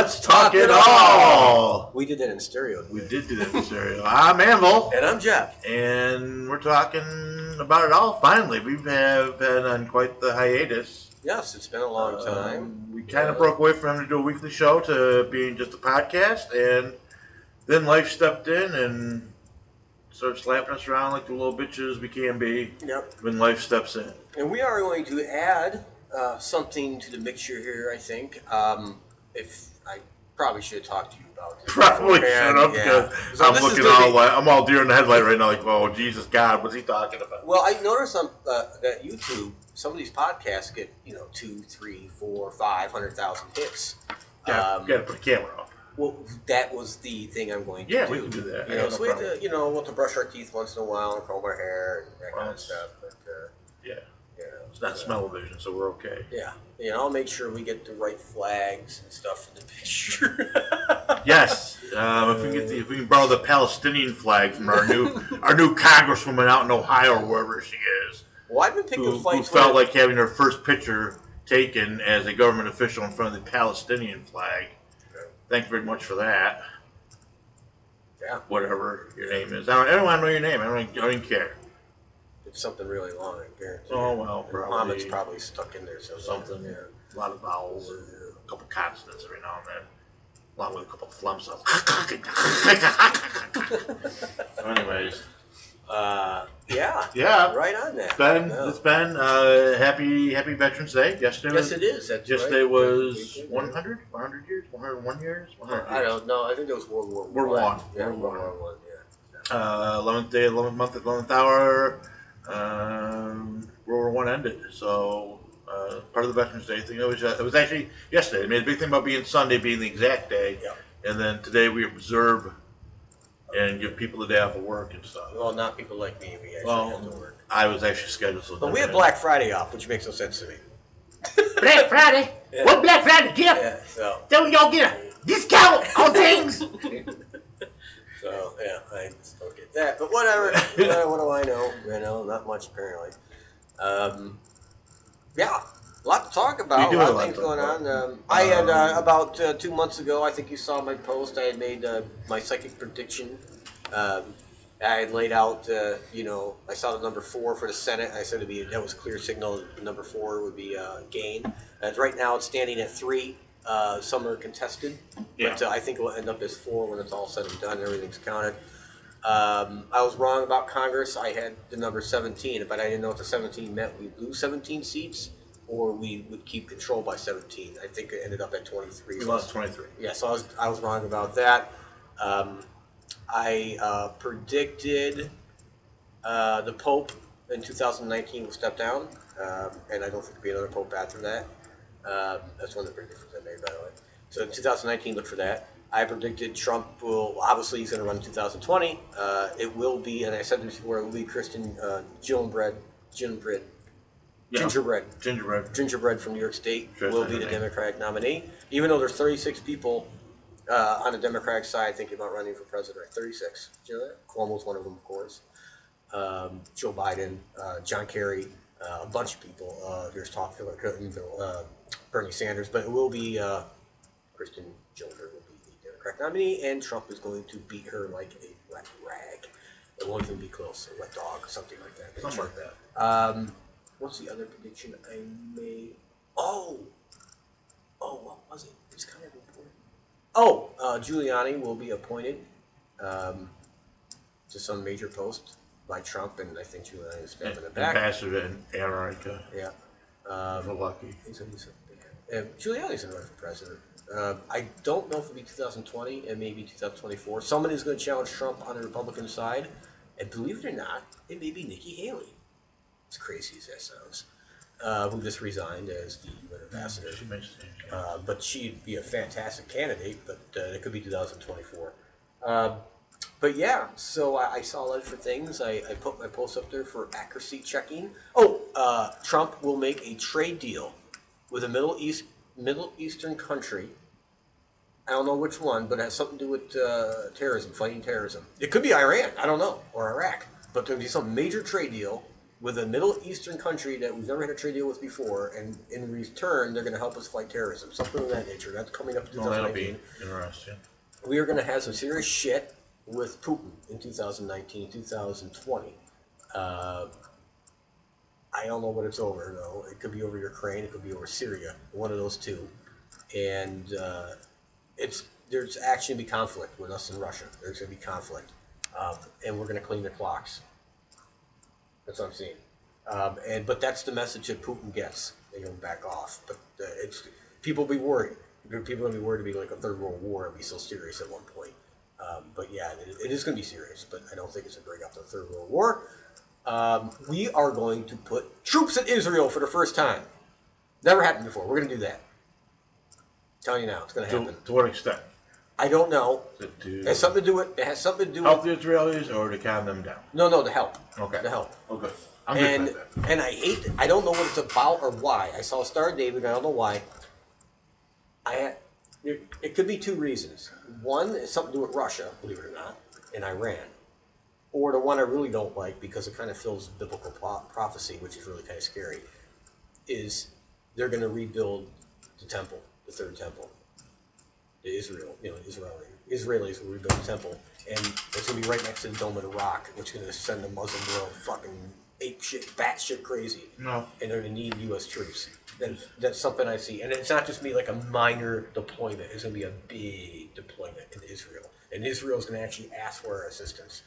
Let's Talk It All. We did that in stereo. We did do that in stereo. I'm Anvil, And I'm Jeff. and we're talking about it all. Finally, we have been on quite the hiatus. Yes, it's been a long time. Um, we kind of Yeah. broke away from having to do a weekly show to being just a podcast, and then life stepped in and started slapping us around like the little bitches we can be Yep. when life steps in. And we are going to add uh, something to the mixture here, I think. Um, if I probably should have talked to you about this. Probably should beforehand, have yeah. because So I'm looking all be- like I'm all deer in the headlight right now. Like, oh Jesus God, what's he talking about? Well, I noticed on uh, that YouTube, some of these podcasts get you know two, three, four, five hundred thousand hits. Got, Um, got to put a camera up. Well, that was the thing I'm going to Yeah, do. we can do that. You know, no so we have to, you know, we'll have to brush our teeth once in a while and comb our hair and that kind of stuff. But uh, Yeah, you know, it's not uh, smell-o-vision, so we're okay. Yeah, you know, I'll make sure we get the right flags and stuff in the picture. Yes, um, if we can get the, if we can borrow the Palestinian flag from our new our new congresswoman out in Ohio or wherever she is, well, I've been picking who, who felt like having her first picture taken as a government official in front of the Palestinian flag. Thank you very much for that. Yeah. Whatever your name is, I don't, I don't want to know your name. I don't, I don't care. It's something really long, I guarantee. Oh well, And probably Muhammad's probably stuck in there somewhere. something. Yeah. A lot of vowels, a couple consonants every now and then, along with a couple flumps. so anyways, Uh, yeah. yeah, Right on that. it's been it's been uh, happy Happy Veterans Day. Yesterday Yes, was it is. That's yesterday right. was Yeah. 100, 100 years, 101 years, 100 I don't know. I think it was World War World One. One. Yeah, World World War One. Yeah. Uh, 11th day, 11th month, 11th hour. Um, World War One ended, so uh, part of the Veterans Day thing. It was uh, it was actually yesterday. I made a big thing about being Sunday being the exact day, Yeah. and then today we observe and give people the day off of work and stuff. Well, not people like me. We actually Well, have to work. I was actually scheduled. So But we have Black Friday off, which makes no sense to me. Black Friday? Yeah. What Black Friday gift? Yeah. So. Then we gonna get a discount on things. So yeah, I just don't get that. But whatever. what, what do I know? You know, not much apparently. Um, yeah, a lot to talk about. We do a lot of things going on. Um, I had uh, Um, about uh, two months ago. I think you saw my post. I had made uh, my psychic prediction. Um, I had laid out. Uh, you know, I saw the number four for the Senate. I said it'd be that was clear signal. that Number four would be uh, gain. Right now, it's standing at three. Uh, some are contested, Yeah. but uh, I think it will end up as four when it's all said and done. Everything's counted. Um, I was wrong about Congress. I had the number 17, but I didn't know what the 17 meant. We'd lose 17 seats, or we would keep control by 17. I think it ended up at 23. We lost 23. yeah, so I was, I was wrong about that. Um, I uh, predicted uh, the Pope in 2019 will step down, um, and I don't think there'll be another Pope after that. Um, that's one of the predictions I made, by the way. So in 2019, look for that. I predicted Trump will obviously he's going to run in 2020. Uh, it will be, and I said this before, it will be Kristen uh, Gillibrand, Yeah. gingerbread Gingerbread. gingerbread from New York State will be the not her name. Democratic nominee. Even though there's 36 people uh, on the Democratic side thinking about running for president, right? 36. Do you know that? Cuomo's one of them, of course. Um, Joe Biden, uh, John Kerry, uh, a bunch of people. Uh, there's talk uh, Bernie Sanders, but it will be uh, Kristen Gillibrand nominee, and Trump is going to beat her like a wet rag. It won't even be close, a wet dog, something like that. Something like that. Um, what's the other prediction I made? Oh, oh, what was it? It's kind of important. Oh, uh, Giuliani will be appointed um, to some major post by Trump, and I think Giuliani is stabbing it back. Ambassador in Antarctica. Yeah. Um, lucky. he's, he's, yeah. Giuliani's going to run for president. Uh, I don't know if it'll be 2020 and maybe 2024. Someone is going to challenge Trump on the Republican side, and believe it or not, it may be Nikki Haley. As crazy as that sounds, uh, who just resigned as the UN ambassador. She. Uh, but she'd be a fantastic candidate, but uh, it could be 2024. Uh, but yeah, so I, I saw a lot for things. I, I put my post up there for accuracy checking. Oh, uh, Trump will make a trade deal with a Middle East Middle Eastern country. I don't know which one, but it has something to do with uh, terrorism, fighting terrorism. It could be Iran, I don't know, or Iraq, but there'll be some major trade deal with a Middle Eastern country that we've never had a trade deal with before, and in return, they're going to help us fight terrorism, something of that nature. That's coming up in Well, that'll 2019 be interesting. we are going to have some serious shit with Putin in 2019, 2020. Uh, I don't know what it's over though. It could be over Ukraine. It could be over Syria. One of those two. And uh, it's there's actually going to be conflict with us and Russia. There's going to be conflict, um, and we're going to clean the clocks. That's what I'm seeing. Um, and but that's the message that Putin gets. They don't back off. But uh, it's people be worried. People gonna be worried to be like a third world war and be so serious at one point. Um, but yeah, it, it is gonna be serious. But I don't think it's gonna bring up the third world war. Um, we are going to put troops in Israel for the first time. Never happened before. We're gonna do that. I'm telling you now, it's gonna happen. to what extent? I don't know. To, It has something to do with. It has something to do help with. the Israelis or to calm them down? No, no, to help. Okay. To help. Okay. I'm and and I hate. I don't know what it's about or why. I saw a Star David. I don't know why. I it could be two reasons. One is something to do with Russia, believe it or not, and Iran, or the one I really don't like because it kind of fills biblical pro- prophecy, which is really kind of scary. Is they're going to rebuild the temple, the third temple, the Israel, you know, Israeli Israelis will rebuild the temple, and it's going to be right next to the Dome of the Rock, which is going to send the Muslim world fucking ape shit, bat shit crazy No. and they're going to need U.S. troops. That, that's something I see, and it's not just me, like a minor deployment. It's going to be a big deployment in Israel, and Israel is going to actually ask for our assistance.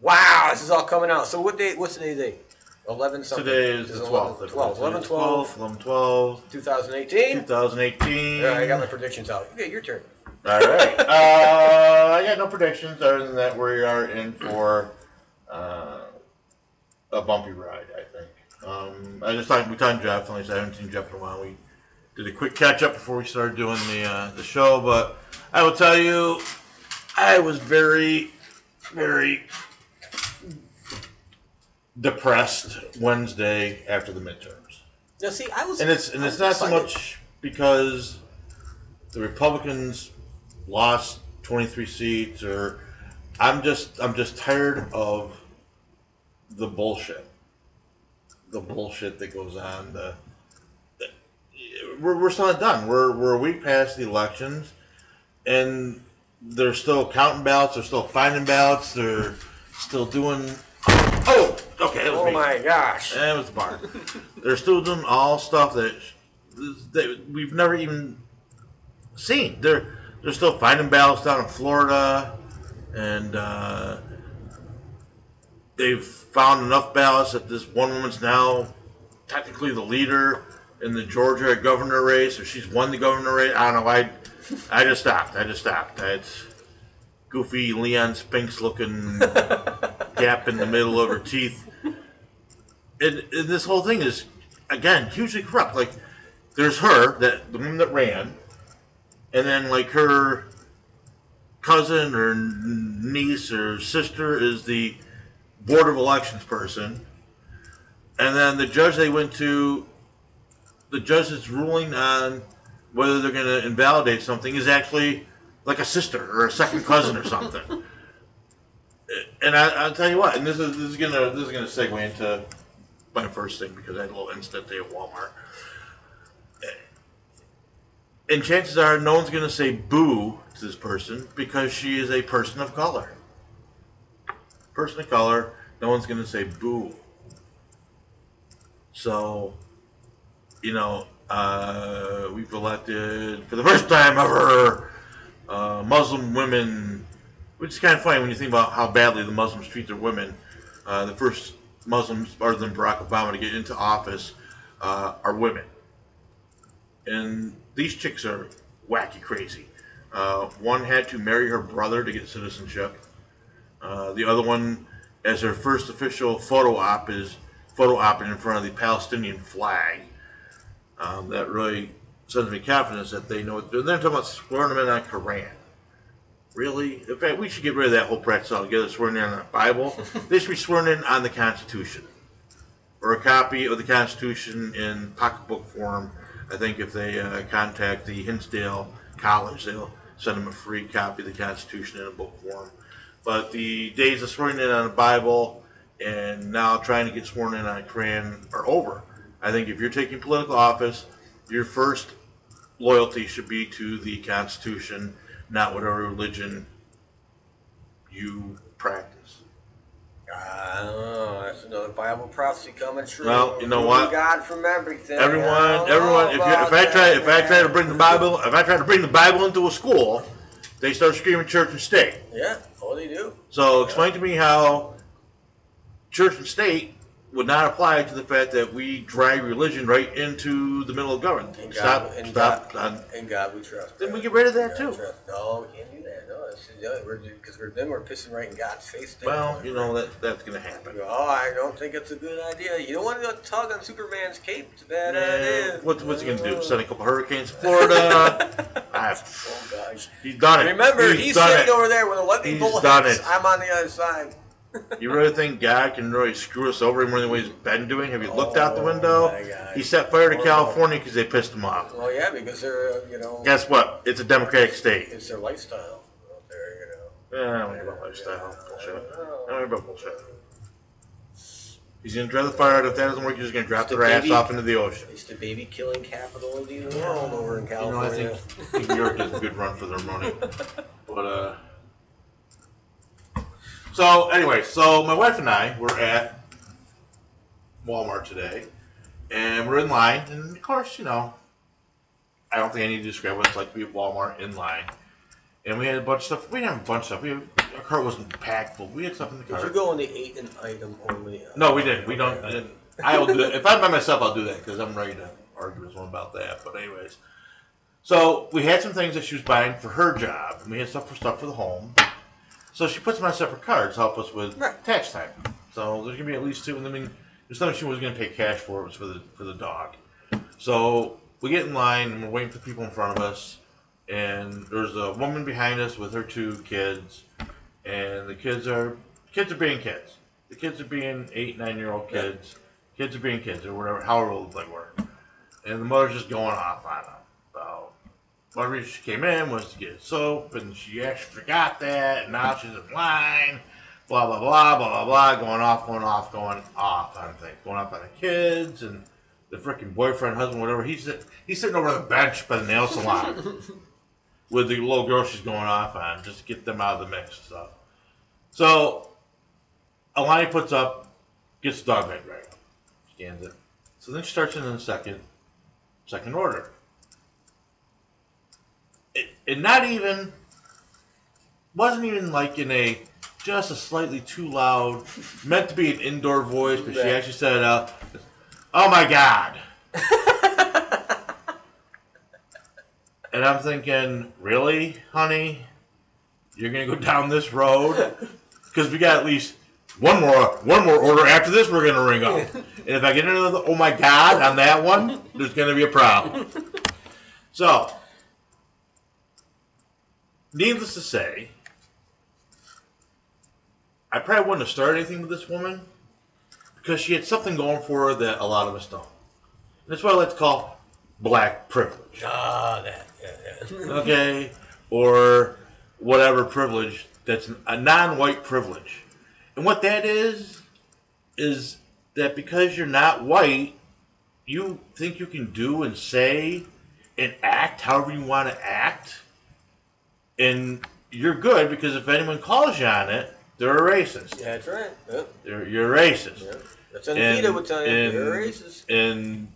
Wow, this is all coming out. So what day? What's today's date? Eleven something. Today is the 12th. 12, 11, 12, 11, 12, 2018. 2018. All right, I got my predictions out. Okay, your turn. All right. Uh, I got no predictions other than that we are in for uh, a bumpy ride. I think. Um, I just thought we talked Jeff. At least I haven't seen Jeff in a while. We did a quick catch up before we started doing the uh, the show, but I will tell you, I was very, very depressed Wednesday after the midterms. Now, see, I was, And it's and I it's not so much because the Republicans lost 23 seats or I'm just I'm just tired of the bullshit. The bullshit that goes on the, the we're, we're still not done. We're we're a week past the elections and they're still counting ballots, they're still finding ballots, they're still doing Oh, okay, was Oh me. my gosh! That was the bar. They're still doing all stuff that, that we've never even seen. They're they're still finding ballots down in Florida, and uh, they've found enough ballots that this one woman's now technically the leader in the Georgia governor race, or she's won the governor race. I don't know. I I just stopped. I just stopped. It's goofy Leon Spinks looking gap in the middle of her teeth. And, and this whole thing is, again, hugely corrupt. Like, there's her, that the woman that ran, and then like her cousin or niece or sister is the board of elections person, and then the judge they went to, the judge that's ruling on whether they're going to invalidate something is actually like a sister or a second cousin or something and I, I'll tell you what, and this is this is gonna this is gonna segue into my first thing because I had a little incident day at Walmart. And chances are, no one's gonna say boo to this person because she is a person of color. Person of color, no one's gonna say boo. So, you know, uh, we've elected for the first time ever uh, Muslim women which is kind of funny when you think about how badly the Muslims treat their women. Uh, the first Muslims, other than Barack Obama, to get into office uh, are women. And these chicks are wacky crazy. Uh, one had to marry her brother to get citizenship. Uh, the other one, as her first official photo op, is photo op in front of the Palestinian flag. Um, that really sends me confidence that they know they're, talking about in on Quran. Really? In fact, we should get rid of that whole practice altogether, swearing in on the Bible. they should be sworn in on the Constitution. Or a copy of the Constitution in pocketbook form. I think if they uh, contact the Hillsdale College, they'll send them a free copy of the Constitution in a book form. But the days of swearing in on the Bible and now trying to get sworn in on Quran are over. I think if you're taking political office, your first loyalty should be to the Constitution, not whatever religion you practice. I. That's another Bible prophecy coming true. Well, you know Remove what? God from everything. Everyone, everyone. If, you, if I try, if I try to bring the Bible, if I try to bring the Bible into a school, they start screaming church and state. Yeah, oh, they do. So explain to me how church and state would not apply to the fact that we drag religion right into the middle of government. In Stop, God, stop. God, God we trust. Then we get rid of that too. trust. No, we can't do that. No, because we're then we're pissing right in God's face. Well, you know that that's gonna happen. Oh, I don't think it's a good idea. You don't want to go tug on Superman's cape. It's a bad idea. what's what's he gonna do? Send a couple hurricanes to Florida? Ah, Oh gosh. he's done it. Remember, he's, done sitting it. over there with a lightning He's it. I'm on the other side. You really think God can really screw us over more than what he's been doing? Have you looked out the Oh, window? He set fire to Oh. California because they pissed him off. Well, yeah, because they're uh, you know Guess what? It's a democratic state. it's their lifestyle out there. You know. Yeah, I don't know about lifestyle. Bullshit. I don't know about bullshit. He's gonna drive the fire out. If that doesn't work, he's just gonna drop their ass off into the ocean. It's the baby killing capital of the world over in You know, I California. think New York does a good run for their money. But uh So anyway, so my wife and I were at Walmart today and we're in line and of course, you know, I don't think I need to describe what it's like to be at Walmart in line. And we had a bunch of stuff. We didn't have a bunch of stuff. We our cart wasn't packed full. We had stuff in the Did you cart. go on the eight and item only? No, we didn't. We don't. I didn't. I will do it. If I'm by myself, I'll do that because I'm ready to argue with someone about that. But anyways, so we had some things that she was buying for her job, and we had stuff for stuff for the home. So she puts them on separate cards to help us with Right. tax time. So there's gonna be at least two. And I mean, there's something she was gonna pay cash for. It was for the for the dog. So we get in line and we're waiting for people in front of us. And there's a woman behind us with her two kids, and the kids are kids are being kids. The kids are being eight, nine year old kids. Kids are being kids or whatever, however old they were. And the mother's just going off on them one reason she came in was to get soap, and she actually forgot that, and now she's in line. Blah blah blah blah blah blah, going off, going off, going off on things, going off on the kids and the freaking boyfriend, husband, whatever. He's he's sitting over the bench by the nail salon with the little girl she's going off on, just to get them out of the mix and stuff. So Alani puts up, gets the dog bag right, scans it. So then she starts in the second, second order. It, it not even, wasn't even like in a, just a slightly too loud, meant to be an indoor voice, but she actually said, uh, "Oh my God." And I'm thinking, really, honey? You're gonna go down this road? Because we got at least one more one more order after this we're gonna ring up. And if I get another oh my god on that one, there's gonna be a problem. So needless to say, I probably wouldn't have started anything with this woman because she had something going for her that a lot of us don't. And that's what I like to call black privilege Ah, that. Yeah, yeah. okay, or whatever privilege that's a non-white privilege. And what that is is that because you're not white, you think you can do and say and act however you want to act, and you're good because if anyone calls you on it, they're a racist. That's right. Yep. They're, you're a racist. Yep. That's what Anita would tell you. and- You're a racist. And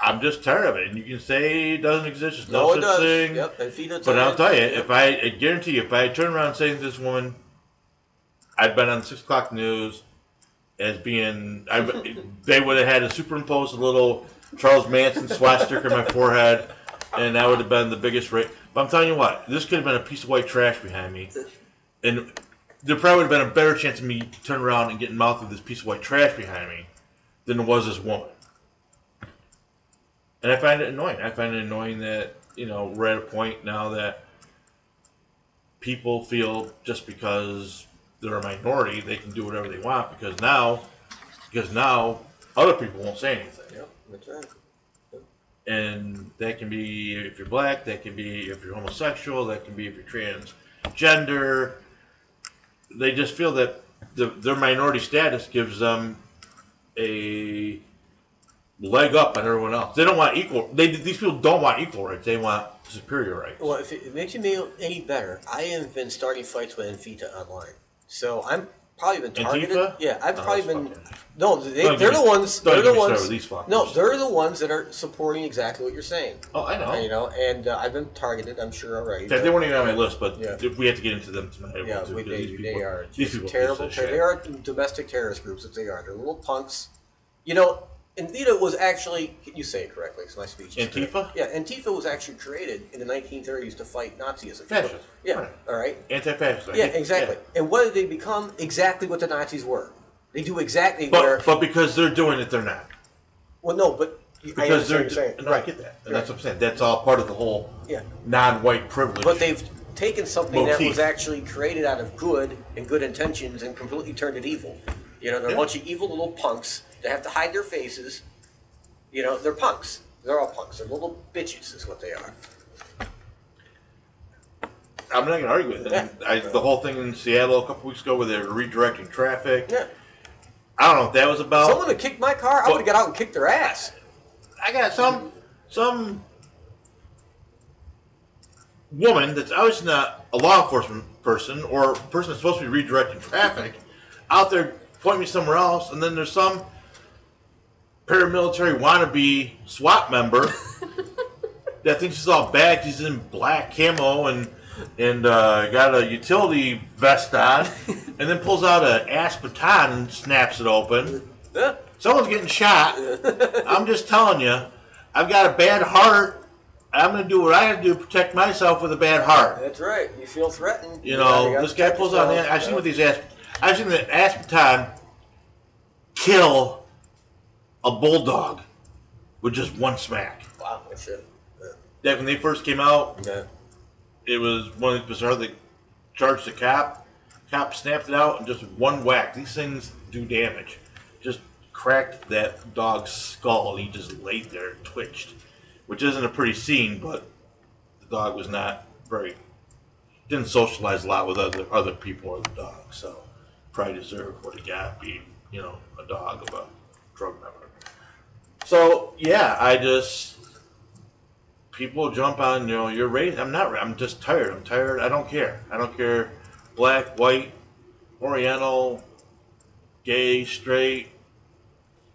I'm just tired of it. And you can say it doesn't exist. There's No, no, it such does. thing. Yep. And But I'll tell you, if I, I guarantee you, if I turn around saying to this woman, I've been on six o'clock news as being, I, they would have had to superimpose a little Charles Manson swastika on my forehead, and that would have been the biggest rate. But I'm telling you what, this could have been a piece of white trash behind me, and there probably would have been a better chance of me turning around and getting mouthed with this piece of white trash behind me than there was this woman. And I find it annoying. I find it annoying that, you know, we're at a point now that people feel just because they're a minority they can do whatever they want because now because now other people won't say anything. Yep. That's right. And that can be if you're black, that can be if you're homosexual, that can be if you're transgender. They just feel that the, their minority status gives them a leg up on everyone else. They don't want equal. They these people don't want equal rights. They want superior rights. Well, if it, makes you feel any better, I have been starting fights with Anfita online, so I'm probably been targeted. Antifa? Yeah, I've Oh, probably that's been. fucking- No, they, Don't they're the ones. don't They're the ones. with these fuckers. No, they're the ones that are supporting exactly what you're saying. Oh, I know. You know, and uh, I've been targeted. I'm sure already. Fact, they weren't even on my list, but Yeah. if we have to get into them tonight. Yeah, we'll do, we, 'cause they, these they people- are These just people terrible. of They shit. are domestic terrorist groups that they are. They're little punks. You know, Antifa was actually, you say it correctly, it's my speech. is. Antifa? Yeah, Antifa was actually created in the 1930s to fight Nazism. Fascist. Yeah, Right. all right. Anti-fascist. Yeah, exactly. And what did they become? Exactly what the Nazis were. They do exactly where. But but because they're doing it, they're not. well, no, but I Because understand they're. what you're saying. No, I right. get that, and that's what I'm saying. That's all part of the whole Yeah. non-white privilege. But they've taken something that Motif. was actually created out of good and good intentions and completely turned it evil. You know, they're a Yeah. bunch of evil little punks that have to hide their faces. You know, they're punks. They're all punks. They're little bitches, is what they are. I'm not gonna argue with it. Yeah. I, the whole thing in Seattle a couple weeks ago where they were redirecting traffic. Yeah. I don't know what that was about. Someone had kicked my car, I would have got out and kicked their ass. I got some some woman that's obviously not a law enforcement person or a person that's supposed to be redirecting traffic out there pointing me somewhere else, and then there's some paramilitary wannabe SWAT member that thinks he's all bad. He's in black camo and and uh, got a utility vest on, and then pulls out a ass baton and snaps it open. Someone's getting shot. I'm just telling you, I've got a bad heart. I'm going to do what I have to do to protect myself with a bad heart. That's right. You feel threatened. You know, gotta this guy pulls out. yourself. I've seen with these ass. I've seen the ass baton kill a bulldog with just one smack. Wow, shit. Yeah. That when they first came out, Yeah. it was one of the bizarre. They charged the cop. Cop snapped it out and just one whack. These things do damage. Just cracked that dog's skull. and He just laid there, and twitched, which isn't a pretty scene. But the dog was not very. Didn't socialize a lot with other other people or the dog, so probably deserved what he got, being you know a dog of a drug member. So yeah, I just people jump on, you know, your race. I'm not. I'm just tired. I'm tired. I don't care. I don't care. Black, white, Oriental, gay, straight,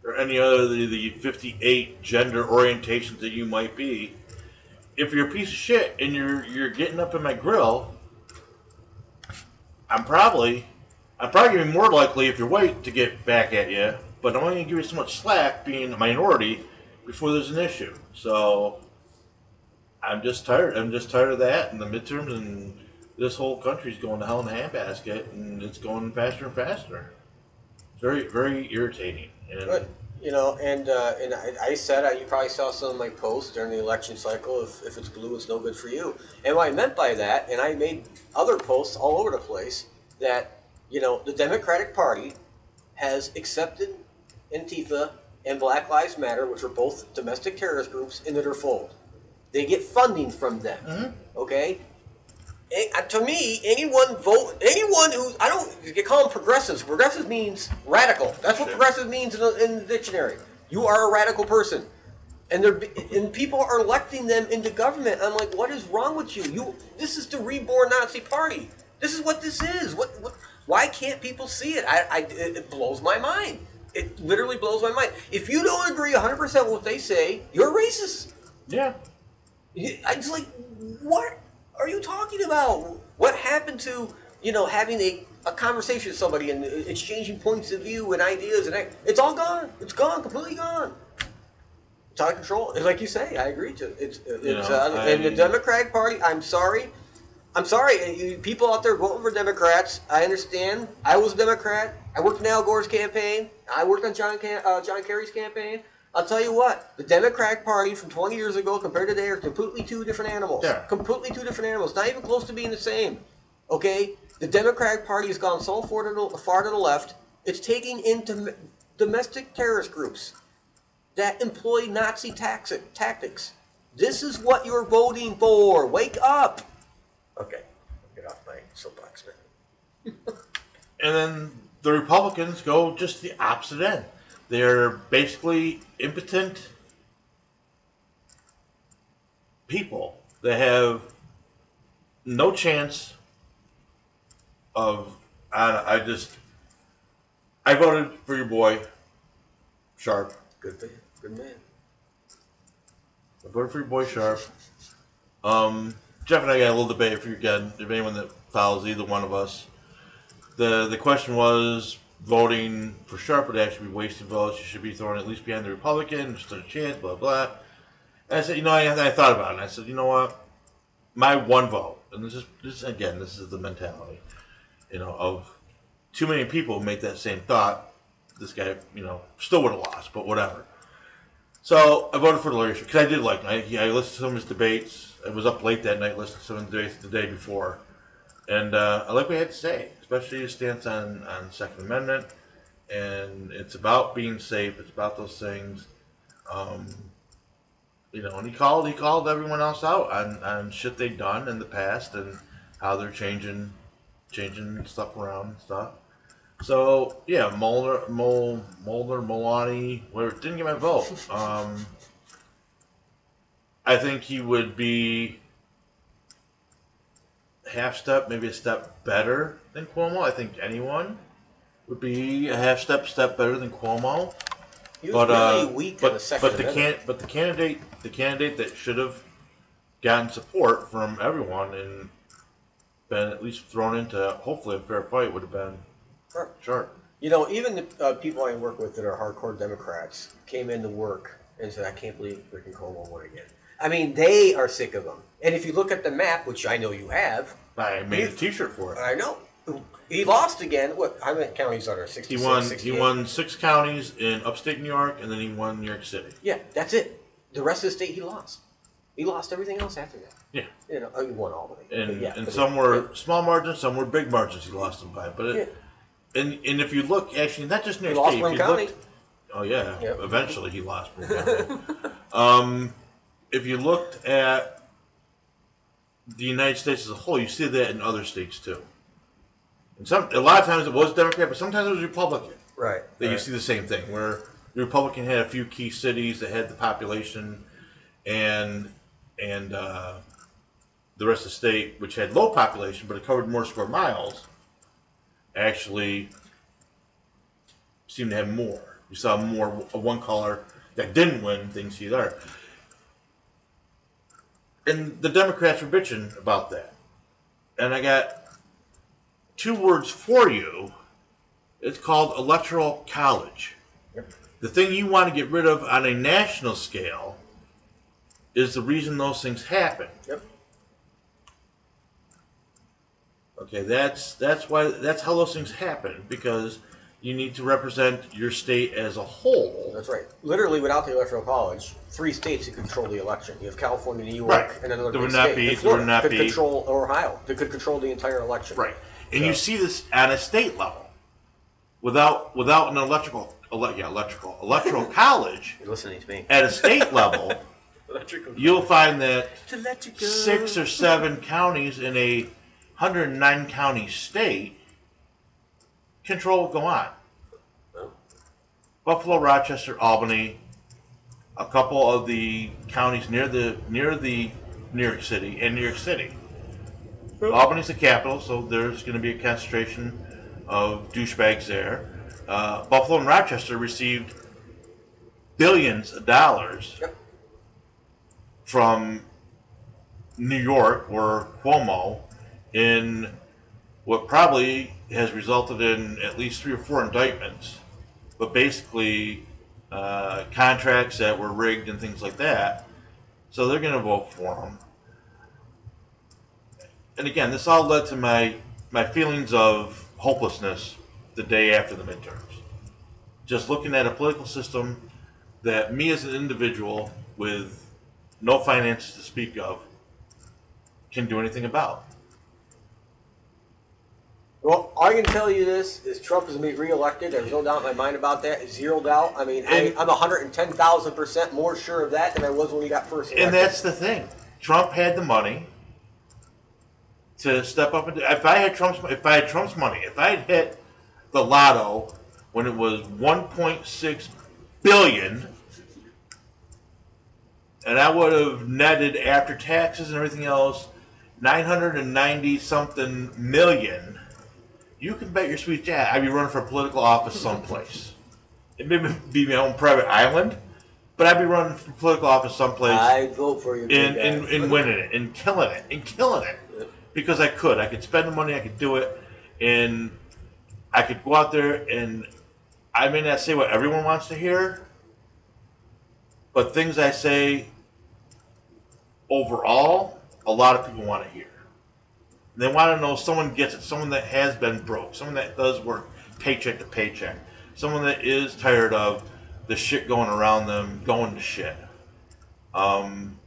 or any other the, the 58 gender orientations that you might be. If you're a piece of shit and you're you're getting up in my grill, I'm probably I'm probably more likely if you're white to get back at you. But I'm only gonna give you so much slack being a minority before there's an issue. So I'm just tired. I'm just tired of that and the midterms and this whole country's going to hell in a handbasket and it's going faster and faster. It's very, very irritating. And But you know, and uh, and I, I said you probably saw some of my posts during the election cycle. If, if it's blue, it's no good for you. And what I meant by that, and I made other posts all over the place that you know the Democratic Party has accepted Antifa and Black Lives Matter, which are both domestic terrorist groups, into their fold. They get funding from them. Okay. Eh, uh, to me, anyone vote, anyone who I don't you call them progressives. Progressive means radical. That's what progressive means in the, in the dictionary. You are a radical person, and they're and people are electing them into government. I'm like, what is wrong with you? You this is the reborn Nazi Party. This is what this is. What, what why can't people see it? I, I it, it blows my mind. It literally blows my mind. If you don't agree 100 percent with what they say, you're racist. yeah, I just like, what are you talking about? What happened to you know having a, a conversation with somebody and exchanging points of view and ideas and it's all gone. It's gone, completely gone. It's out of control. And like you say, I agree to it's. it's You know, uh, and the I- Democratic Party. I'm sorry. I'm sorry, you- people out there voting for Democrats. I understand. I was a Democrat. I worked in Al Gore's campaign. I worked on John uh, John Kerry's campaign. I'll tell you what, the Democratic Party from 20 years ago compared to today are completely two different animals. Yeah. Completely two different animals. Not even close to being the same. Okay? The Democratic Party has gone so far to the, far to the left, it's taking into domestic terrorist groups that employ Nazi taxi- tactics. This is what you're voting for. Wake up. Okay, get off my soapbox, man. and then the Republicans go just the opposite end. They're basically impotent people that have no chance of. I, I just. I voted for your boy, Sharpe. Good man. Good man. I voted for your boy Sharpe. Um, Jeff and I got a little debate if you again, if anyone that follows either one of us. The the question was voting for Sharpe would actually be wasting votes. You should be throwing at least behind the Republican, just a chance, blah blah. And I said, you know, I, I thought about it. and I said, you know what, my one vote, and this is this again, this is the mentality, you know, of too many people make that same thought. This guy, you know, still would have lost, but whatever. So I voted for the Larry because I did like. I, I listened to some of his debates. I was up late that night listening to some of the debates the day before, and uh, I like what he had to say, especially his stance on on Second Amendment. And it's about being safe. It's about those things. Um, you know, and he called he called everyone else out on, on shit they've done in the past and how they're changing changing stuff around and stuff. So yeah, Mulder, Mul, Mulder, Malani, where didn't get my vote. Um, I think he would be half step, maybe a step better than Cuomo. I think anyone would be a half step, step better than Cuomo. He was But uh, really weak but, on the second but the can but the candidate the candidate that should have gotten support from everyone and been at least thrown into hopefully a fair fight would have been Sure. Sharpe. You know, even the uh, people I work with that are hardcore Democrats came into work and said, "I can't believe and Cuomo won again." I mean, they are sick of him. And if you look at the map, which I know you have, I made a T-shirt for it. I know he lost again. What? How many counties are there? He Sixty-six. won. He 68? won six counties in upstate New York, and then he won New York City. Yeah, that's it. The rest of the state, he lost. He lost everything else after that. Yeah, You know, oh, he won all of it. and But yeah, and but some were small margins, some were big margins. He lost them by, but it, and and if you look, actually, not just New He York lost State. one if you county. looked- oh yeah, Yep. eventually he lost one county. um, if you looked at the United States as a whole, you see that in other states too. And some a lot of times it was Democrat, but sometimes it was Republican. Right. that you see the same thing where the Republican had a few key cities that had the population, and and uh, the rest of the state, which had low population but it covered more square miles, actually seemed to have more. You saw more of one color that didn't win things see there. And the Democrats were bitching about that. And I got two words for you. It's called electoral college. Yep. The thing you want to get rid of on a national scale is the reason those things happen. Yep. Okay, that's that's why that's how those things happen because you need to represent your state as a whole. That's right. Literally, without the electoral college, three states could control the election. You have California, New York, Right. and another There big would not state. be- And there Florida would not could be- control or Ohio. They could control the entire election. Right. And you see this at a state level. Without without an electrical ele- yeah, electrical electoral college You're listening to me. at a state level, Electrical. you'll find that To let you go. six or seven counties in a 109 county state control what go on. Buffalo, Rochester, Albany, a couple of the counties near the near the New York City and New York City. Albany's the capital, so there's going to be a concentration of douchebags there. Uh, Buffalo and Rochester received billions of dollars Yep. from New York or Cuomo in what probably has resulted in at least three or four indictments, but basically uh, contracts that were rigged and things like that. So they're going to vote for him. And again, this all led to my my feelings of hopelessness the day after the midterms. Just looking at a political system that me as an individual with no finances to speak of can do anything about. Well, I can tell you this is Trump is going to be reelected. There's no doubt in my mind about that. Zero doubt. I mean, I, And- I'm 110,000% more sure of that than I was when he got first elected. And that's the thing. Trump had the money to step up and if I had Trump's if I had Trump's money, if I had hit the lotto when it was 1.6 billion, and I would have netted after taxes and everything else 990 something million. You can bet your sweet cat I'd be running for political office someplace. It may be my own private island, but I'd be running for political office someplace I'd vote for you. And, guy. in winning it and killing it and killing it because I could. I could spend the money, I could do it, and I could go out there and I may not say what everyone wants to hear, but things I say overall, a lot of people want to hear. They want to know someone gets it, someone that has been broke, someone that does work paycheck to paycheck, someone that is tired of the shit going around them going to shit. Um,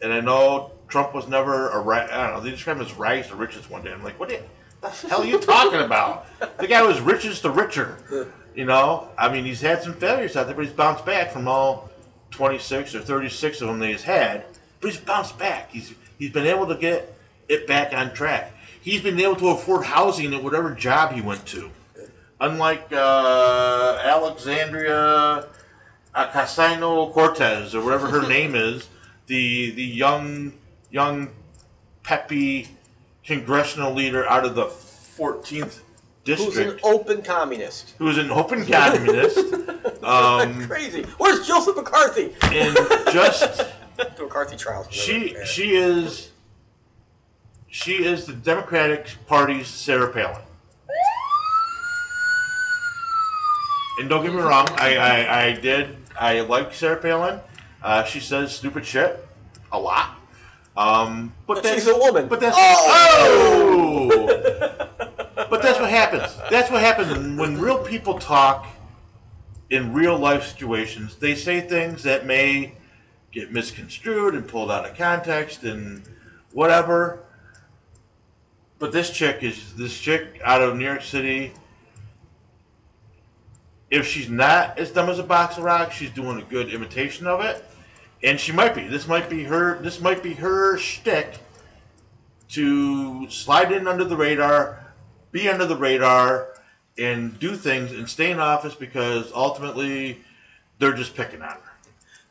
and I know Trump was never a ri- I don't know. They described him as rags to riches one day. I'm like, what the, the hell are you talking about? The guy was richest to richer. You know, I mean, he's had some failures out there, but he's bounced back from all 26 or 36 of them that he's had. But he's bounced back. He's he's been able to get it back on track. He's been able to afford housing at whatever job he went to. Unlike uh, Alexandria Ocasio Cortez or whatever her name is, the the young young peppy congressional leader out of the 14th district, Who's an open communist? who's an open communist um, Crazy. Where's Joseph McCarthy? and just The McCarthy trials. she she is she is the Democratic Party's Sarah Palin. And don't get me wrong, I, I, I did I like Sarah Palin. Uh, she says stupid shit a lot. Um, but But that's, she's a woman. But that's Oh! oh! but that's what happens. That's what happens when real people talk in real life situations. They say things that may get misconstrued and pulled out of context and whatever. But this chick is this chick out of New York City. If she's not as dumb as a box of rocks, she's doing a good imitation of it, and she might be. This might be her. This might be her shtick to slide in under the radar, be under the radar, and do things and stay in office because ultimately they're just picking on her.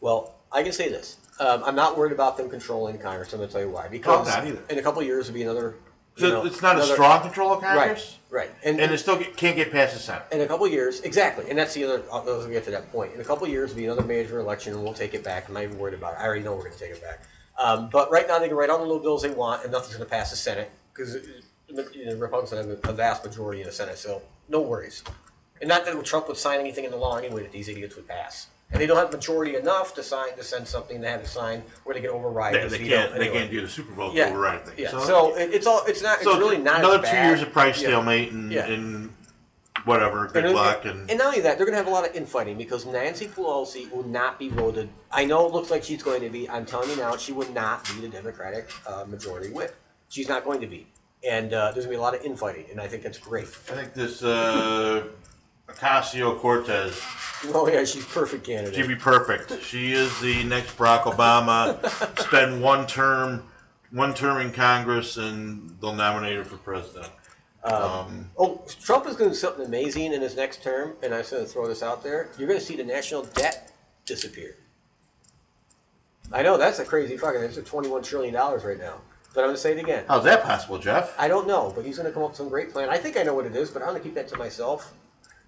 Well, I can say this. Um, I'm not worried about them controlling Congress. I'm going to tell you why. Because in a couple of years, it'll be another. So know, it's not a strong control of Congress, Right, right. And, and it still get, can't get past the Senate. in a couple of years, exactly. And that's the other. I'll I'll get to that point. In a couple of years, be another major election, and we'll take it back. I'm not even worried about it. I already know we're going to take it back. Um, but right now, they can write all the little bills they want, and nothing's going to pass the Senate because you know, Republicans have a vast majority in the Senate. So no worries. And not that Trump would sign anything into law anyway that these idiots would pass. And they don't have majority enough to sign to send something they have to sign where they can override. They, this they veto can't. They anyway. can't do the super vote Yeah, override things. Yeah. So, So, it, it's all. It's not. so it's really not another as two bad. years of price Yeah. stalemate and, Yeah. and whatever. Good And, luck and, and, and not only that, they're going to have a lot of infighting because Nancy Pelosi will not be voted. I know it looks like she's going to be. I'm telling you now, she would not be the Democratic uh, majority whip. She's not going to be. And uh, there's going to be a lot of infighting, and I think that's great. I think this uh, Ocasio Cortez. Oh yeah, she's perfect candidate. She'd be perfect. She is the next Barack Obama. Spend one term, one term in Congress, and they'll nominate her for president. Um, Oh, Trump is going to do something amazing in his next term, and I'm just going to throw this out there. You're going to see the national debt disappear. I know that's a crazy fucking. It's at 21 trillion dollars right now. But I'm going to say it again. how's that possible, Jeff? I don't know, but he's going to come up with some great plan. I think I know what it is, but I'm going to keep that to myself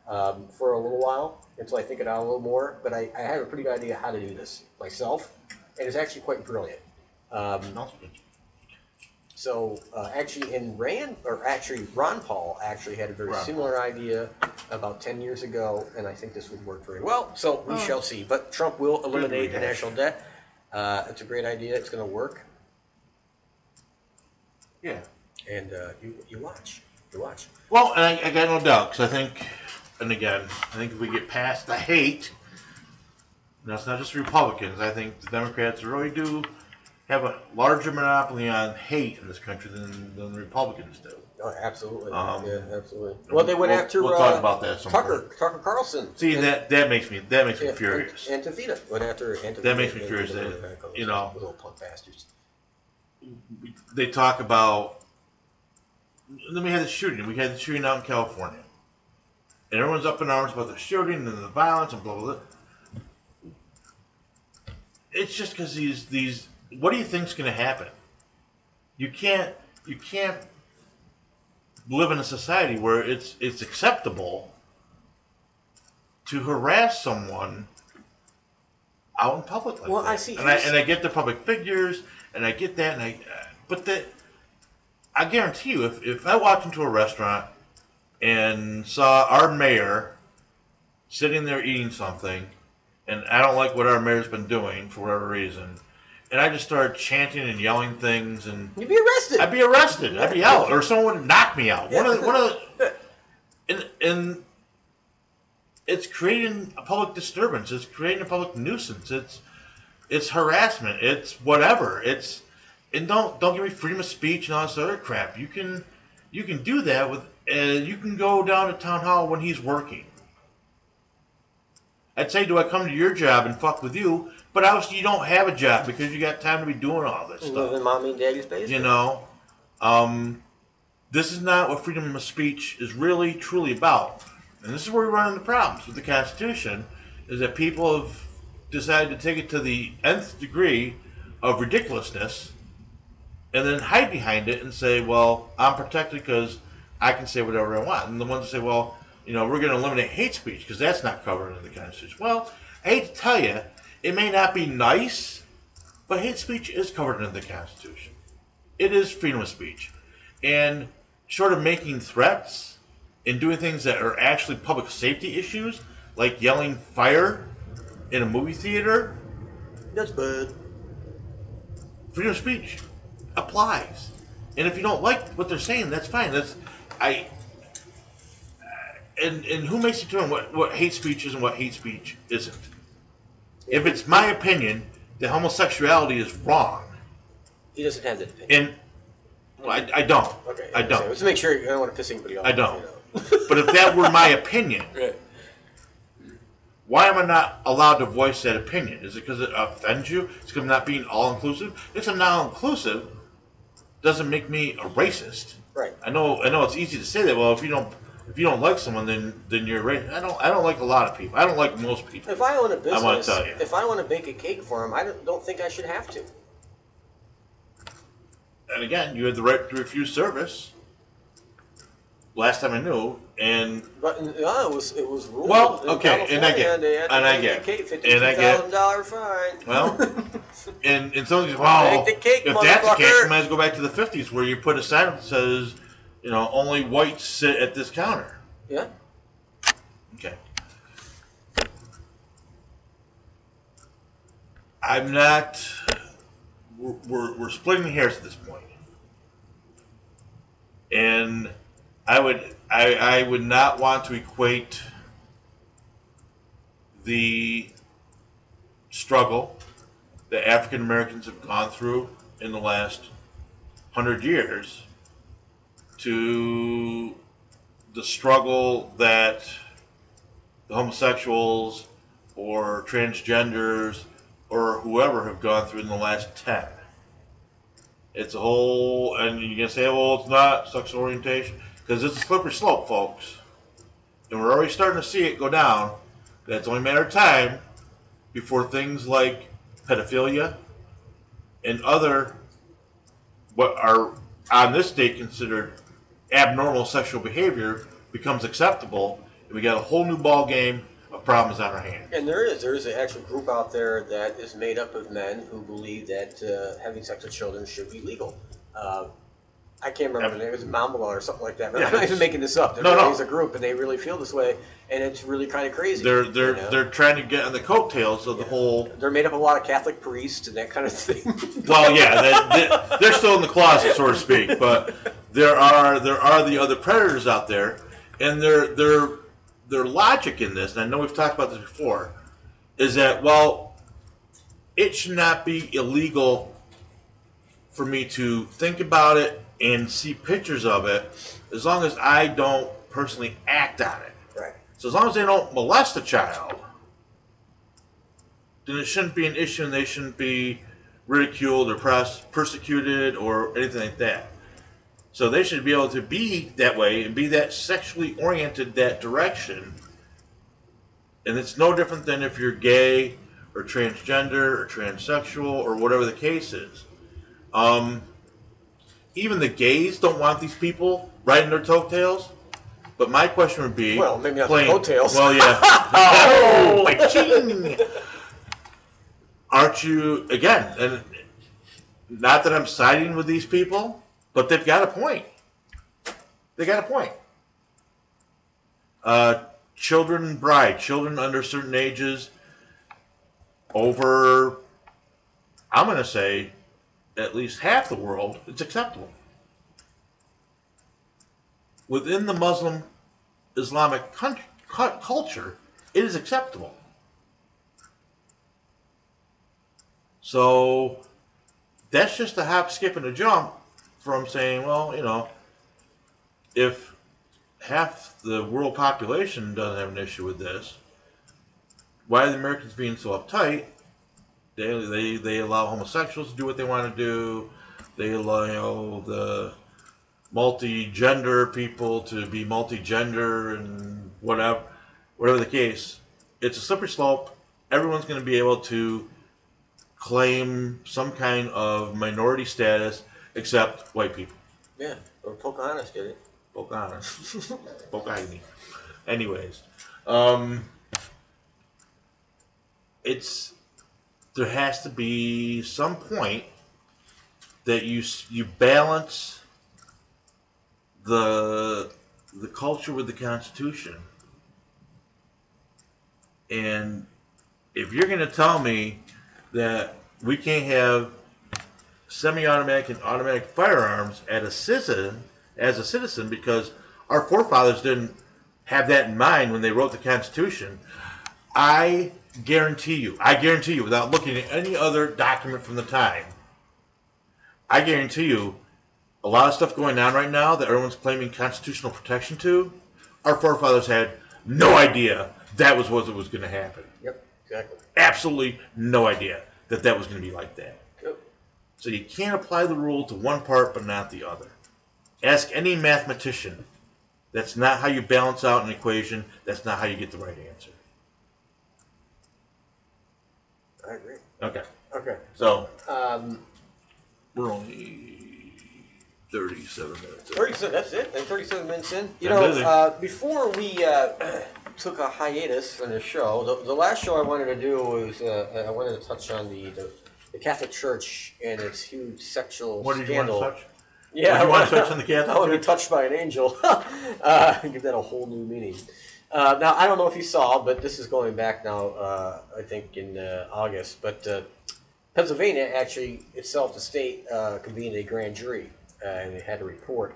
um, for a little while until I think it out a little more. But I, I have a pretty good idea how to do this myself, and it's actually quite brilliant. Um, so uh, actually, in Rand, or actually Ron Paul actually had a very Ron similar idea about ten years ago, and I think this would work very well. So we shall see. But Trump will eliminate the national debt. Uh, it's a great idea. It's going to work, Yeah. and uh, you you watch, you watch. Well, and I, I got no doubt because I think, and again, I think if we get past the hate, now it's not just Republicans. I think the Democrats really do have a larger monopoly on hate in this country than, than the Republicans do. Oh, absolutely. Um, yeah, absolutely. Well, they went we'll- after we'll uh, talk about that Tucker, point. Tucker Carlson. See, And- that that makes me that makes me and- furious. And, Antivita went after Antivita. That makes me and- furious that, you know- little punk bastards. they talk about. Then we had the shooting. We had the shooting out in California. And everyone's up in arms about the shooting and the violence and blah blah blah. It's just because these these. What do you think's going to happen? You can't you can't live in a society where it's it's acceptable to harass someone out in public like Well, that. I see. and I and I get the public figures, and I get that, and I, but that I guarantee you, if if I walked into a restaurant and saw our mayor sitting there eating something, and I don't like what our mayor's been doing for whatever reason, and I just started chanting and yelling things and You'd be arrested. I'd be arrested. I'd be out, or someone would knock me out. One of the, one of the, and and it's creating a public disturbance. It's creating a public nuisance. It's it's harassment. It's whatever. It's and don't don't give me freedom of speech and all this other crap. You can you can do that with uh, you can go down to town hall when he's working. I'd say, do I come to your job and fuck with you? But obviously, you don't have a job because you got time to be doing all this You stuff. live in mommy and daddy's basement. You know, um, this is not what freedom of speech is really truly about. And this is where we run into problems with the Constitution, is that people have decided to take it to the nth degree of ridiculousness, and then hide behind it and say, "Well, I'm protected because I can say whatever I want." And the ones that say, "Well, you know, we're going to eliminate hate speech because that's not covered in the Constitution." Well, I hate to tell you, it may not be nice, but hate speech is covered in the Constitution it is freedom of speech. And short of making threats and doing things that are actually public safety issues, like yelling fire in a movie theater, That's bad. freedom of speech applies. And if you don't like what they're saying, that's fine. That's I. Uh, and and who makes determine what what hate speech is and what hate speech isn't? If it's my opinion that homosexuality is wrong, He doesn't have that opinion. and well, I, I don't, Okay. I don't. Let's make sure I don't want to piss anybody off. I don't. You know. But if that were my opinion, Right. why am I not allowed to voice that opinion? Is it because it offends you? It's because I'm not being all inclusive? If I'm not all inclusive, doesn't make me a racist. Right. I know. I know it's easy to say that. Well, if you don't, if you don't like someone, then then you're racist. I don't. I don't like a lot of people. I don't like most people. If I own a business, wanna tell you. if I want to bake a cake for him, I don't, don't think I should have to. And again, you have the right to refuse service. Last time I knew, and But uh, it was it was ruled Well, okay, and I get- they had to and I get- and I get- $52,000 fine. Well, and and goes, "Wow, Make if that's the case, you might as well go back to the '50s where you put a sign that says, you know, only whites sit at this counter." yeah. Okay. I'm not. We're, we're, we're splitting hairs at this point, and I would I, I would not want to equate the struggle that African Americans have gone through in the last hundred years to the struggle that the homosexuals or transgenders or whoever have gone through in the last 10. It's a whole, and you can say, well, it's not sexual orientation, because it's a slippery slope, folks. And we're already starting to see it go down. That's only a matter of time before things like pedophilia and other, what are on this date considered abnormal sexual behavior becomes acceptable, and we got a whole new ball game of problems on our hands. And there is there is an actual group out there that is made up of men who believe that uh, having sex with children should be legal. Uh, I can't remember the name. It was Mambalon or something like that. But Yeah, I'm not even making this up. There No, really no. a group, and they really feel this way, and it's really kind of crazy. They're they're you know? they're trying to get on the coattails of the whole. They're made up of a lot of Catholic priests and that kind of thing. Well, yeah, they, they, they're still in the closet, so to speak. But there are there are the other predators out there, and their their their logic in this, and I know we've talked about this before, is that well, it should not be illegal for me to think about it and see pictures of it, as long as I don't personally act on it. right. So as long as they don't molest a child, then it shouldn't be an issue and they shouldn't be ridiculed or press, persecuted or anything like that. So they should be able to be that way and be that sexually oriented that direction. And it's no different than if you're gay or transgender or transsexual or whatever the case is. Um, even the gays don't want these people riding their coattails. But my question would be, Well, maybe not coattails. Well, yeah. oh. Aren't you again? And not that I'm siding with these people, but they've got a point. They got a point. Uh, children bride, children under certain ages, over, I'm going to say, at least half the world, it's acceptable. Within the Muslim Islamic country, culture, it is acceptable. So that's just a hop, skip, and a jump from saying, well, you know, if half the world population doesn't have an issue with this, why are the Americans being so uptight? They, they, they allow homosexuals to do what they want to do. They allow the multi-gender people to be multi-gender and whatever, whatever the case. It's a slippery slope. Everyone's going to be able to claim some kind of minority status except white people. Yeah, or Pocahontas did it. Pocahontas. Pocahontas. Anyways, um, it's there has to be some point that you you balance the the culture with the Constitution, and if you're going to tell me that we can't have semi-automatic and automatic firearms at a citizen as a citizen because our forefathers didn't have that in mind when they wrote the Constitution. I guarantee you, I guarantee you, without looking at any other document from the time, I guarantee you, a lot of stuff going on right now that everyone's claiming constitutional protection to, our forefathers had no idea that was what was going to happen. Yep, exactly. Absolutely no idea that that was going to be like that. Yep. So you can't apply the rule to one part but not the other. Ask any mathematician. That's not how you balance out an equation. That's not how you get the right answer. I agree. Okay. Okay. So Um, we're only 37 minutes. in. 37, that's it. And 37 minutes in. You Been know, busy. uh, before we uh, took a hiatus from the show, the, the last show I wanted to do was uh, I wanted to touch on the, the, the Catholic Church and its huge sexual What did you scandal. want to touch? Yeah, What do you I want to touch on the Catholic I want to be Church? touched by an angel. uh, give that a whole new meaning. Uh, now, I don't know if you saw, but this is going back now, uh, I think in uh, August, but uh, Pennsylvania actually itself, the state, uh, convened a grand jury uh, and they had a report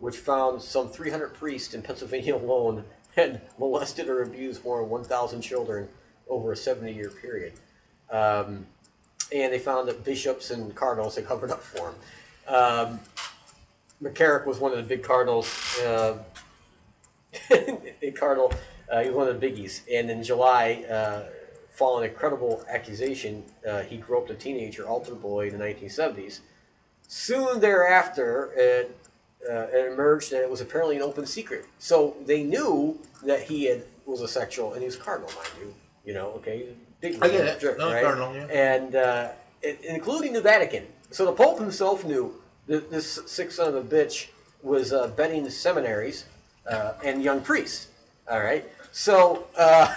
which found some 300 priests in Pennsylvania alone had molested or abused more than 1,000 children over a 70 year period. Um, and they found that bishops and cardinals had covered up for them. Um, McCarrick was one of the big cardinals. Big cardinal, uh, he was one of the biggies. And in July, uh, following a credible accusation, uh, he groped a teenager altar boy in the 1970s. Soon thereafter, it, uh, it emerged that it was apparently an open secret. So they knew that he had was a sexual, and he was cardinal, mind you. You know, okay, big I get it. jerk, No, right? cardinal, yeah. and uh, it, including the Vatican. So the Pope himself knew that this sick son of a bitch was uh, betting the seminaries uh, and young priests. All right. So uh,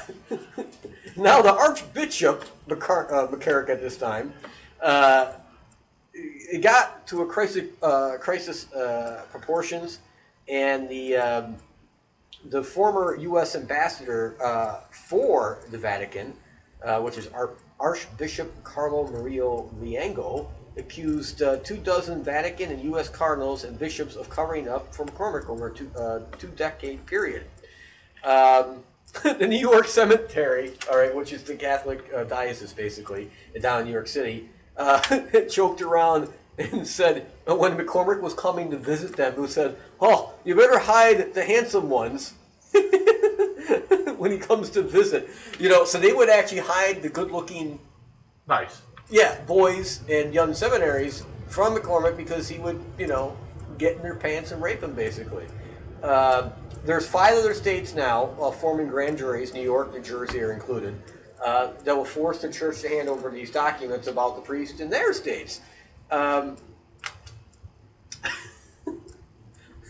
now the Archbishop McCar- uh, McCarrick at this time, uh, it got to a crisis, uh, crisis uh, proportions, and the um, the former U.S. ambassador for the Vatican, which is Ar- Archbishop Carlo Mario Viganò, accused uh, two dozen Vatican and U.S. cardinals and bishops of covering up for McCormick over a two, uh, two decade period. Um, the New York Cemetery, all right, which is the Catholic uh, diocese basically down in New York City, uh, joked around and said uh, when McCormick was coming to visit them, who said, "Oh, you better hide the handsome ones." when he comes to visit, you know, so they would actually hide the good-looking Nice. Yeah, boys and young seminaries from McCormick because he would, you know, get in their pants and rape them, basically. Uh, there's five other states now uh, forming grand juries, New York, New Jersey are included, uh, that will force the church to hand over these documents about the priest in their states. Um,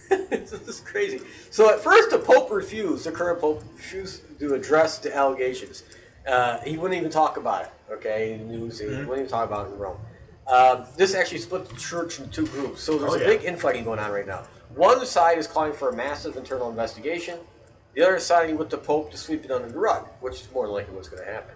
this is crazy. So at first, the Pope refused. The current Pope refused to address the allegations. Uh, he wouldn't even talk about it. Okay, in the news, he wouldn't even talk about it in Rome. Um, this actually split the church into two groups. So there's Oh, a yeah. big infighting going on right now. One side is calling for a massive internal investigation. The other is siding with the Pope to sweep it under the rug, which is more than likely what's going to happen.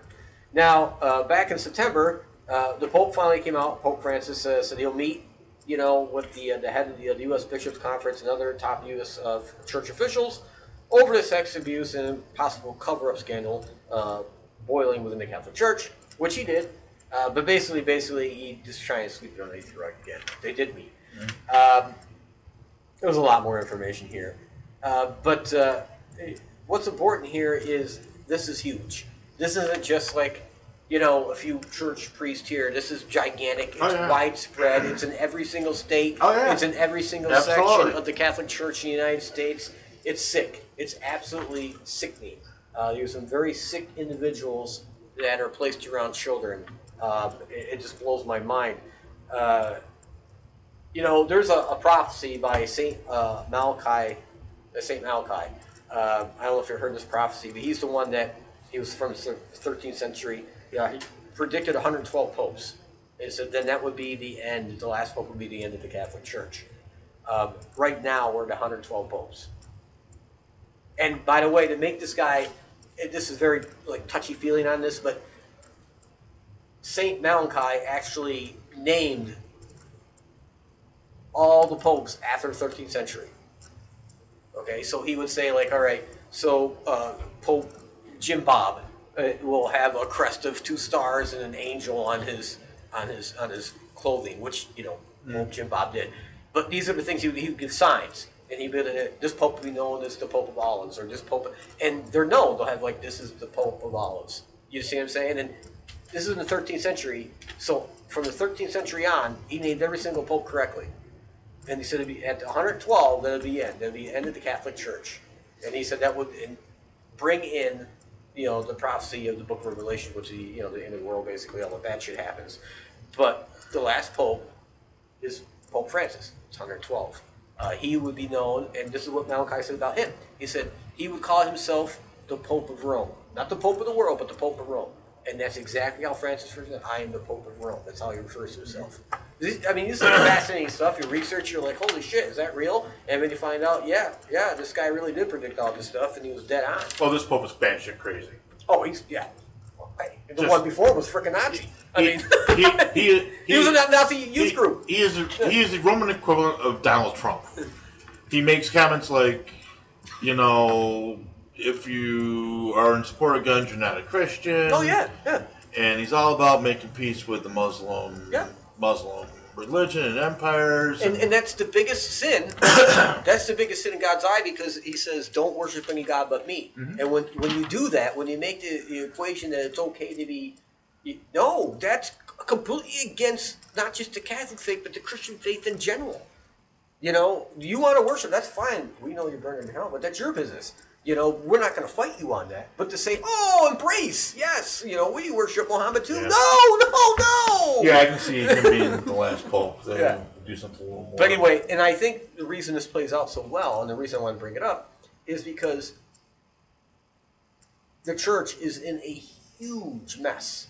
Now, uh, back in September, uh, the Pope finally came out. Pope Francis uh, said he'll meet, you know, with the uh, the head of the, uh, the U.S. Bishops Conference and other top U.S. Uh, church officials over the sex abuse and possible cover-up scandal uh, boiling within the Catholic Church, which he did. Uh, but basically, basically, he just trying to sweep it underneath the rug again. They did meet. Um, there was a lot more information here, uh, but uh, what's important here is this is huge. This isn't just like you know a few church priests here. This is gigantic. It's Oh, yeah. widespread. It's in every single state. Oh, yeah. It's in every single Absolutely. section of the Catholic Church in the United States. It's sick. It's absolutely sickening. Uh, there's some very sick individuals that are placed around children. Um, it, it just blows my mind. Uh, you know, there's a, a prophecy by Saint uh, Malachi, uh, Saint Malachi. Uh, I don't know if you heard this prophecy, but he's the one that he was from the 13th century. Yeah, he predicted 112 popes. And said then that would be the end. The last pope would be the end of the Catholic Church. Um, right now, we're at 112 popes. And by the way, to make this guy, this is very like touchy feeling on this, but Saint Malachi actually named all the popes after the 13th century. Okay, so he would say like, all right, so uh, Pope Jim Bob uh, will have a crest of two stars and an angel on his on his on his clothing, which you know Pope Jim Bob did. But these are the things he would, he would give signs, and he would uh, this Pope will be known as the Pope of Olives, or this Pope, and they're known. They'll have like this is the Pope of Olives. You see what I'm saying? And this is in the 13th century, so from the 13th century on, he named every single pope correctly. And he said it'd be at 112, then it'd be end. That'd be the end of the Catholic Church. And he said that would bring in, you know, the prophecy of the Book of Revelation, which is you know the end of the world, basically all of that shit happens. But the last pope is Pope Francis. It's 112. Uh, he would be known, and this is what Malachi said about him. He said he would call himself the Pope of Rome, not the Pope of the world, but the Pope of Rome. And that's exactly how Francis refers to I am the Pope of Rome. That's how he refers to himself. This- I mean, this is fascinating stuff. You research, you're like, holy shit, is that real? And then you find out, yeah, yeah, this guy really did predict all this stuff, and he was dead on. Well, this Pope is batshit crazy. Oh, he's yeah. The Just- one before was freaking Nazi. I He- mean, he, he, he was a Nazi youth group. He is, a, he is the Roman equivalent of Donald Trump. He makes comments like, you know, if you are in support of guns, you're not a Christian. Oh yeah, yeah. And he's all about making peace with the Muslim, Yeah. Muslim religion and empires. And, and that's the biggest sin. that's the biggest sin in God's eye because He says, "Don't worship any god but me." Mm-hmm. And when when you do that, when you make the, the equation that it's okay to be, no, that's completely against not just the Catholic faith but the Christian faith in general. You know, you want to worship, that's fine. We know you're burning in hell, but that's your business. You know, we're not going to fight you on that. But to say, "Oh, embrace, yes," you know, we worship Muhammad too. Yeah. No, no, no. yeah, I can see him being the last Pope. They Yeah. do something a little more. But anyway, and I think the reason this plays out so well, and the reason I want to bring it up, is because the church is in a huge mess.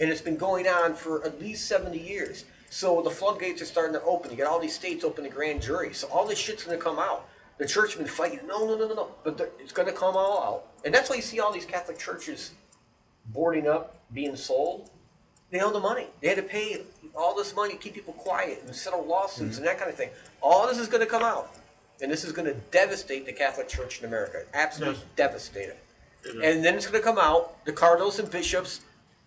And it's been going on for at least 70 years. So the floodgates are starting to open. You got all these states open to grand jury. So all this shit's going to come out. The church been fighting. No, no, no, no, no. But it's going to come all out. And that's why you see all these Catholic churches boarding up, being sold. They owe the money. They had to pay all this money to keep people quiet and settle lawsuits and that kind of thing. All this is going to come out. And this is going to devastate the Catholic Church in America. Absolutely Yes. devastate it. And then it's going to come out. The cardinals and bishops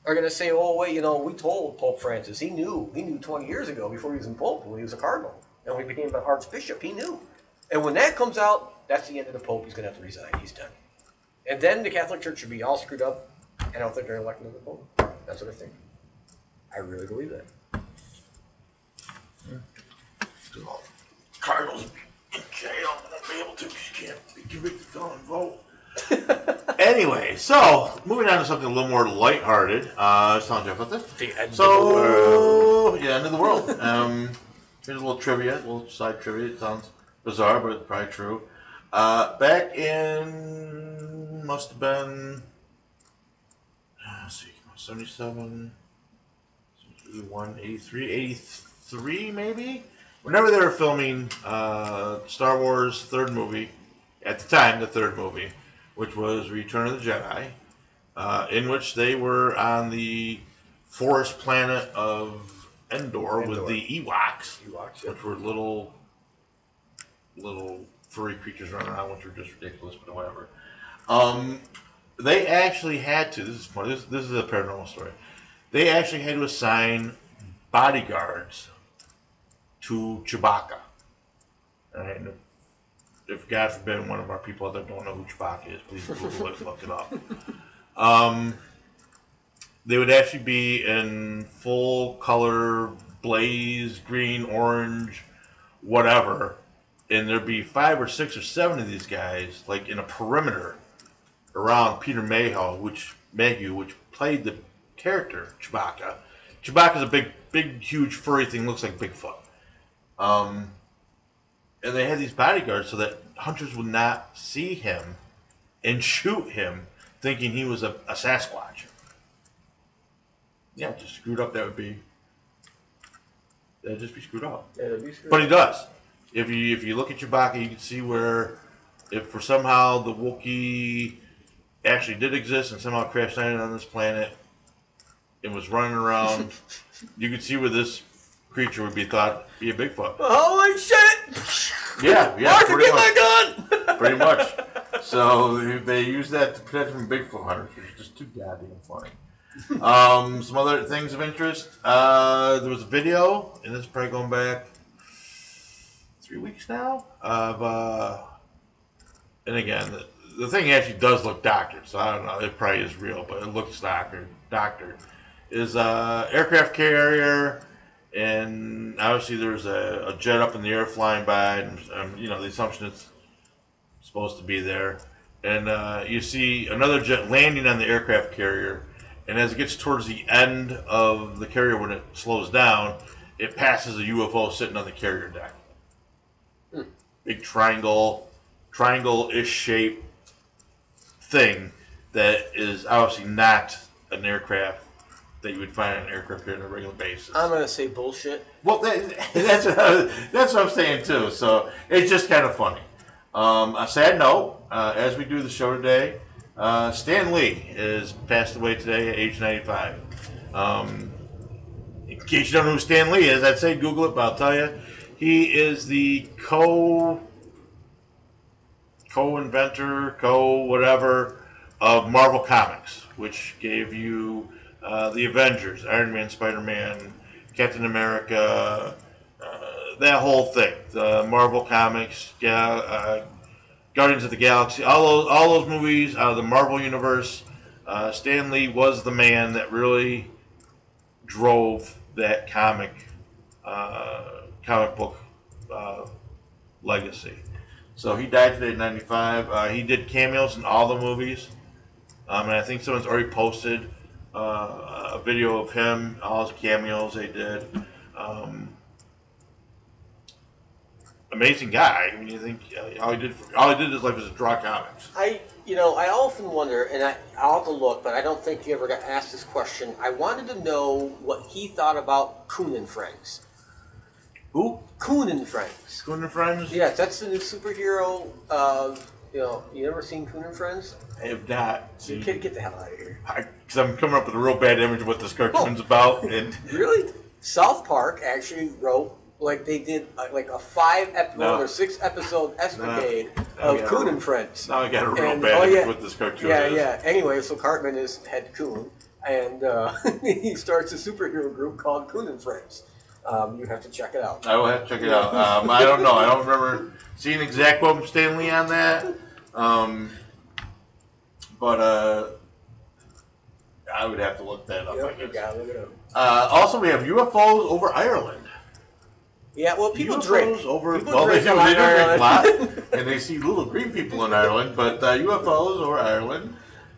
are going to say, "Oh wait, you know, we told Pope Francis. He knew. He knew 20 years ago before he was in Pope when he was a cardinal, and when he became an archbishop, he knew." And when that comes out, that's the end of the Pope. He's going to have to resign. He's done. And then the Catholic Church will be all screwed up. And I don't think they're electing another Pope. That's what I think. I really believe that. Car- Margot's in jail. Won't be able to she can't be convicted felon vote. Anyway, so moving on to something a little more lighthearted. Uh, I was telling Jeff about this. The end So yeah, end of the world. Um, here's a little trivia, a little side trivia. It sounds bizarre, but it's probably true. Uh, back in must have been uh, let's see, 77, 81, 83, 83 maybe. Whenever they were filming uh, Star Wars third movie, at the time the third movie, which was Return of the Jedi, uh, in which they were on the forest planet of Endor, with the Ewoks, Ewoks, yeah. which were little, little furry creatures running around, which were just ridiculous, but whatever. Um, they actually had to. This is funny. This, this is a paranormal story. They actually had to assign bodyguards to Chewbacca. All right, if, God forbid one of our people out there don't know who Chewbacca is, please Google it, look it up. Um, they would actually be in full color, blaze, green, orange, whatever, and there'd be five or six or seven of these guys, like in a perimeter around Peter Mayhew, which Mayhew, which played the character Chewbacca. Chewbacca's a big, big, huge furry thing, looks like Bigfoot. Um, and they had these bodyguards so that hunters would not see him and shoot him, thinking he was a, a Sasquatch. Yeah, just screwed up. That would be. That'd just be screwed up. Yeah, that'd be screwed. But he does. If you if you look at Chewbacca, you can see where, if for somehow the Wookiee actually did exist and somehow crash landed on this planet, and was running around, you could see where this creature would be thought be a Bigfoot. Holy shit! Yeah, yeah, pretty get much. my gun! Pretty much. So they- they use that to protect from Bigfoot hunters, which is just too goddamn funny. Um, some other things of interest. Uh, there was a video, and this is probably going back three weeks now, of, uh, and again, the, the thing actually does look doctored, so I don't know, it probably is real, but it looks doctored. Doctored. Is uh, aircraft carrier, and obviously there's a, a jet up in the air flying by, and um, you know, the assumption it's supposed to be there. And uh, you see another jet landing on the aircraft carrier, and as it gets towards the end of the carrier, when it slows down, it passes a UFO sitting on the carrier deck. Big triangle, triangle-ish shape thing that is obviously not an aircraft that you would find on an aircraft carrier on a regular basis. I'm gonna say bullshit. Well, that, that's what I, that's what I'm saying too. So it's just kind of funny. Um, a sad note: uh, as we do the show today, uh, Stan Lee has passed away today at age 95. Um, in case you don't know who Stan Lee is, I'd say Google it, but I'll tell you, he is the co co-inventor, co-whatever of Marvel Comics, which gave you uh, the Avengers, Iron Man, Spider-Man, Captain America, uh, that whole thing. The Marvel Comics, yeah, uh, Guardians of the Galaxy, all those, all those movies out of the Marvel universe. Uh, Stan Lee was the man that really drove that comic, uh, comic book legacy. So he died today at 95. Uh, he did cameos in all the movies. Um, and I think someone's already posted uh, a video of him, all his cameos they did. Um, amazing guy. I mean, you think uh, all he did for, all he did in his life was draw comics. I, you know, I often wonder, and I, I'll have to look, but I don't think you ever got asked this question. I wanted to know what he thought about Coon and Friends. Who? Coon and Friends. Schoon and Friends? Yes, that's the new superhero. Uh, you know, you ever seen Coon and Friends? I have not. You kid, get the hell out of here. Because I'm coming up with a real bad image of what this cartoon's about. And Really? South Park actually wrote like they did uh, like a five episode No. or six episode escapade No, of. Coon and Friends. now I got a real And- bad oh, image yeah. of what this cartoon Yeah, is. yeah. Anyway, so Cartman is head coon, and uh, he starts a superhero group called Coon and Friends. Um, you have to check it out. I will have to check it out. Um, I don't know. I don't remember seeing exact quote from Stan Lee on that. Um, but uh, I would have to look that up. Yep, you guess. gotta look it up. Uh, also, we have UFOs over Ireland. Yeah, well, people UFOs drink. over. People well, they do. They drink a lot, and they see little green people in Ireland. But uh, UFOs over Ireland.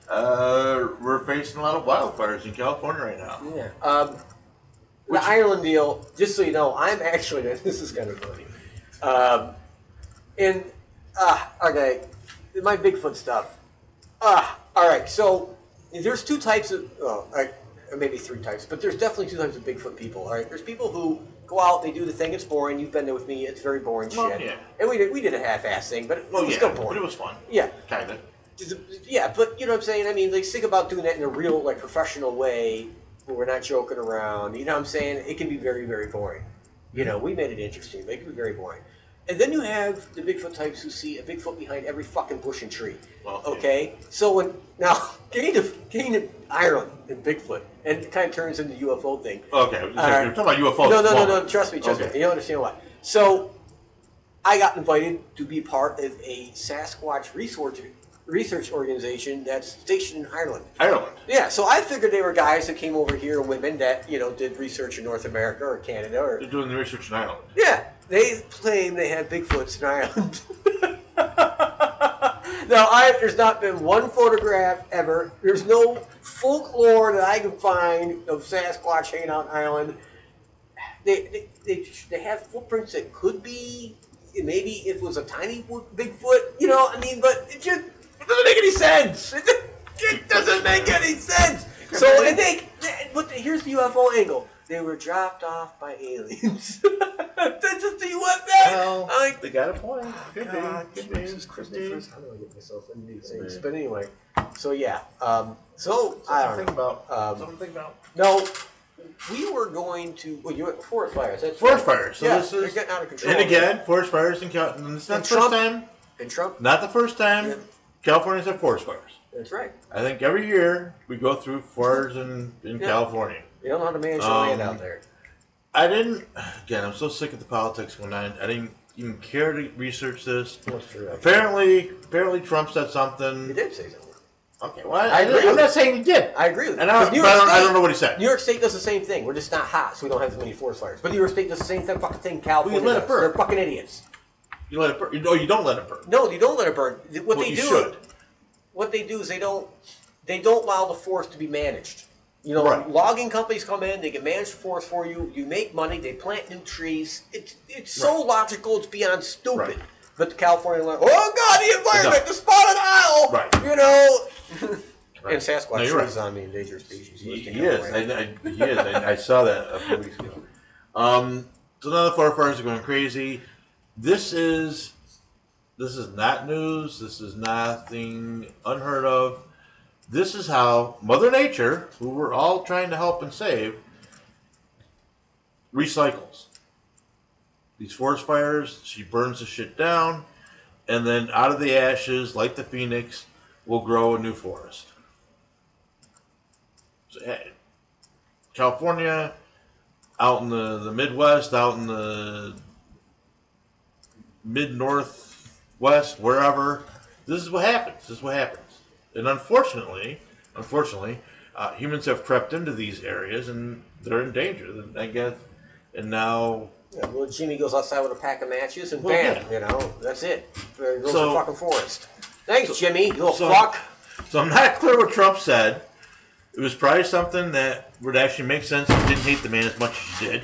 Uh, we're facing a lot of wildfires in California right now. Yeah. Um, the Ireland deal, just so you know, I'm actually, this is kind of funny. Um, and, ah, okay, my Bigfoot stuff. Ah, all right, so there's two types of, I, or maybe three types, but there's definitely two types of Bigfoot people, all right? There's people who go out, they do the thing, it's boring, you've been there with me, it's very boring Well, shit. yeah. And we did, we did a half-ass thing, but it Well, was yeah, still but boring. it was fun. yeah. Kind of. Yeah, but you know what I'm saying? I mean, like, think about doing that in a real, like, professional way where we're not joking around. You know what I'm saying? It can be very, very boring. You know, we made it interesting, but it can be very boring. And then you have the Bigfoot types who see a Bigfoot behind every fucking bush and tree. Well, yeah. Okay? So when, now, getting to, getting to Ireland and Bigfoot, and it kind of turns into UFO thing. Okay, you're uh, talking about UFOs. No, no, no, Well, no. Trust me, trust Okay. me. You don't understand why. So, I got invited to be part of a Sasquatch research research organization that's stationed in Ireland. Ireland. Yeah, so I figured they were guys that came over here, women that you know did research in North America or Canada or They're doing the research in Ireland. yeah. They claim they have Bigfoots in Ireland. now, I, there's not been one photograph ever. There's no folklore that I can find of Sasquatch hanging out in Ireland. They, they, they, they have footprints that could be maybe if it was a tiny Bigfoot, you know. I mean, but it just it doesn't make any sense. It, it doesn't make any sense. So I they but here's the UFO angle. They were dropped off by aliens. That's just the UFO. Well, like, they got a point. Could be, God, be, Jesus could Christopher, how do I get myself into these things? But anyway, so yeah, um, so I Something to don't know. think about. Um, Something to think about. No, we were going to. Well, you forest fires. That's Forest right. fires. So yeah, this they're is, getting out of control. and again, forest fires in California. It's not And the first Trump- time. and Trump. Not the first time. Yeah. California's had forest fires. That's right. I think every year we go through fires in, in Yeah. California. You don't know how to manage your Um, land out there. I didn't. Again, I'm so sick of the politics when on. I didn't even care to research this. That's true. Apparently, apparently Trump said something. He did say something. Okay, well, I, I agree am not saying he did. I agree with you. And I, New I, York don't, I don't know what he said. New York State does the same thing. We're just not hot, so we don't have as many forest fires. But New York State does the same thing, fucking thing California it does. They're fucking idiots. You let it burn. No, you don't let it burn. No, you don't let it burn. What Well, they do, should. what they do is they don't, they don't allow the forest to be managed. You know, Right. logging companies come in, they can manage the forest for you. You make money, they plant new trees. It's it's so logical, it's beyond stupid. Right. But the California, like, oh god, the environment, No. the spotted owl. Right. You know. Right. And Sasquatch No, is on the endangered species list. in he is. I, I, he is. I, I saw that a few weeks ago. Um, so now the forest fires are going crazy. This is this is not news. This is nothing unheard of. This is how Mother Nature, who we're all trying to help and save, recycles. These forest fires, she burns the shit down, and then out of the ashes, like the phoenix, will grow a new forest. So, eh, California, out in the, the Midwest, out in the mid Northwest, wherever, this is what happens. This is what happens. And unfortunately, unfortunately, uh, humans have crept into these areas and they're in danger. I guess, and now Yeah, well, Jimmy goes outside with a pack of matches and Well, bam, yeah. you know, that's it. There goes So- the fucking forest. Thanks, Jimmy, you little so- fuck. So I'm not clear what Trump said. It was probably something that would actually make sense. He didn't hate the man as much as he did.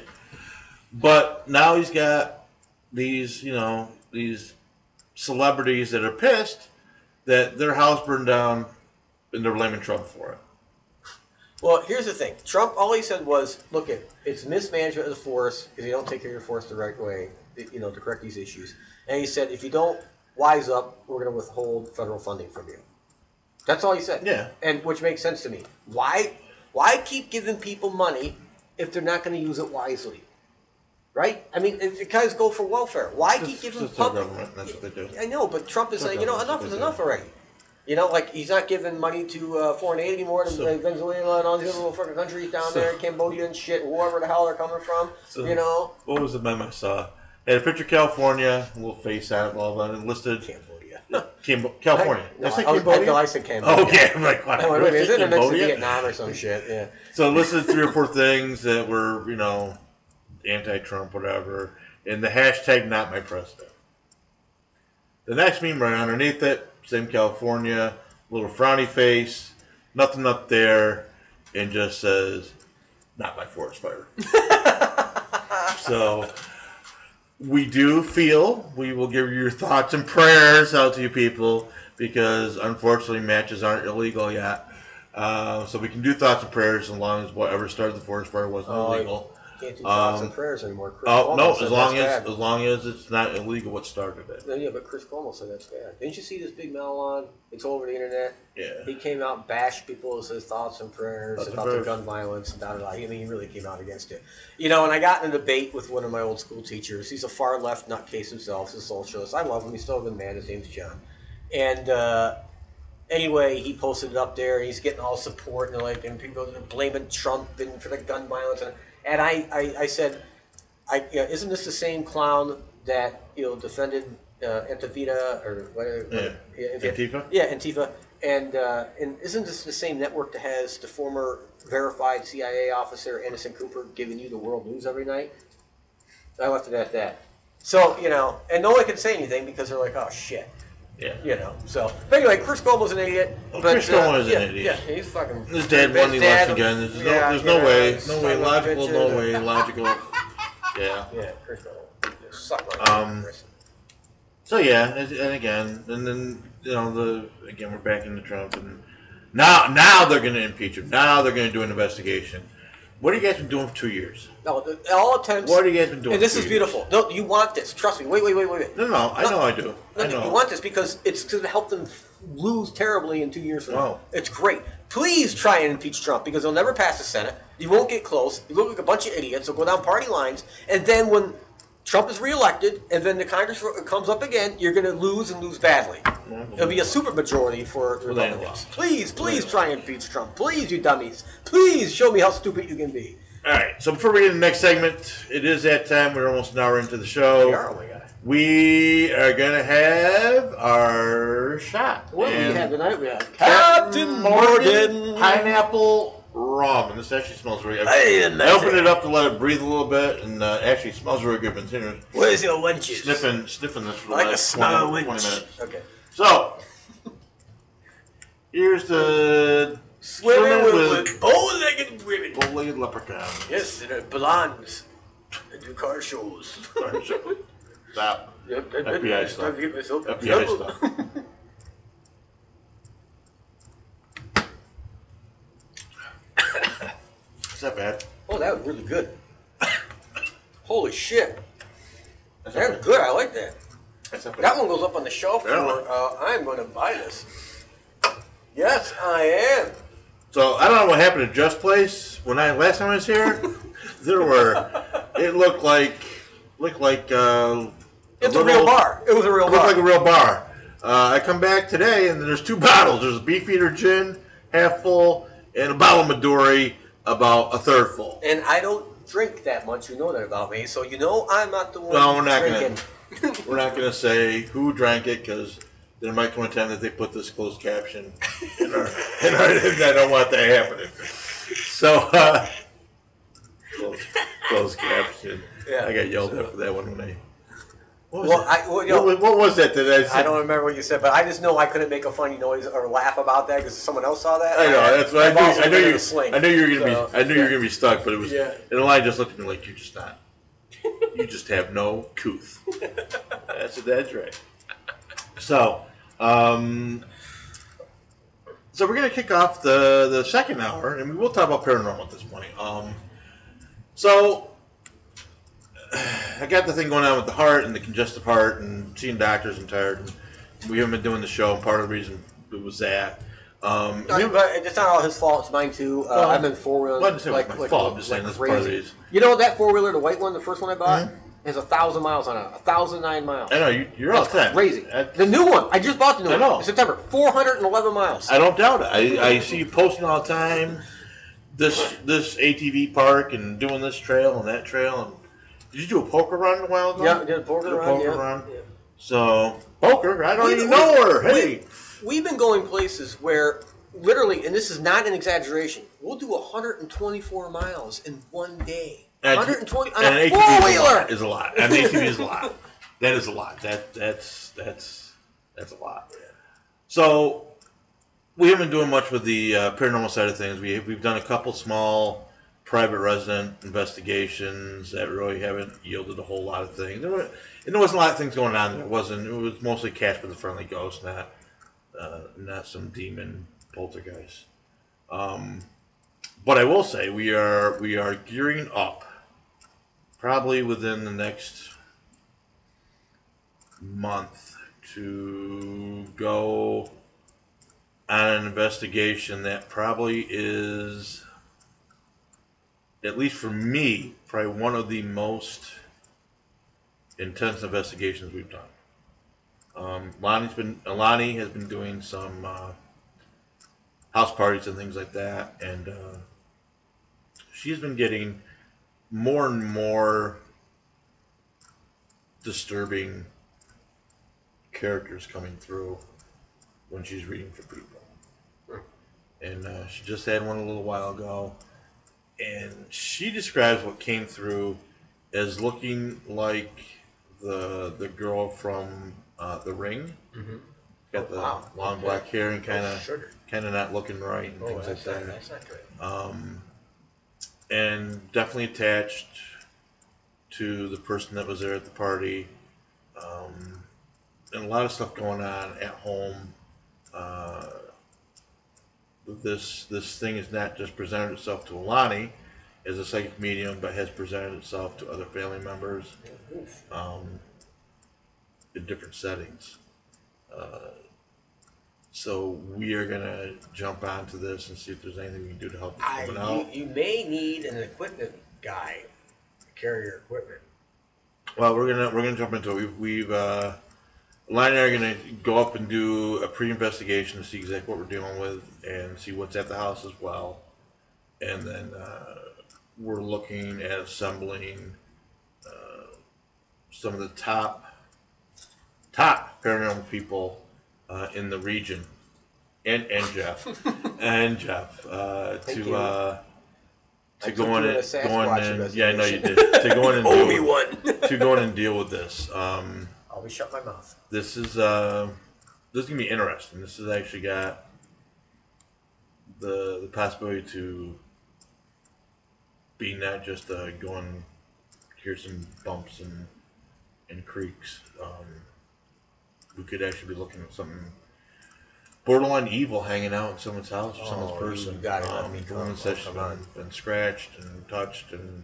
But now he's got these, you know, these celebrities that are pissed that their house burned down and they're blaming Trump for it. Well, here's the thing. Trump, all he said was, look, it, it's mismanagement of the forest because you don't take care of your forest the right way, you know, to correct these issues. And he said, if you don't wise up, we're going to withhold federal funding from you. That's all he said. Yeah. And which makes sense to me. Why, why keep giving people money if they're not going to use it wisely? Right? I mean, it, it guys go for welfare. Why keep It's giving just our public? government. That's what they do. I know, but Trump is It's saying, you know, enough is enough already. You know, like he's not giving money to uh, foreign aid anymore to So- Venezuela and all these other little fucking countries down So- there, Cambodia and shit, wherever the hell they're coming from. So- you know, What was the meme I saw? It had a picture of California, a little face on it, blah, blah, and listed Cambodia. Cambo- California. No, I say I, Cambodia? I, I said Cambodia. Okay, I'm like, what? Oh, wait, Did wait, is it next to? Vietnam or some shit? Yeah. So listed three or four things that were, you know, anti-Trump, whatever. and the hashtag not my president. The next meme right underneath it, same California, little frowny face, nothing up there, and just says, not my forest fire. so we do feel we will give your thoughts and prayers out to you people because unfortunately matches aren't illegal yet. Uh, so we can do thoughts and prayers as long as whatever started the forest fire wasn't Oh, illegal. Can't do thoughts Um, and prayers anymore. Chris Oh Cuomo no, as long as bad. as long as it's not illegal what started it. No, yeah, but Chris Cuomo said that's bad. Didn't you see this big melon? It's all over the internet. Yeah. He came out and bashed people with his thoughts and prayers Thoughts and about the prayers. gun violence and da da da. I mean, he really came out against it. You know, and I got in a debate with one of my old school teachers. He's a far left nutcase himself. He's a socialist. I love him. He's still a good man. His name's John. And uh, anyway, he posted it up there. He's getting all support and like, and people are blaming Trump and for the gun violence. And, and I, I, I said, I, you know, isn't this the same clown that you know defended uh, Antifa or whatever? Yeah. if- Antifa? Yeah, Antifa. And uh, and isn't this the same network that has the former verified CIA officer Anderson Cooper giving you the world news every night? I left it at that. So you know, and no one can say anything because they're like, oh shit. Yeah. You know, so but anyway, Chris Cuomo's an idiot. Well, but, Chris Cuomo is an idiot. Yeah, he's fucking. His dad won the election again. There's no, yeah, there's no know, way, no way, logical, no uh, way, logical. Yeah. Yeah, Chris Cuomo. Suck my Um, Chris. So yeah, and and again, and then you know the again we're back into Trump, and now now they're going to impeach him. Now they're going to do an investigation. What have you guys been doing for two years? No, the- all attempts. What have you guys been doing? And this is beautiful. No, you want this. Trust me. Wait, wait, wait, wait, wait. No, no, I No. know I do. No, I know. You want this because it's to help them lose terribly in two years from now. It's great. Please try and impeach Trump because he'll never pass the Senate. You won't get close. You look like a bunch of idiots. They'll go down party lines. And then when Trump is reelected and then the Congress comes up again, you're going to lose and lose badly. Mm-hmm. It'll be a super majority for the Republicans. Please, please try and impeach Trump. Please, you dummies. Please show me how stupid you can be. All right. So before we get to the next segment, it is that time. We're almost an hour into the show. We are, oh my God. We are gonna have our shot. What do we And have tonight? We have Captain Morgan pineapple rum, and this actually smells really good. Hey, I nice. opened it up to let it breathe a little bit, and uh, actually smells really good. Been sitting Where's your wenches? sniffing, sniffing this for the I like the last smell of 20, 20 wench. minutes. Okay. So here's the Swimming with, with bow-legged women. bow-legged leprechaun. Yes, they're blondes. They do car shows. Stop. Yep, FBI stuff. FBI FBI stuff. It's not bad. Oh, that was really good. Holy shit. That's That's bad. good. I like that. That one goes up on the shelf Yeah. for, uh, I'm going to buy this. Yes, I am. So I don't know what happened to Just Place when I last time I was here. there were, it looked like, looked like uh, It's a little- real bar. It was a real bar. It looked bar. like a real bar. Uh, I come back today and there's two bottles. There's a Beefeater gin, half full, and a bottle of Midori, about a third full. and I don't drink that much. You know that about me. So you know I'm not the one No, we're not drinking. gonna. We're not gonna say who drank it because there might come a time that they put this closed caption in our, in our and I don't want that happening. So, uh, closed, closed caption. Yeah. I got yelled at for that one when I. What was, Well, that? I, well, you know, what, what was that that I said? I don't remember what you said, but I just know I couldn't make a funny noise or laugh about that because someone else saw that. I know that's what I My knew. I were knew you. sling. I knew you were gonna So, be. I knew you were gonna be stuck, but it was. Yeah. And Eli just looked at me like, you're just not. You just have no couth." that's that's right. So, um, so we're gonna kick off the the second hour, and we will talk about paranormal at this point. Um, so. I got the thing going on with the heart and the congestive heart and seeing doctors. I'm tired. And we haven't been doing the show, and part of the reason it was that. Um, No, but it's not all his fault. It's mine too. Uh, Well, I'm in four wheeler. well, I didn't say it was my fault. I'm just saying that's part of these. You know that four wheeler, the white one, the first one I bought, Mhm. Has a thousand miles on it. A thousand nine miles. I know you, you're all That's set. crazy. I, The new one. I just bought the new I one know. in September. Four hundred and eleven miles. I don't doubt it. I, I see you posting all the time. This this ATV park and doing this trail and that trail. And did you do a poker run a while ago? yeah, did a poker Did a run. poker yeah. run. Yeah. So poker, I don't We- even we- know her. we- Hey, We've been going places where literally, and this is not an exaggeration, we'll do 124 miles in one day. And- 120 on a is a four-wheeler. lot- Is a lot. An ATV is a lot. That is a lot. That that's that's that's a lot. So we haven't been doing much with the uh, paranormal side of things. We we've done a couple small private resident investigations that really haven't yielded a whole lot of things. There, were, and there wasn't a lot of things going on. There wasn't. It was mostly Casper the friendly ghost, not uh, not some demon poltergeist. Um, but I will say we are we are gearing up probably within the next month to go on an investigation that probably is at least for me probably one of the most intense investigations we've done. Um, Lonnie's been Lonnie has been doing some uh, house parties and things like that and uh, she's been getting more and more disturbing characters coming through when she's reading for people. And uh, she just had one a little while ago, and she describes what came through as looking like the the girl from uh, The Ring. Mhm. Got the Wow. long black hair and kind Oh, of kind of not looking right and Oh, things like not, that not um, and definitely attached to the person that was there at the party. Um, and a lot of stuff going on at home. Uh, this this thing has not just presented itself to Alani as a psychic medium, but has presented itself to other family members um, in different settings. Uh, so we are gonna jump onto this and see if there's anything we can do to help this I, woman out. you, you may need an equipment guy to carry your equipment. Well, we're gonna we're gonna jump into it. We've we've uh, Lionel and I are gonna go up and do a pre-investigation to see exactly what we're dealing with and see what's at the house as well, and then uh, we're looking at assembling uh, some of the top top paranormal people uh, in the region, and and Jeff and Jeff uh, Thank to you. uh, I to took go you in on a and go Sasquatch in and yeah, I know you did to go in and deal Obi with, Wan. to go in and deal with this. Um, I'll be shut my mouth. this is uh, this is gonna be interesting. This has actually got the the possibility to be not just uh, going here's some bumps and and creaks. Um, we could actually be looking at something borderline evil hanging out in someone's house or someone's Oh, person. you gotta let um, me the come. woman said Oh, she's come been, on. been scratched and touched and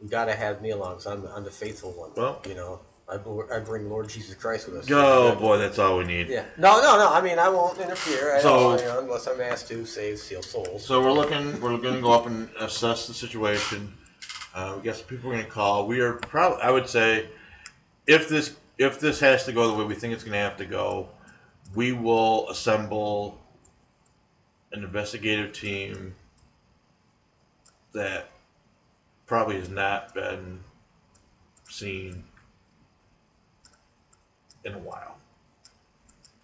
You gotta have me along, so I'm, I'm the faithful one. Well- you know, I, br- I bring Lord Jesus Christ with us. oh boy, that's all we need. Yeah. No, no, no. I mean, I won't interfere. I So- don't, you know, unless I'm asked to save seal souls. So we're looking. We're going to go up and assess the situation. Uh, we got some people we're going to call. We are probably. I would say, if this if this has to go the way we think it's going to have to go, we will assemble an investigative team that probably has not been seen in a while.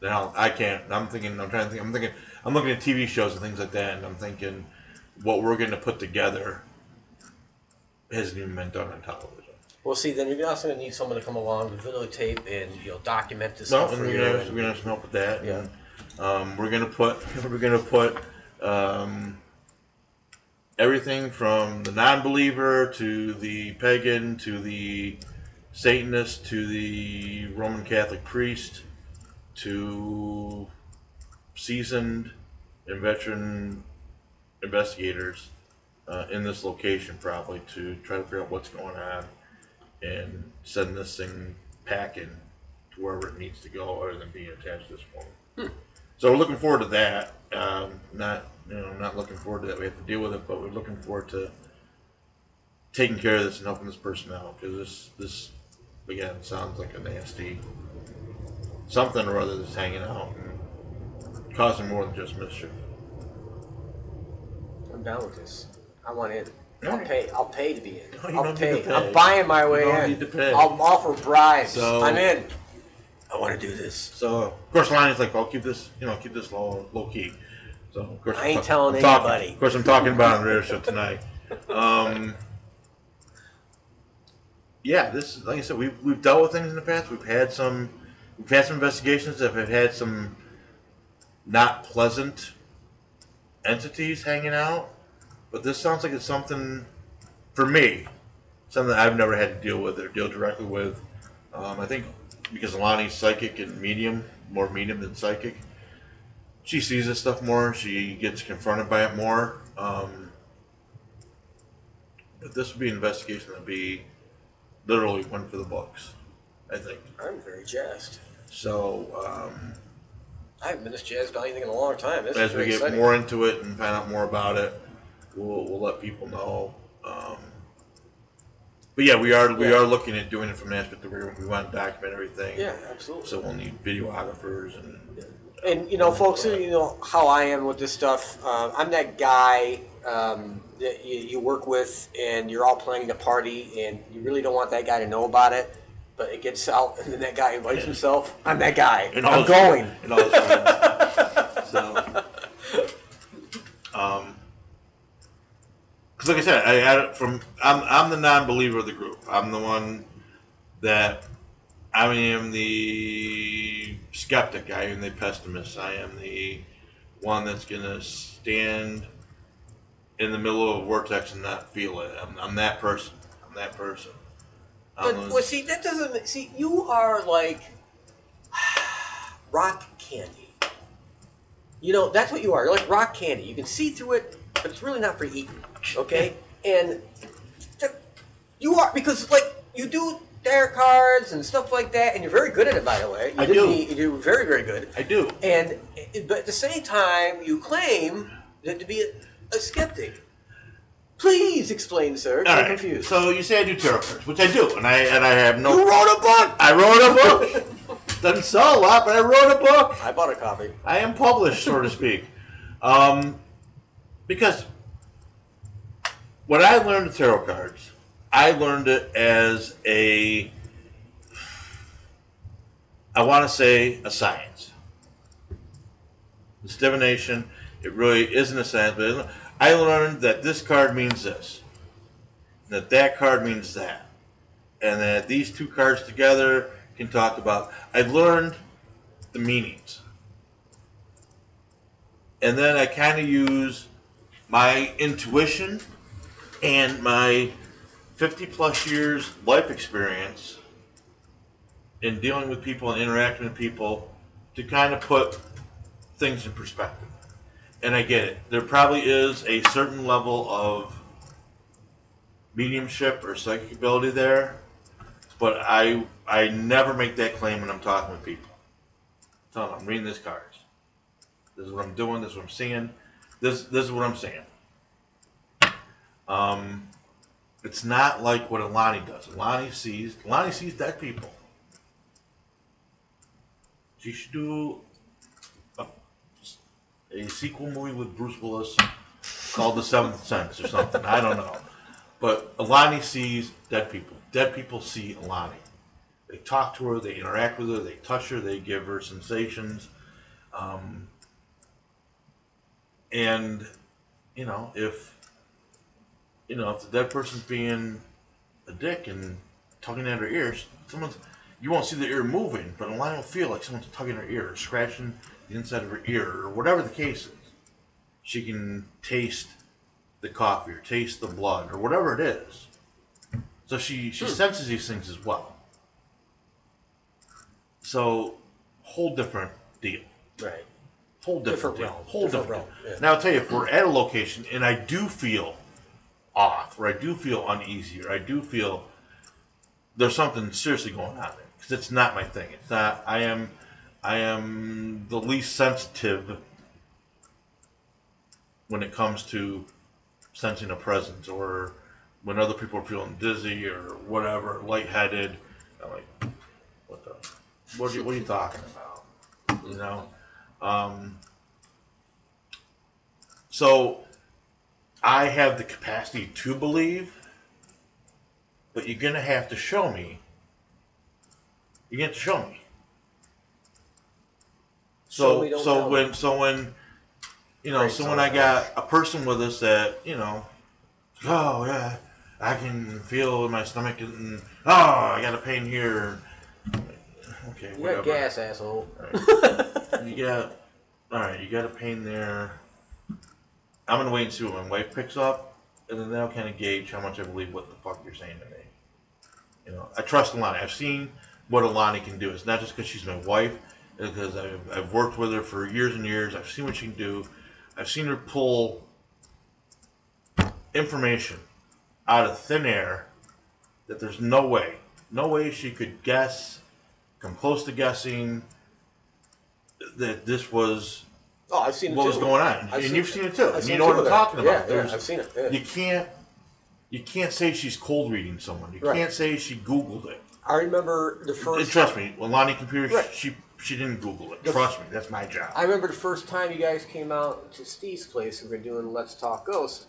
Now I can't. I'm thinking. I'm trying to think. I'm thinking. I'm looking at TV shows and things like that, and I'm thinking what we're going to put together hasn't even been done on television. Well, see, then you're also gonna need someone to come along to videotape and you know document this No, stuff and for we're you. gonna, have, and- we're gonna have some help with that. Yeah. Um, we're gonna put we're gonna put um, everything from the non-believer to the pagan to the Satanist to the Roman Catholic priest to seasoned and veteran investigators uh, in this location probably to try to figure out what's going on and send this thing packing to wherever it needs to go other than being attached to this woman. So we're looking forward to that. Um, not you know not looking forward to that we have to deal with it, but we're looking forward to taking care of this and helping this person out because this this again sounds like a nasty something or other that's hanging out and causing more than just mischief. I'm down with this. I want in. All I'll pay. I'll pay to be in. No, you I'll don't pay. need to pay. I'm buying my way You don't in. need to pay. I'll offer bribes. So- I'm in. I want to do this. So of course Lonnie's like, I'll keep this you know keep this low low key. So of course I I'm ain't telling I'm talking- anybody. Of course I'm talking about it on the radio show tonight. Um, yeah, this is like I said, we've we've dealt with things in the past. We've had some we've had some investigations that have had some not pleasant entities hanging out. But this sounds like it's something for me, something that I've never had to deal with or deal directly with. Um, I think because Lonnie's psychic and medium, more medium than psychic, she sees this stuff more. She gets confronted by it more. Um, but this would be an investigation that'd be literally one for the books. I think I'm very jazzed. so. Um, I haven't been this jazzed about anything in a long time. This is as we get exciting. more into it and find out more about it, we'll, we'll let people know. Um, but yeah, we are we Yeah. are looking at doing it from an aspect where we want to document everything. Yeah, absolutely. So we'll need videographers and And you know, folks, you know how I am with this stuff. Uh, I'm that guy um, that you, you work with, and you're all planning the party, and you really don't want that guy to know about it. But it gets out, and then that guy invites himself. I'm that guy. and all I'm his- going. and all his friends. so, um, because like I said, I, I from I'm I'm the non-believer of the group. I'm the one that I am the skeptic. I am the pessimist. I am the one that's gonna stand in the middle of a vortex and not feel it. I'm, I'm that person. I'm that person. I'm But well, see, that doesn't. See, you are like rock candy. You know, that's what you are. You're like rock candy. You can see through it, but it's really not for eating. Okay, and you are because like you do tarot cards and stuff like that, and you're very good at it. By the way, you I do. me- You do very, very good. I do. And but at the same time, you claim that to be a, a skeptic. Please explain, sir. All I'm right. confused. So you say I do tarot cards, which I do, and I and I have no. you wrote a book. I wrote a book. Doesn't sell a lot, but I wrote a book. I bought a copy. I am published, so to speak. Um, because when I learned tarot cards, I learned it as a, I want to say, a science. It's divination. It really isn't a science, but I learned that this card means this, that that card means that, and that these two cards together can talk about. I learned the meanings. And then I kind of use my intuition and my 50 plus years life experience in dealing with people and interacting with people to kind of put things in perspective. And I get it. There probably is a certain level of mediumship or psychic ability there, but I I never make that claim when I'm talking with people. Tell them I'm reading these cards. This is what I'm doing. This is what I'm seeing. This this is what I'm saying. Um, it's not like what Alani does. Alani sees Alani sees dead people. She should do a, a sequel movie with Bruce Willis called The Seventh Sense or something. I don't know. But Alani sees dead people. Dead people see Alani. They talk to her, they interact with her, they touch her, they give her sensations. Um, and, you know, if, you know, if the dead person's being a dick and tugging at her ears, someone's, you won't see the ear moving, but Alani will feel like someone's tugging her ear or scratching the inside of her ear or whatever the case is. She can taste the coffee or taste the blood or whatever it is. So she, she senses these things as well. So, whole different deal. Right. Whole different, Different deal. realm. Whole Different different. realm, deal. yeah. Now I'll tell you, if we're at a location and I do feel off, or I do feel uneasy, or I do feel there's something seriously going on there, because it's not my thing. It's not. I am, I am the least sensitive when it comes to sensing a presence, or when other people are feeling dizzy or whatever, lightheaded. I'm like, what the, what are you, what are you talking about? You know. Um, so I have the capacity to believe, but you're gonna have to show me. You're gonna have to show me. So so me. when so when you know Great so when I got a person with us that you know, oh yeah, I can feel my stomach and oh, I got a pain here. Okay, You got gas, asshole. You got all right. You got a pain there. I'm gonna wait and see what my wife picks up, and then that'll kind of gauge how much I believe what the fuck you're saying to me. You know, I trust Alani. I've seen what Alani can do. It's not just because she's my wife, it's because I've, I've worked with her for years and years. I've seen what she can do. I've seen her pull information out of thin air that there's no way, no way she could guess, come close to guessing that this was Oh, I've seen it what too. was going on, I've and you've seen it too. I've And seen you know what I'm that. talking about. Yeah, yeah, There's- I've seen it. Yeah. You can't, you can't say she's cold reading someone. You Right. can't say she Googled it. I remember the And first. trust me, when Lonnie Computer, Right. she she didn't Google it. The- Trust me, that's my job. I remember the first time you guys came out to Steve's place. And we were doing Let's Talk Ghosts,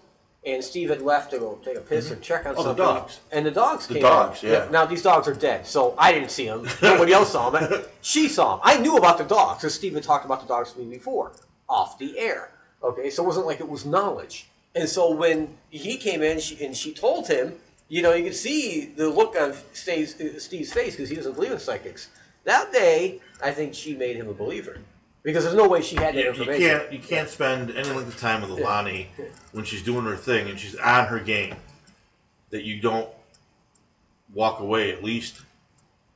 and Steve had left to go take a piss mm-hmm. or check on Oh, the something. dogs. And the dogs The came. dogs, out. yeah. Now these dogs are dead, so I didn't see them. Nobody else saw them. She saw them. I knew about the dogs because Steve had talked about the dogs to me before, off the air. Okay, so it wasn't like it was knowledge. And so when he came in she, and she told him, you know, you could see the look on Steve's, Steve's face because he doesn't believe in psychics. That day, I think she made him a believer because there's no way she had that You, you information. can't you can't spend any length of time with Alani when she's doing her thing and she's on her game that you don't walk away at least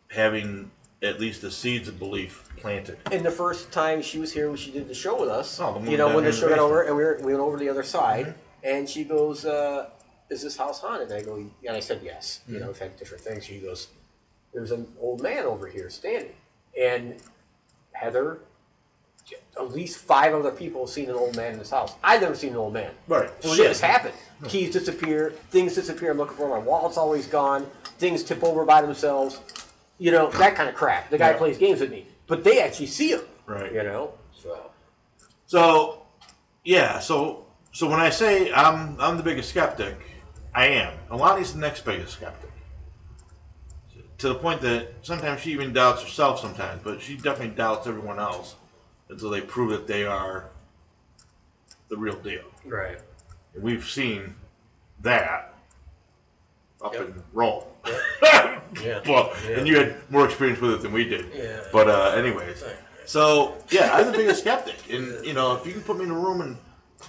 having at least the seeds of belief planted. And the first time she was here, when she did the show with us, Oh, the you know, when the show got over, and we, were, we went over to the other side, mm-hmm. and she goes, uh, "Is this house haunted?" And I go, "Yeah." And I said, "Yes." You mm-hmm. know, we've had different things. She goes, "There's an old man over here standing," and Heather, at least five other people have seen an old man in this house. I've never seen an old man. Right. So Shit. this happened. Mm-hmm. Keys disappear, things disappear. I'm looking for my wallet's always gone. Things tip over by themselves. You know that kind of crap. The guy Yeah. plays games with me, but they actually see him. Right. You know. So So, yeah. So, so when I say I'm I'm the biggest skeptic, I am. Alani's the next biggest skeptic. To the point that sometimes she even doubts herself. Sometimes, but she definitely doubts everyone else until they prove that they are the real deal. right. And we've seen that up Yep. in Rome. Yeah. well, Yeah. and you had more experience with it than we did. Yeah. But uh, anyways, so yeah, I'm the biggest skeptic, and you know, if you can put me in a room and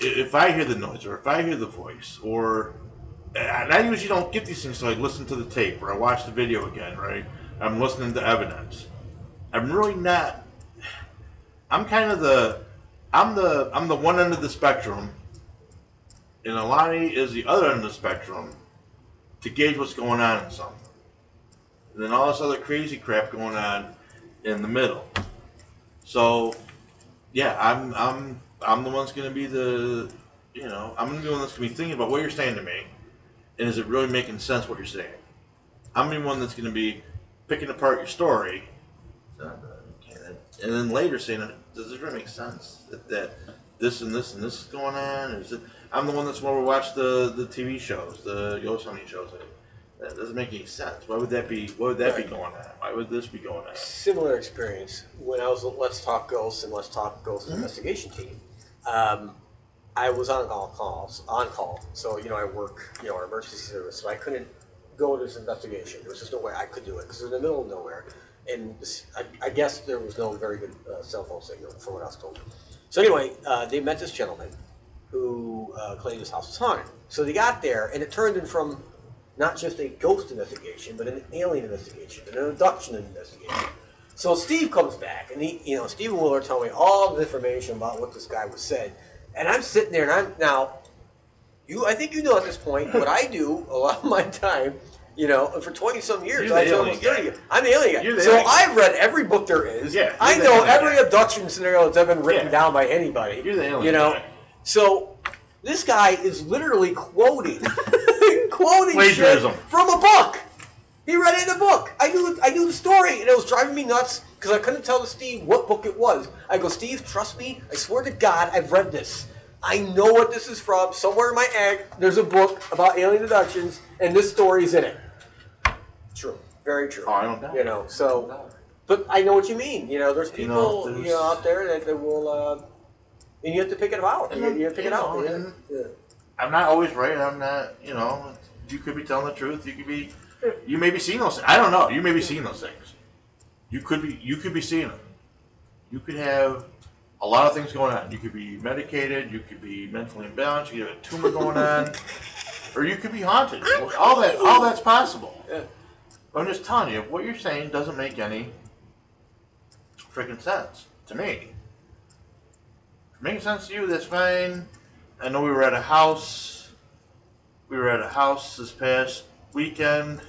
if I hear the noise or if I hear the voice or and I usually don't get these things, so I listen to the tape or I watch the video again. Right? I'm listening to evidence. I'm really not. I'm kind of the. I'm the. I'm the one end of the spectrum, and Alani is the other end of the spectrum to gauge what's going on in something. And then all this other crazy crap going on in the middle. So, yeah, I'm I'm I'm the one that's gonna be the, you know, I'm gonna be the one that's gonna be thinking about what you're saying to me, and is it really making sense what you're saying? I'm the one that's gonna be picking apart your story, and then later saying, does this really make sense that, that this and this and this is going on? Is it, I'm the one that's more We watch the the TV shows, the ghost hunting shows. That doesn't make any sense. Why would that be? Why would that be going on? Why would this be going on? Similar experience when I was at Let's Talk Ghosts and Let's Talk Ghosts investigation team. Um, I was on call calls on call, so you know I work you know our emergency service, so I couldn't go to this investigation. There was just no way I could do it because it's in the middle of nowhere, and this, I, I guess there was no very good uh, cell phone signal from what I was told. So anyway, uh, they met this gentleman who uh, claimed his house was haunted. So they got there, and it turned in from not just a ghost investigation, but an alien investigation, an abduction investigation. So Steve comes back, and he, you know, Stephen Willer told me all the information about what this guy was said, and I'm sitting there, and I'm now, you, I think you know at this point what I do a lot of my time. You know, and for twenty some years, I was almost thirty. Years. I'm the alien guy, the so alien. I've read every book there is. Yeah, I know every guy. abduction scenario that's ever been written Yeah. down by anybody. You're the alien You know, guy. So this guy is literally quoting, quoting Plagiarism. from a book. He read it in a book. I knew I knew the story, and it was driving me nuts because I couldn't tell Steve what book it was. I go, Steve, trust me. I swear to God, I've read this. I know what this is from. Somewhere in my egg, there's a book about alien abductions, and this story's in it. True, very true. Oh, I don't doubt You know, so, but I know what you mean. You know, there's You people know, you know, out there that, that will, uh, and you have to pick it out. You, you have to pick it You out. Yeah. Yeah. I'm not always right. I'm not, you know. you could be telling the truth. You could be, you may be seeing those. I don't know. You may be seeing those things. You could be, you could be seeing them. You could have a lot of things going on. You could be medicated. You could be mentally imbalanced. You could have a tumor going on, or you could be haunted. All that, all that's possible. Yeah. I'm just telling you, what you're saying doesn't make any freaking sense to me. Makes sense to you, that's fine. I know we were at a house. We were at a house this past weekend,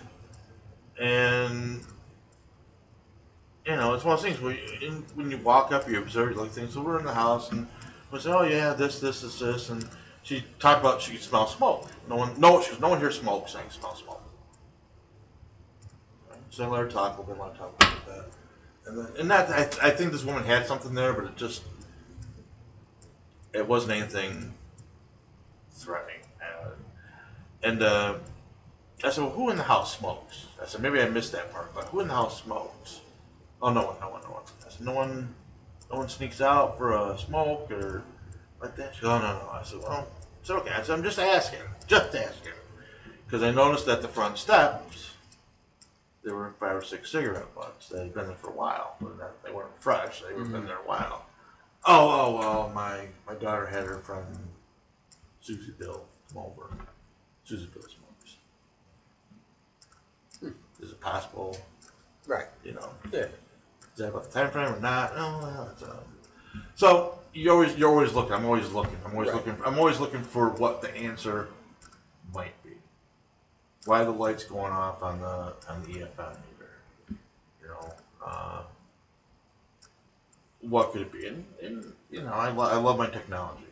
and you know, it's one of those things when you walk up, you observe like things. So we're in the house, and we say, "Oh yeah, this, this, this, this," and she talked about she could smell smoke. No one, no, she goes, no one here smokes. I can smell smoke. So I let her talk her talk about that. And, then, and that, I, I think this woman had something there, but it just, it wasn't anything threatening. Uh, and uh, I said, well, who in the house smokes? I said, maybe I missed that part, but who in the house smokes? Oh, no one, no one, no one. I said, no one, no one sneaks out for a smoke or like that. She goes, oh, no, no. I said, well, it's okay. I said, I'm just asking, just asking. Because I noticed at the front steps, there were five or six cigarette butts that had been there for a while. But they weren't fresh. They had been there a while. Oh, oh, well, my, my daughter had her from Susie Bill come over. Susie Bill smokes. Is it possible, Right. you know, Yeah. is that about the time frame or not? No, no, it's, um, so you always you're always looking. I'm always looking. I'm always Right. looking. I'm always looking for what the answer might be. Why the lights going off on the on the EMF meter? You know, uh, what could it be? And, and you know, I, lo- I love my technology.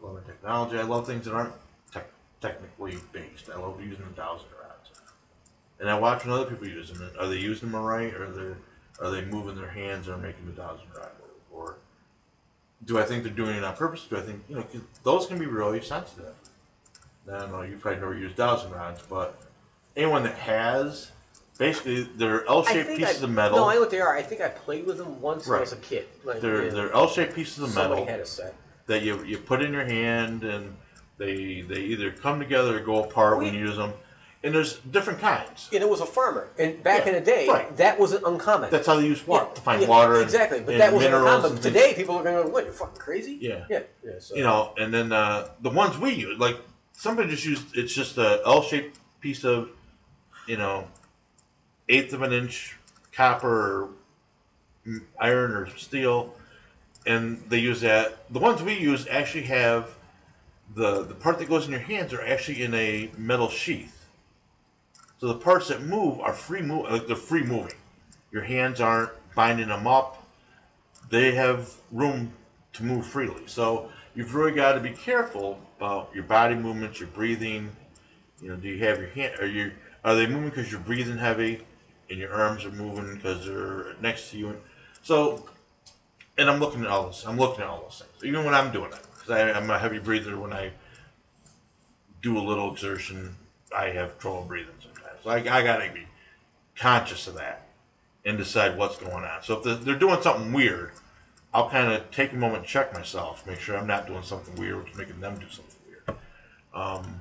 I love my technology. I love things that aren't tech technically based. I love using the dowsing rods. And I watch when other people use them. Are they using them right, or are they are they moving their hands or making the dowsing rod move? Or do I think they're doing it on purpose? Do I think you know those can be really sensitive? I don't know. You probably never used dowsing rods, but anyone that has, basically, they're L-shaped pieces I, of metal. No, I know what they are. I think I played with them once when I was a kid. Like, they're yeah, they're L-shaped pieces of somebody metal had a set. that you you put in your hand, and they they either come together or go apart when you use them. And there's different kinds. And it was a farmer. And back Yeah, in the day, right. that wasn't uncommon. That's how they use water Yeah, to find yeah, water. and- Exactly, but and that wasn't minerals uncommon. and things. Today, people are going to go, what, you're fucking crazy? Yeah. Yeah. yeah so. you know, and then uh, the ones we use, like somebody just used, it's just a L-shaped piece of, you know, eighth of an inch copper, or iron or steel, and they use that. The ones we use actually have the the part that goes in your hands are actually in a metal sheath. So the parts that move are free move, like they're free moving. Your hands aren't binding them up. They have room to move freely. So you've really got to be careful about your body movements, your breathing. You know, do you have your hand? Are you are they moving because you're breathing heavy, and your arms are moving because they're next to you? And So, and I'm looking at all this. I'm looking at all those things, even when I'm doing it, because I'm a heavy breather. When I do a little exertion, I have trouble breathing sometimes. So I, I got to be conscious of that and decide what's going on. So if they're, doing something weird, I'll kind of take a moment check myself, make sure I'm not doing something weird, which is making them do something weird. Um,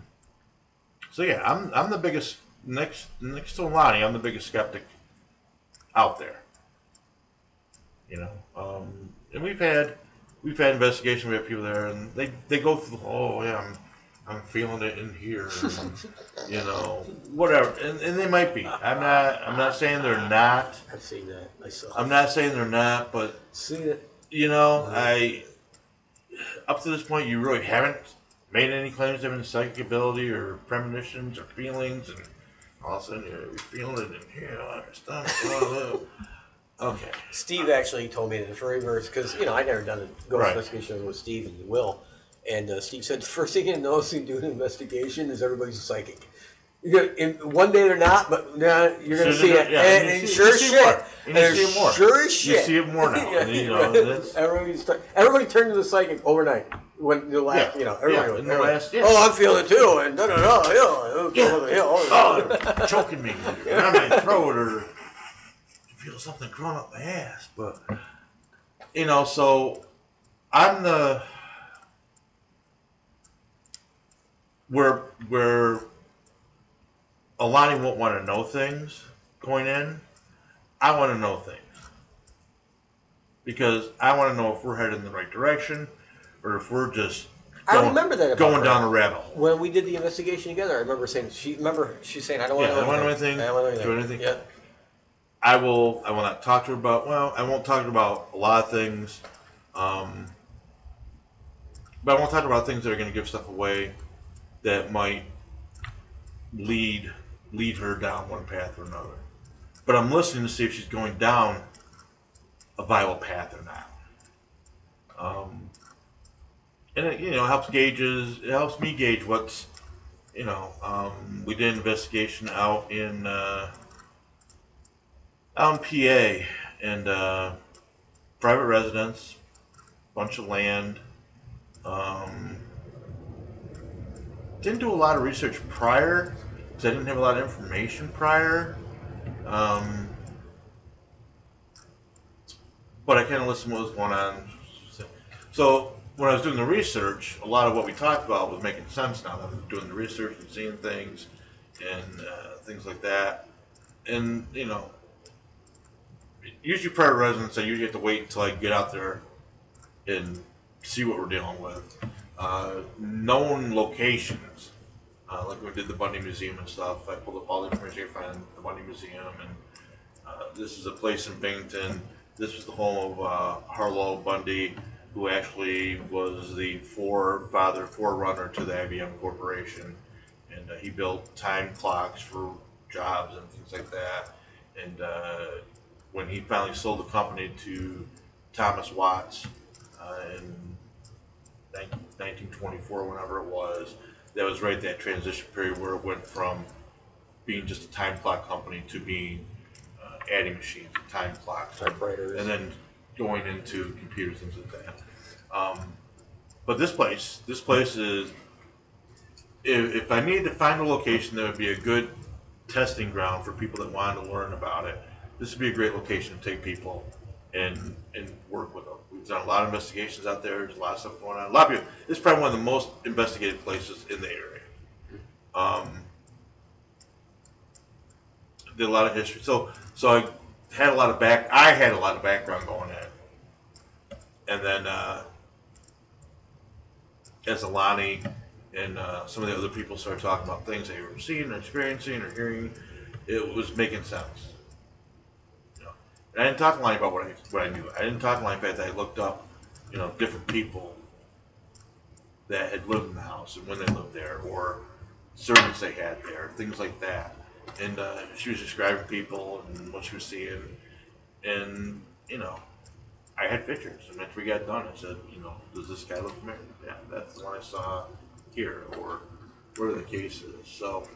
so yeah, I'm I'm the biggest next next to Lonnie. I'm the biggest skeptic out there. You know, um, and we've had we've had investigation. We have people there, and they they go through. the Oh yeah, I'm I'm feeling it in here. and, you know, whatever, and, and they might be. I'm not I'm not saying they're not. I've seen that myself. I'm not saying they're not, but see it. you know, I up to this point you really haven't made any claims of any psychic ability or premonitions or feelings, and all of a sudden you're, you're feeling it in here on your stomach. okay, Steve actually told me in the very first because you know I never done a ghost Right. investigation with Steve and Will, and uh, Steve said the first thing you know if you do an investigation is everybody's a psychic. You're gonna, one day they're not, but now you're gonna see it, yeah, and, you and sure as shit. And you see it more. Sure as You shit. see it more now, Yeah, you know, everybody start, everybody turned to the psychic overnight when the last, Yeah, you know, everybody was, everybody, last- yeah. oh, I'm feeling it too, and da da da, yeah, Yeah. yeah, oh, they're choking me around my throat, or feel something crawling up my ass. But you know, so I'm the where where Alani won't want to know things going in. I want to know things because I want to know if we're headed in the right direction or if we're just I going, remember that going her. down a rabbit hole. When we did the investigation together, I remember saying she remember she saying I don't want Yeah, to I know anything. anything, I don't want to do know anything. Yeah. I will. I will not talk to her about. Well, I won't talk about a lot of things. Um, but I won't talk about things that are going to give stuff away that might lead lead her down one path or another. But I'm listening to see if she's going down a viable path or not. Um, and it, you know, helps gauges. It helps me gauge what's, you know. Um, we did an investigation out in. Uh, out in PA and uh, private residence, bunch of land. Um, didn't do a lot of research prior because I didn't have a lot of information prior. Um, but I kind of listened to what was going on. So when I was doing the research, a lot of what we talked about was making sense now I'm doing the research and seeing things and uh, things like that. And you know, usually private residents, I usually have to wait until I get out there and see what we're dealing with. Uh, known locations, uh, like we did the Bundy Museum and stuff, I pulled up all the information I the Bundy Museum, and uh, this is a place in Binghamton. This was the home of uh, Harlow Bundy, who actually was the forefather, forerunner to the IBM Corporation, and uh, he built time clocks for jobs and things like that. And uh, when he finally sold the company to Thomas Watson uh, in 1924, whenever it was, that was right that transition period where it went from being just a time clock company to being uh, adding machines, time clocks, Typewriters. and then going into computers and things like that. Um, but this place, this place is. If, if I needed to find a location that would be a good testing ground for people that wanted to learn about it, this would be a great location to take people and and work with them. Done a lot of investigations out there. There's a lot of stuff going on. A lot of people. It's probably one of the most investigated places in the area. Um, did a lot of history. So so I had a lot of back. I had a lot of background going in, and then uh, as Alani and uh, some of the other people started talking about things they were seeing or experiencing or hearing, it was making sense. And I didn't talk Alani about what I what I knew. I didn't talk Alani about that. I looked up, you know, different people that had lived in the house and when they lived there, or servants they had there, things like that. And uh, she was describing people and what she was seeing, and you know, I had pictures. And after we got done, I said, you know, does this guy look familiar? Yeah, that's the one I saw here, or whatever the case is. So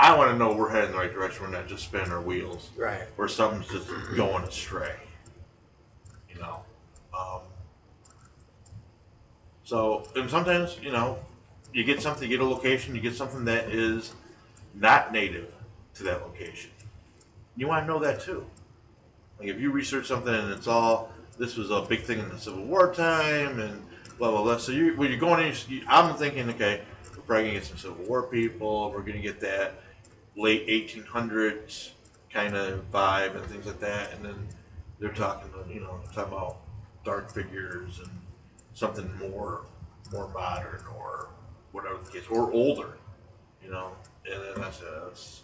I want to know we're heading in the right direction. We're not just spinning our wheels, Right. or something's just going astray. You know. Um, so, and sometimes, you know, you get something, you get a location, you get something that is not native to that location. You want to know that too. Like if you research something and it's all, this was a big thing in the Civil War time and blah, blah, blah. So you, when you're going in, I'm thinking, okay, we're probably going to get some Civil War people. We're going to get that late 1800s kind of vibe and things like that. And then they're talking, you know, talking about dark figures and something more more modern or whatever the case, or older, you know. And then that's, that's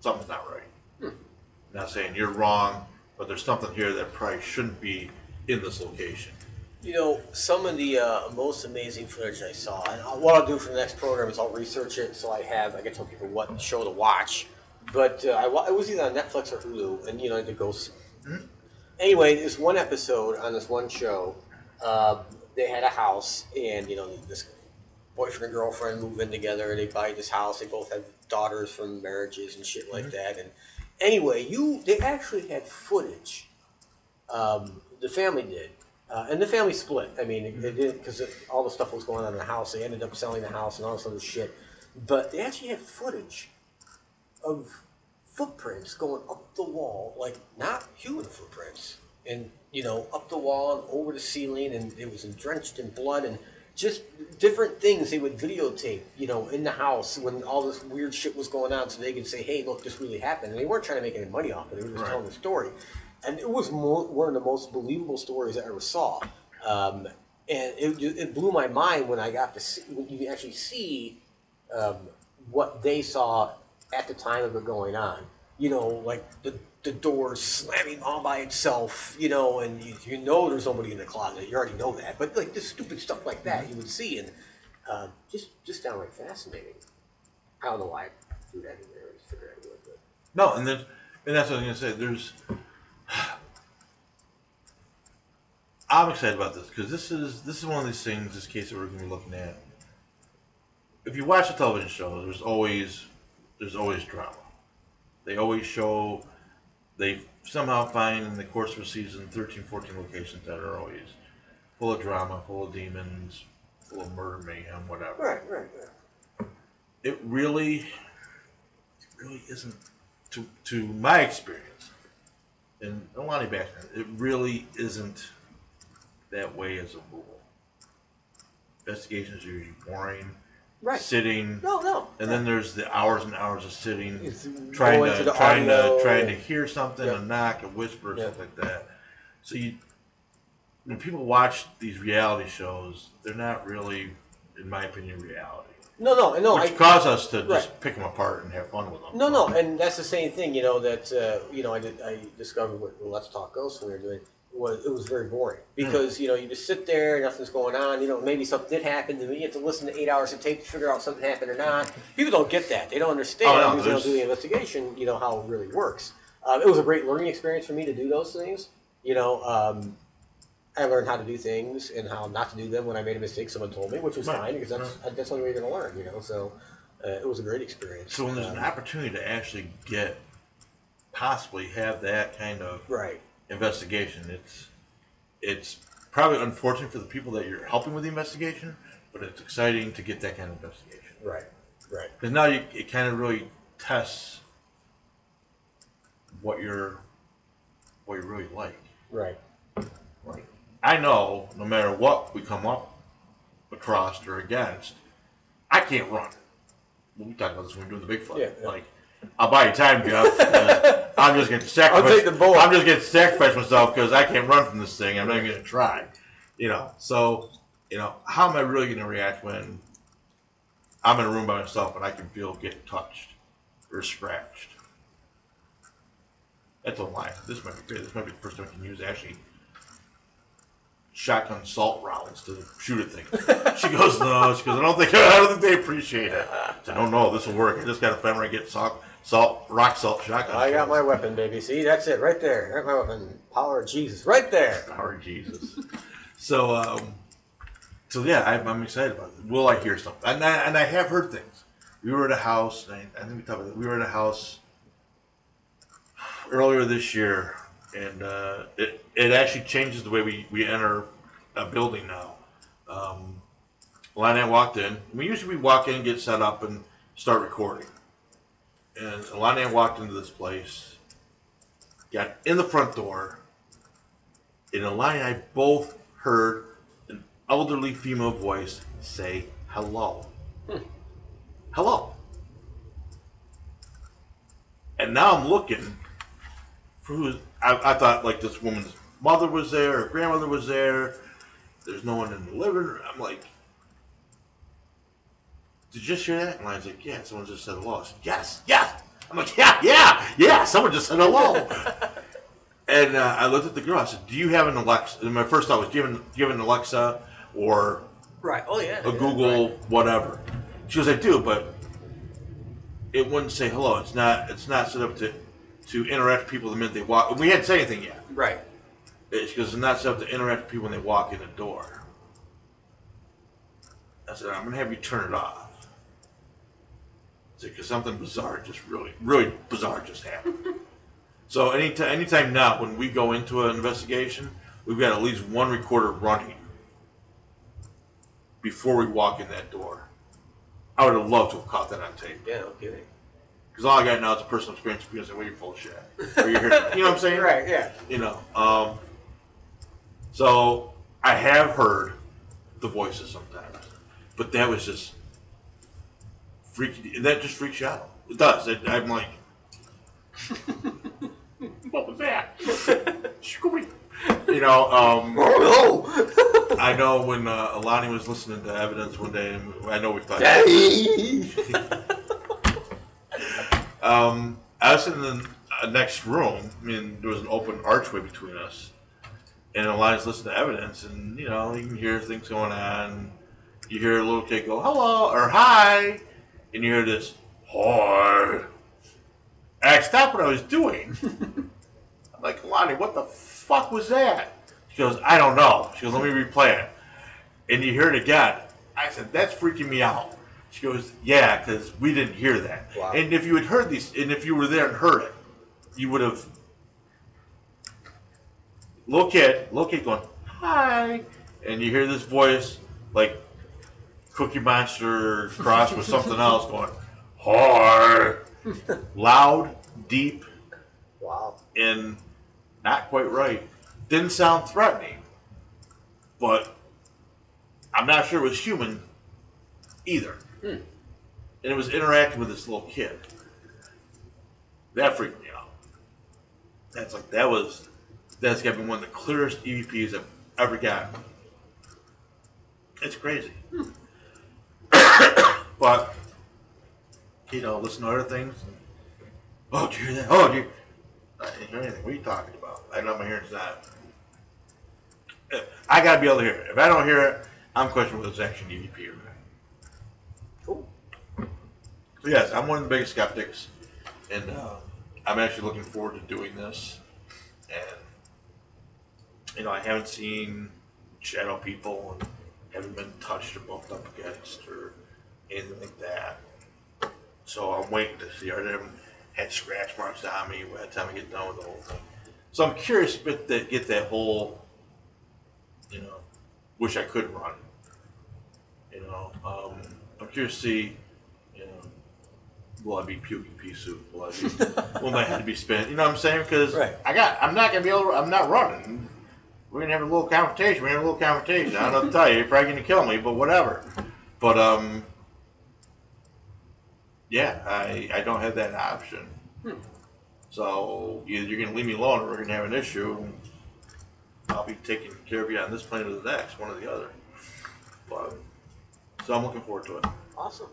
something's not right. Hmm. Not saying you're wrong, but there's something here that probably shouldn't be in this location. You know, some of the uh, most amazing footage I saw, and uh, what I'll do for the next program is I'll research it so I have, I can tell people what show to watch. But uh, I, wa- it was either on Netflix or Hulu, and you know, it goes. Anyway, this one episode on this one show, uh, they had a house, and you know, this boyfriend and girlfriend move in together. They buy this house. They both have daughters from marriages and shit like that. And anyway, you they actually had footage. Um, the family did, uh, and the family split. I mean, it, it did because all the stuff was going on in the house. They ended up selling the house and all this other shit. But they actually had footage of footprints going up the wall, like not human footprints, and you know, up the wall and over the ceiling, and it was drenched in blood. And just different things they would videotape, you know, in the house when all this weird shit was going on, so they could say, "Hey, look, this really happened." And they weren't trying to make any money off it; they were just Right. telling the story. And it was mo- one of the most believable stories I ever saw. Um, and it, it blew my mind when I got to see, when you actually see um, what they saw at the time of it going on. You know, like the the door slamming all by itself. You know, and you, you know there's somebody in the closet. You already know that. But like this stupid stuff like that, you would see, and uh, just just downright fascinating. I don't know why I threw that in there. I figured I would. But. No, and then and that's what I was gonna say. There's, I'm excited about this because this is this is one of these things. This case that we're gonna be looking at. If you watch a television show, there's always there's always drama. They always show they somehow find in the course of a season 13, 14 locations that are always full of drama, full of demons, full of murder, mayhem, whatever Right, right, right. it really it really isn't to to my experience and Alani background, it really isn't that way as a rule. Investigations are usually boring, Right. sitting, No, no. and then there's the hours and hours of sitting, It's trying going to to the trying audio. to trying to hear something, Yeah. a knock, a whisper, or Yeah. something like that. So you, when people watch these reality shows, they're not really, in my opinion, reality. No, no, no. Which I, cause us to just Right. pick them apart and have fun with them. No, no, and that's the same thing. You know that uh, you know I did. I discovered what Let's Talk Ghosts when we were doing was it was very boring because you know you just sit there, nothing's going on. You know maybe something did happen, then you have to listen to eight hours of tape to figure out something happened or not. People don't get that. They don't understand Oh, no, because they don't there's- do the investigation. You know how it really works. Um, it was a great learning experience for me to do those things. You know, um, I learned how to do things and how not to do them when I made a mistake. Someone told me, which was Right. fine because that's that's the only way you're going to learn. You know, so uh, it was a great experience. So when there's an Um, opportunity to actually get, possibly have that kind of right. investigation, it's it's probably unfortunate for the people that you're helping with the investigation, but it's exciting to get that kind of investigation Right, right. because now you, it kind of really tests what you're what you really like. Right. I know no matter what we come up across or against, I can't run. Well, we talked about this when we were doing the Bigfoot. Yeah, yeah. Like I'll buy you time, Jeff. because uh, I'm just going to sacrifice. take the bullet. I'm just going to sacrifice myself because I can't run from this thing. I'm not even going to try. You know. So you know, how am I really going to react when I'm in a room by myself and I can feel getting touched or scratched? That's a lie. This might be great. This might be the first time I can use actually shotgun salt rounds to shoot at things. she goes, no. She goes, I don't think I don't think they appreciate it. I said, no, no, this will work. I just got to find where I get salt, salt, rock salt shotgun. I got my weapon, baby. See, that's it, right there. That's my weapon. Power of Jesus, right there. Power of Jesus. so, um, so yeah, I, I'm excited about it. Will I hear something? And I, and I have heard things. We were at a house. I, I think we talked about it. We were at a house earlier this year, and uh, it it actually changes the way we, we enter a building now. Um, Lynette walked in. We usually we walk in, get set up, and start recording. And Lynette walked into this place, got in the front door, and Alani and I both heard an elderly female voice say hello. Hello. And now I'm looking for who's. I, I thought like this woman's mother was there, her grandmother was there. There's no one in the living room. I'm like, did you just hear that? And Line's like, yeah, someone just said hello. I said, yes, yes. I'm like, yeah, yeah, yeah, someone just said hello. And uh, I looked at the girl. I said, "Do you have an Alexa?" And my first thought was, "Do you have an, do you have an Alexa or Right. Oh yeah. a Google whatever?" She goes, "I do, but it wouldn't say hello. It's not. It's not set up to to interact with people the minute they walk. We hadn't said anything yet. Right. It's because it's not set up to interact with people when they walk in the door." I said, "I'm gonna have you turn it off." Because something bizarre just really, really bizarre just happened. So anytime, anytime now, when we go into an investigation, we've got at least one recorder running before we walk in that door. I would have loved to have caught that on tape. Yeah. No kidding. Because all I got now is a personal experience. People say, "Well, you're full of shit." Or you're you know what I'm saying? Right. Yeah. You know. Um, so I have heard the voices sometimes, but that was just freaky. And that just freaks you out. It does. It, I'm like, what was that? Scooby. You know, um, Oh no! I know when uh, Alani was listening to evidence one day, and I know we've talked. Um, I was in the uh, next room. I mean, there was an open archway between us, and Alani's listening to evidence, and you know, you can hear things going on. You hear a little kid go "hello" or "hi," and you hear this "hi." And I stopped what I was doing. I'm like, Alani, what the fuck was that? She goes, I don't know. She goes, let me replay it. And you hear it again. I said, that's freaking me out. She goes, yeah, because we didn't hear that. Wow. And if you had heard these, and if you were there and heard it, you would have. Little kid, little kid going, hi. And you hear this voice, like Cookie Monster crossed with something else going, hi. Loud, deep, Wow. and not quite right. Didn't sound threatening, but I'm not sure it was human either. Hmm. And it was interacting with this little kid. That freaked me out. That's like that was that's got to be one of the clearest EVPs I've ever gotten. It's crazy. Hmm. but you know, listen to other things. And, oh, do you hear that? Oh, do you? I didn't hear anything. What are you talking about? I know my hearing's not. I gotta be able to hear it. If I don't hear it, I'm questioning whether it's actually an EVP or not. So yes, I'm one of the biggest skeptics, and uh, I'm actually looking forward to doing this. And you know, I haven't seen shadow people and haven't been touched or bumped up against or anything like that. So I'm waiting to see. Are they had scratch marks on me by the time I get done with the whole thing? So I'm curious bit to get that whole, you know, wish I could run. You know, um, I'm curious to see, will I be puking pea soup? Will I be, will my head be spinning? You know what I'm saying? Because Right. I got, I'm not gonna be able. I'm not running. We're gonna have a little confrontation. We're gonna have a little confrontation. I don't know what to tell you. You're probably gonna kill me, but whatever. But um, yeah, I I don't have that option. So either you're gonna leave me alone, or we're gonna have an issue. I'll be taking care of you on this plane or the next, one or the other. But so I'm looking forward to it. Awesome.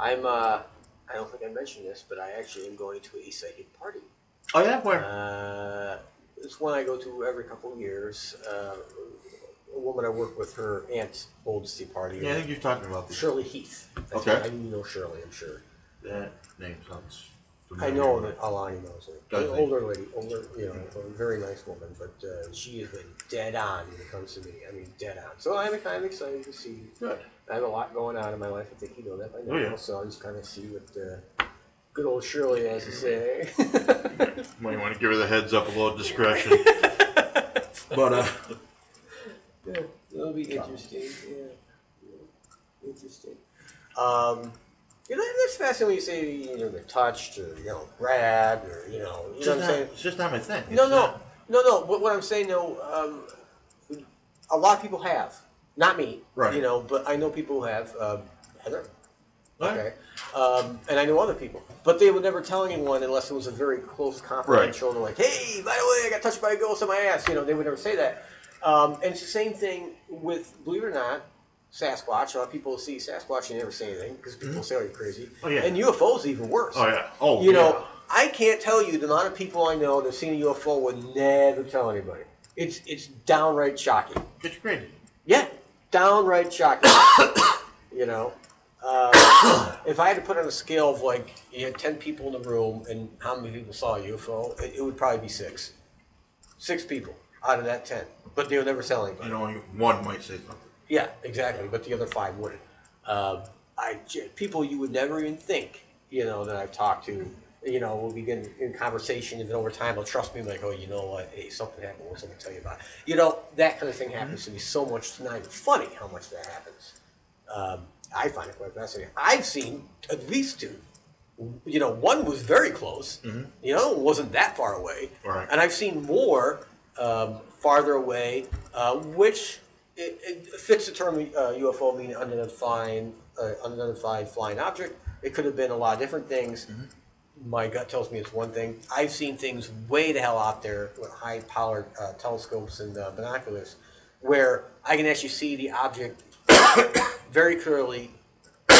I'm. uh I don't think I mentioned this, but I actually am going to a psychic party. Oh yeah, where? Uh, it's one I go to every couple of years. Uh, a woman I work with, her aunt holds the party. yeah, I think you're talking about this. Shirley Heath. I Okay. think- I know Shirley. I'm sure. That name sounds. I Familiar. know that Alani knows her. An older lady, older, you know, a very nice woman, but uh, she has been dead on when it comes to me. I mean, dead on. So I'm kind of excited to see. Good. I have a lot going on in my life. I think you know that by now. Oh, yeah. So I'll just kind of see what uh, good old Shirley has to say. Might want to give her the heads up, a little discretion. but uh, Yeah, that'll be interesting. Yeah, interesting. Um, you know, that's fascinating when you say you know they're touched or you know grabbed or you know you it's, know just what I'm not, saying. it's just not my thing. No, It's no, not. no, no. But what I'm saying, no, um, a lot of people have. Not me, Right. You know, but I know people who have. Um, Heather, Right. okay, um, and I know other people, but they would never tell anyone unless it was a very close confidential. And they're like, "Hey, by the way, I got touched by a ghost on my ass." You know, they would never say that. Um, and it's the same thing with, believe it or not, Sasquatch. A lot of people see Sasquatch and never say anything because people say, "Oh, you're crazy." Oh, yeah. And UFOs even worse. Oh yeah. Oh You yeah. know, I can't tell you the amount of people I know that seen a UFO would never tell anybody. It's it's downright shocking. It's crazy. Yeah, downright shocking. you know, uh, if I had to put on a scale of like you had ten people in the room and how many people saw a UFO, it, it would probably be six. Six people out of that ten, but they would never tell anybody. You know, only one might say something. Yeah, exactly. But the other five wouldn't. Um, I people you would never even think, you know, that I've talked to, you know, we'll begin in conversation, and then over time they'll trust me. Like, oh, you know what? Hey, something happened. What's someone tell you about? it?" You know, that kind of thing happens to me so much. It's not even funny how much that happens. Um, I find it quite fascinating. I've seen at least two. You know, one was very close. You know, wasn't that far away. Right. And I've seen more um, farther away, uh, which it, it fits the term uh, UFO, meaning unidentified, uh, unidentified flying object. It could have been a lot of different things. My gut tells me it's one thing. I've seen things way the hell out there with high-powered uh, telescopes and uh, binoculars, where I can actually see the object very clearly.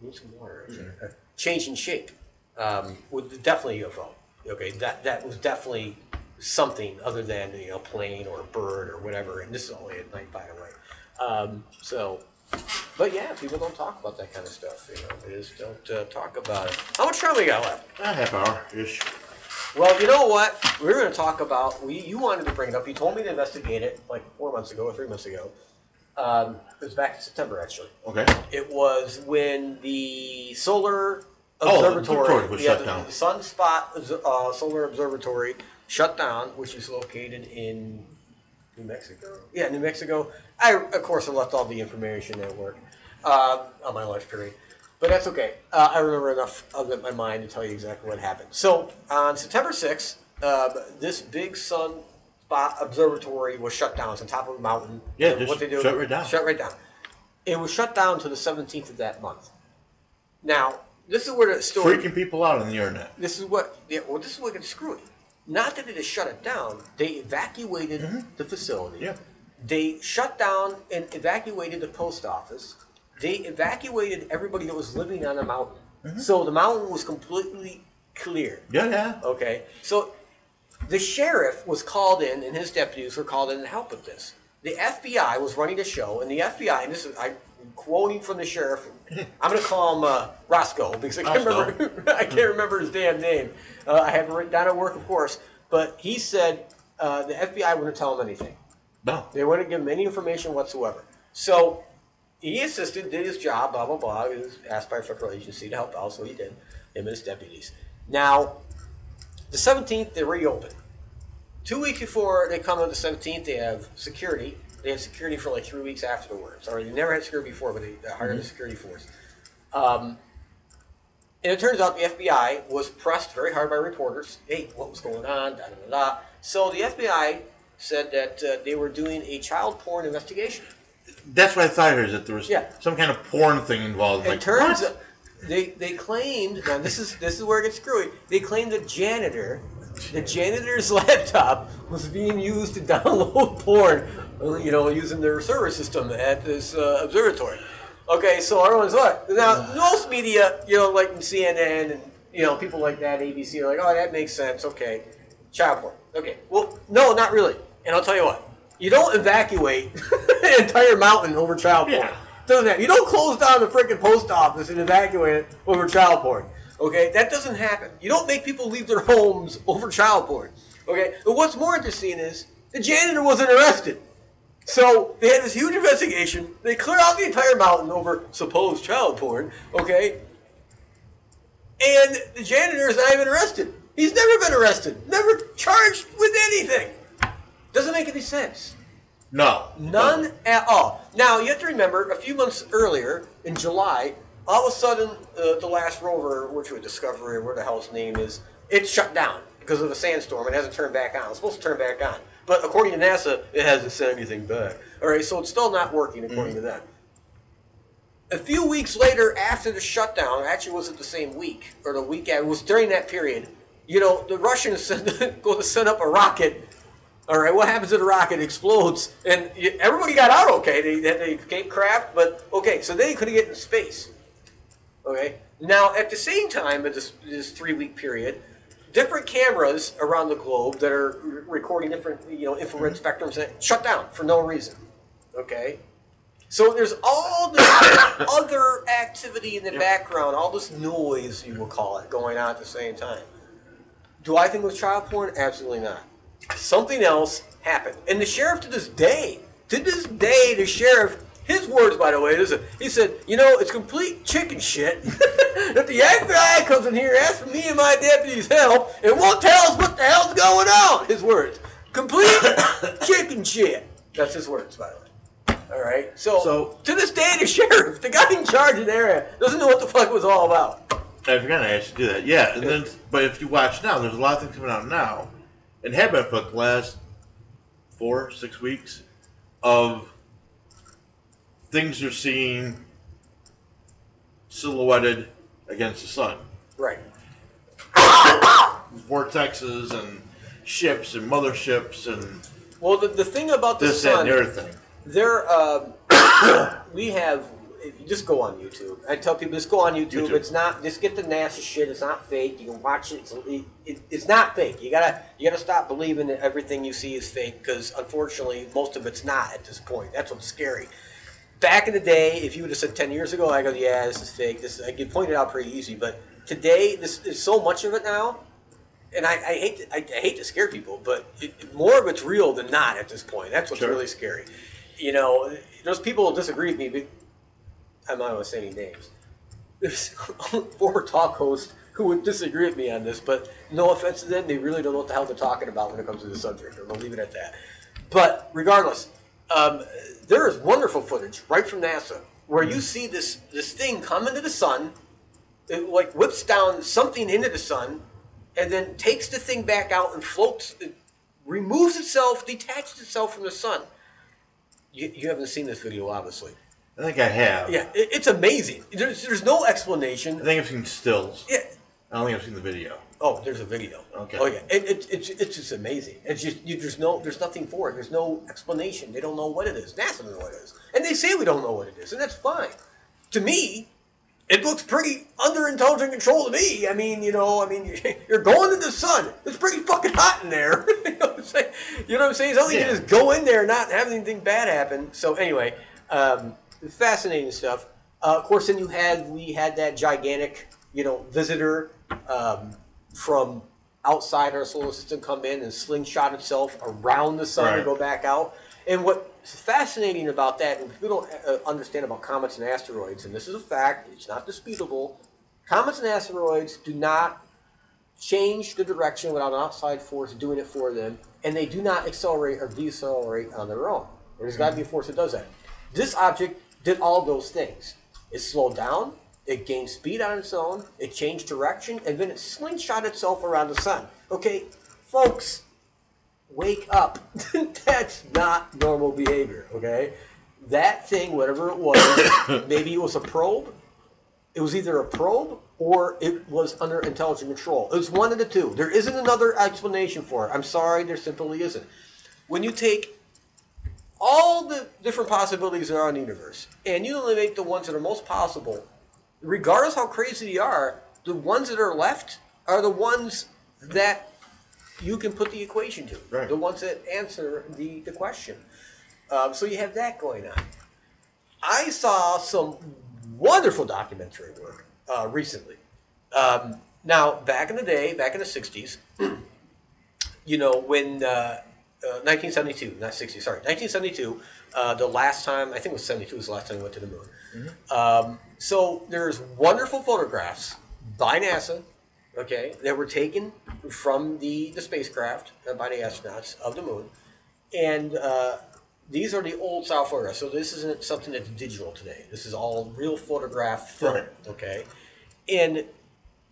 Need some water. actually. Uh, Changing shape. Um, with definitely a UFO. Okay, that that was definitely something other than you know a plane or a bird or whatever. And this is only at night, by the way. Um, so, but yeah, people don't talk about that kind of stuff. You know, they just don't uh, talk about it. How much time we got left? A half hour ish. Well, you know what? We were going to talk about. We you wanted to bring it up. You told me to investigate it like four months ago or three months ago. Um, it was back in September, actually. Okay. It was when the solar Oh, observatory, observatory was yeah, shut the down. Sunspot uh, Solar Observatory shut down, which is located in New Mexico. Yeah, New Mexico. I of course I left all the information at work uh, on my lunch period, but that's okay. Uh, I remember enough of it in my mind to tell you exactly what happened. So on September sixth, uh, this big sun spot observatory was shut down. It's on top of a mountain. Yeah, just what they do, shut right down. Shut right down. It was shut down to the seventeenth of that month. Now, this is where the story. Freaking people out on the internet. This is what. Yeah, well, this is what gets screwy. Not that they just shut it down. They evacuated the facility. Mm-hmm. Yeah. They shut down and evacuated the post office. They evacuated everybody that was living on the mountain. Mm-hmm. So the mountain was completely clear. Yeah, yeah. Okay, so the sheriff was called in, and his deputies were called in to help with this. The FBI was running the show, and the FBI, and this is I'm quoting from the sheriff. I'm going to call him uh, Roscoe because I can't Roscoe. remember. I can't remember his damn name. Uh, I haven't written down at work, of course. But he said uh, the FBI wouldn't tell him anything. No. They wouldn't give him any information whatsoever. So he assisted, did his job, blah, blah, blah. He was asked by a federal agency to help out, so he did, him and his deputies. Now, the 17th, they reopened. Two weeks before they come on the 17th, they have security. They had security for like three weeks afterwards. Or they never had security before, but they hired a security force. Um, and it turns out the FBI was pressed very hard by reporters. Hey, what was going on? Da, da, da, da. So the FBI said that uh, they were doing a child porn investigation. That's what I thought here is that there was Yeah. some kind of porn thing involved. It like, turns what? they they claimed now this is this is where it gets screwy. They claimed the janitor, the janitor's laptop was being used to download porn, you know, using their server system at this uh, observatory. Okay, so everyone's like, now most media, you know, like CNN and you know people like that, ABC, are like, oh, that makes sense. Okay, child porn. Okay, well, no, not really. And I'll tell you what, you don't evacuate an entire mountain over child porn. Yeah. Doesn't happen. You don't close down the freaking post office and evacuate it over child porn. Okay, that doesn't happen. You don't make people leave their homes over child porn. Okay, but what's more interesting is the janitor wasn't arrested. So they had this huge investigation. They clear out the entire mountain over supposed child porn. Okay, and the janitor is not even arrested. He's never been arrested, never charged with anything. Doesn't make any sense. No. None at all. Now you have to remember, a few months earlier in July, all of a sudden uh, the last rover, which was Discovery, where the hell its name is, it shut down because of a sandstorm. It hasn't turned back on. It's supposed to turn back on, but according to NASA, it hasn't sent anything back. All right, so it's still not working according mm. to them. A few weeks later, after the shutdown, actually, was it the same week or the week? It was during that period. You know, the Russians sent, go to send up a rocket all right, what happens if the rocket explodes? And y- everybody got out okay. They had the escape craft, but okay, so they couldn't get in space. Okay, now at the same time, at this, this three week period, different cameras around the globe that are re- recording different, you know, infrared mm-hmm. spectrums that shut down for no reason. Okay, so there's all this other activity in the background, all this noise, you will call it, going on at the same time. Do I think it was child porn? Absolutely not something else happened. And the sheriff to this day, to this day, the sheriff, his words, by the way, listen, he said, you know, it's complete chicken shit that the FBI comes in here, asks for me and my deputies' help, and won't tell us what the hell's going on. His words. Complete chicken shit. That's his words, by the way. All right. So, So- to this day, the sheriff, the guy in charge of the area, doesn't know what the fuck it was all about. I forgot I actually do that. Yeah, and then but if you watch now, there's a lot of things coming out now, and have been for the last four, six weeks of things are seen silhouetted against the sun. Right. Vortexes and ships and motherships and Well, the, the thing about the this, sun, and the thing. there, um, we have. If you just go on YouTube. I tell people just go on YouTube. YouTube. It's not. Just get the NASA shit. It's not fake. You can watch it. It's, it, it, it's not fake. You gotta you gotta stop believing that everything you see is fake because unfortunately most of it's not at this point. That's what's scary. Back in the day, if you would have said ten years ago, I go, yeah, this is fake. This I could point it out pretty easy. But today, this there's so much of it now and I, I hate to, I, I hate to scare people, but it, more of it's real than not at this point. That's what's Sure. really scary. You know, those people will disagree with me, but I'm not going to say any names. There's a former talk host who would disagree with me on this, but no offense to them, they really don't know what the hell they're talking about when it comes to the subject. I'm going to leave it at that. But regardless, um, there is wonderful footage right from NASA where you see this this thing come into the sun, it like whips down something into the sun, and then takes the thing back out and floats, it removes itself, detaches itself from the sun. You, you haven't seen this video, obviously. I think I have. Yeah, it, it's amazing. There's, there's no explanation. I think I've seen stills. Yeah. I don't think I've seen the video. Oh, there's a video. Okay. Oh yeah, it, it, it's it's just amazing. It's just you, there's no there's nothing for it. There's no explanation. They don't know what it is. NASA doesn't know what it is, and they say we don't know what it is, and that's fine. To me, it looks pretty under intelligent control to me. I mean, you know, I mean, you're going to the sun. It's pretty fucking hot in there. you know what I'm saying? You know what I'm saying? It's only you Yeah. just go in there and not have anything bad happen. So anyway, um, fascinating stuff. Uh, of course, then you had we had that gigantic, you know, visitor um, from outside our solar system come in and slingshot itself around the sun and go back out. And what's fascinating about that, and people don't uh, understand about comets and asteroids, and this is a fact, it's not disputable. Comets and asteroids do not change the direction without an outside force doing it for them, and they do not accelerate or decelerate on their own. There's got to be a force that does that. This object did all those things. It slowed down, it gained speed on its own, it changed direction, and then it slingshot itself around the sun. Okay, folks, wake up. That's not normal behavior, okay? That thing, whatever it was, maybe it was a probe, it was either a probe or it was under intelligent control. It was one of the two. There isn't another explanation for it. I'm sorry, there simply isn't. When you take all the different possibilities that are in the universe and you eliminate the ones that are most possible, regardless how crazy they are, the ones that are left are the ones that you can put the equation to. Right. The ones that answer the, the question. Um, so you have that going on. I saw some wonderful documentary work uh, recently. Um, now, back in the day, back in the 60s, you know, when uh, uh, 1972, not 60, sorry, 1972, uh, the last time, I think it was 72 was the last time we went to the moon. Um, so there's wonderful photographs by NASA, okay, that were taken from the, the spacecraft uh, by the astronauts of the moon. And uh, these are the old style photographs. So this isn't something that's digital today. This is all real photograph film, okay? And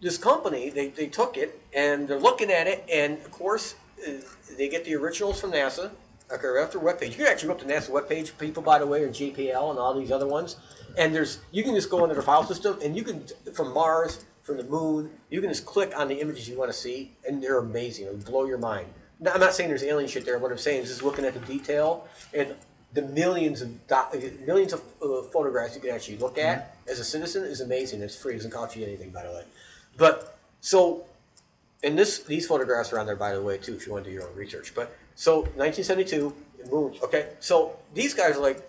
this company, they, they took it and they're looking at it, and of course, uh, they get the originals from NASA. Okay, right their webpage. You can actually go up to NASA webpage, people, by the way, or JPL and all these other ones. And there's you can just go into the file system, and you can from Mars, from the moon, you can just click on the images you want to see, and they're amazing. It'll blow your mind. Now, I'm not saying there's alien shit there. What I'm saying is just looking at the detail and the millions of millions of uh, photographs you can actually look at as a citizen is amazing. It's free. It doesn't cost you anything, by the way. But so, and this these photographs are on there, by the way, too, if you want to do your own research. But so, 1972, moon. Okay, so these guys are like,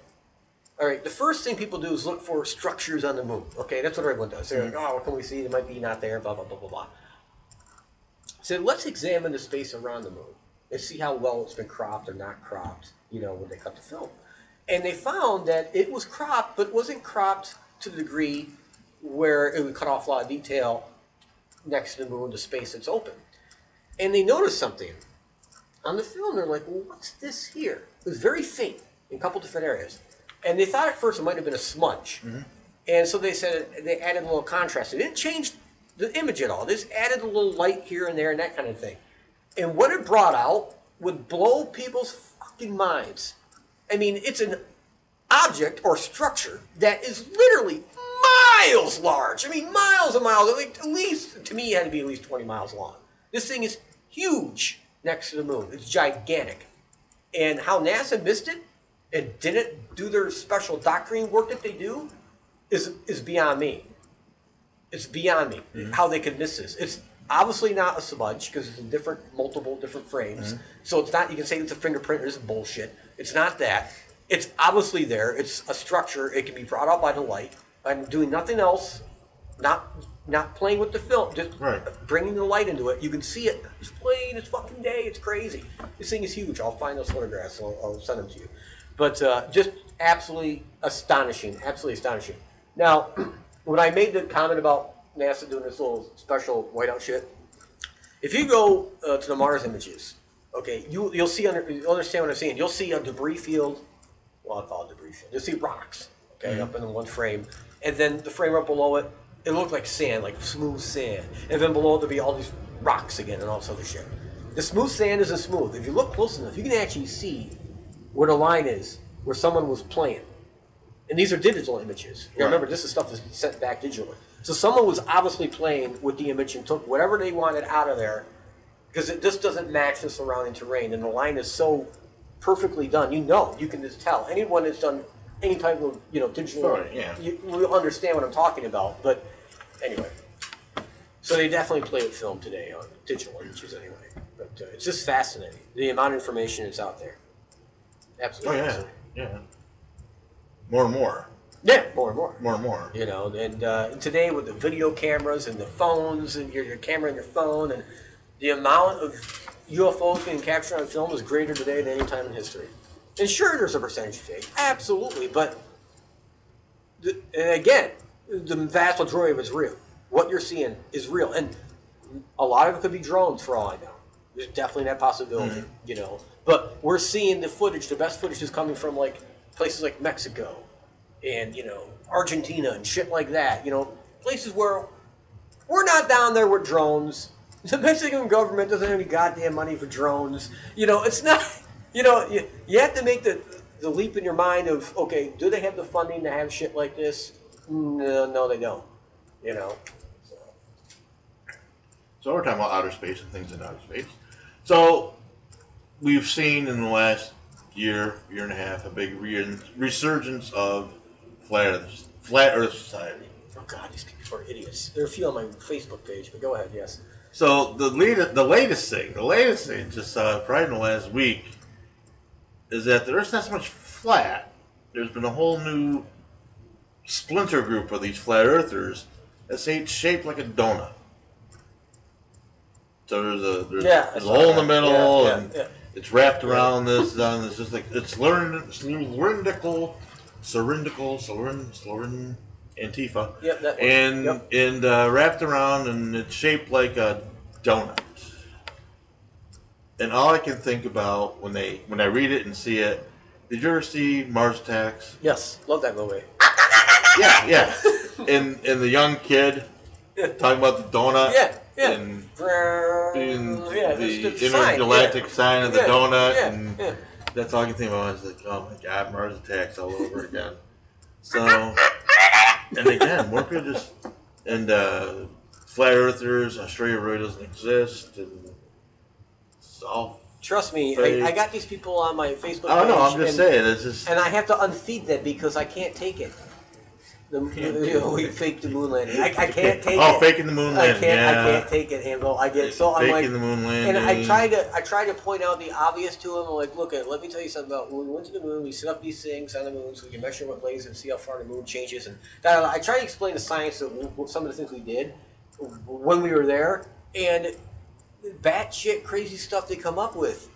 all right. The first thing people do is look for structures on the moon. Okay, that's what everyone does. They're like, mm-hmm. oh, what can we see? It might be not there. Blah blah blah blah blah. So let's examine the space around the moon and see how well it's been cropped or not cropped. You know, when they cut the film, and they found that it was cropped, but wasn't cropped to the degree where it would cut off a lot of detail next to the moon, the space that's open. And they noticed something on the film. They're like, "Well, what's this here?" It was very faint in a couple different areas, and they thought at first it might have been a smudge. Mm-hmm. And so they said they added a little contrast. It didn't change the image at all. This added a little light here and there and that kind of thing. And what it brought out would blow people's fucking minds. I mean, it's an object or structure that is literally miles large. I mean, miles and miles. At least, to me, it had to be at least 20 miles long. This thing is huge next to the moon. It's gigantic. And how NASA missed it and didn't do their special doctrine work that they do is, is beyond me. It's beyond me mm-hmm. how they could miss this. It's obviously not a smudge because it's in different, multiple different frames. Mm-hmm. So it's not. You can say it's a fingerprint. This is bullshit. It's not that. It's obviously there. It's a structure. It can be brought out by the light. I'm doing nothing else. Not not playing with the film. Just Right. bringing the light into it. You can see it. It's plain. It's fucking day. It's crazy. This thing is huge. I'll find those photographs. I'll, I'll send them to you. But uh, just absolutely astonishing. Absolutely astonishing. Now, when I made the comment about NASA doing this little special whiteout shit, if you go uh, to the Mars images, okay, you you'll see under you'll understand what I'm saying. You'll see a debris field. Well, I'll call it debris field. You'll see rocks, okay, up in one frame, and then the frame up below it, it looked like sand, like smooth sand, and then below it there'll be all these rocks again and all this other shit. The smooth sand isn't smooth. If you look close enough, you can actually see where the line is, where someone was playing. And these are digital images. Right. remember, this is stuff that's sent back digitally. So someone was obviously playing with the image and took whatever they wanted out of there because it just doesn't match the surrounding terrain. And the line is so perfectly done. You know, you can just tell. Anyone that's done any type of you know digital, Right, yeah. you will understand what I'm talking about. But anyway, so they definitely play with film today on digital images anyway. But uh, it's just fascinating the amount of information that's out there. Oh Absolutely. yeah, yeah. More and more, Yeah, more and more. more and more. You know, and uh, today with the video cameras and the phones and your, your camera and your phone and the amount of UFOs being captured on film is greater today than any time in history. And sure, there's a percentage fake, absolutely, but the, and again, the vast majority of it's real. What you're seeing is real, and a lot of it could be drones for all I know. There's definitely that possibility, mm-hmm. you know. But we're seeing the footage. The best footage is coming from like places like Mexico, and you know Argentina and shit like that. You know, places where we're not down there with drones. The Mexican government doesn't have any goddamn money for drones. You know, it's not. You know, you, you have to make the the leap in your mind of okay, do they have the funding to have shit like this? No, no, they don't. You know. So, So we're talking about outer space and things in outer space. So we've seen in the last year, year and a half, a big re- resurgence of flat Earth, flat Earth society. oh god, these people are idiots. There are a few on my Facebook page, but go ahead. Yes. So the latest, the latest thing, the latest thing, just uh, probably in the last week, is that the Earth's not so much flat. There's been a whole new splinter group of these flat Earthers that's shaped like a donut. So there's a there's, Yeah, there's a hole in the middle, Yeah, and yeah, it's wrapped around this. And it's just like it's cylindrical, cylindrical, cylindrical, cylindrical, Antifa Yep, that one. and Yep. and uh, wrapped around and it's shaped like a donut. And all I can think about when they when I read it and see it, did you ever see Mars Attacks? Yes, love that movie. Yeah, yeah. and and the young kid talking about the donut. Yeah, yeah. And being yeah, the the sign, intergalactic yeah. sign of the donut, and that's all I can think about. is like, oh my god, Mars Attacks all over again. So, and again, more people just and uh, flat earthers, Australia really doesn't exist, and it's all. Trust me, I, I got these people on my Facebook. I don't know. I'm just and, saying. It's just. and I have to unfeed them because I can't take it. The, you know, we faked the moon landing. I, I can't take oh, it. Oh, faking the moon landing. I can't. yeah. I can't take it, Handle. I get so I'm faking like, the moon landing. and I try to I try to point out the obvious to him. I'm like, look, at let me tell you something about when we went to the moon. We set up these things on the moon so we can measure what lays and see how far the moon changes. And that, I try to explain the science of some of the things we did when we were there, and batshit crazy stuff they come up with.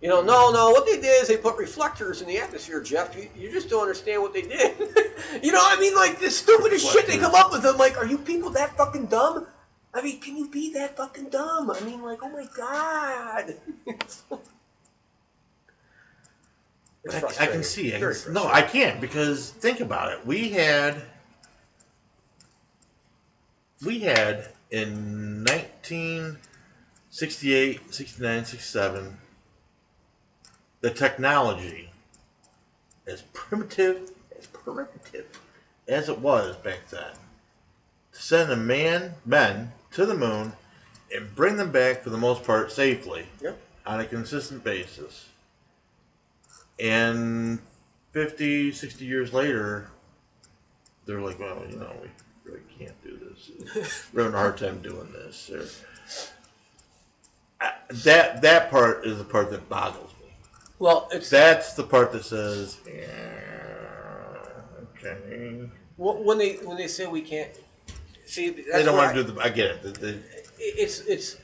You know, no, no. What they did is they put reflectors in the atmosphere, Jeff. You, you just don't understand what they did. you know, I mean, like the stupidest shit they come up with. I'm like, are you people that fucking dumb? I mean, can you be that fucking dumb? I mean, like, oh my god. I, I can see. I can, no, I can't because think about it. We had we had in 1968, 69, 67 the technology as primitive, as primitive as it was back then, to send a man, men to the moon and bring them back for the most part safely Yep. on a consistent basis. And 50, 60 years later, they're like, well, you know, we really can't do this. We're having a hard time doing this. Or, Uh, that that part is the part that boggles me. Well, it's That's the part that says, yeah, okay. wh- when they when they say we can't see. That's They don't want I- to do the. I get it. The- the- it's it's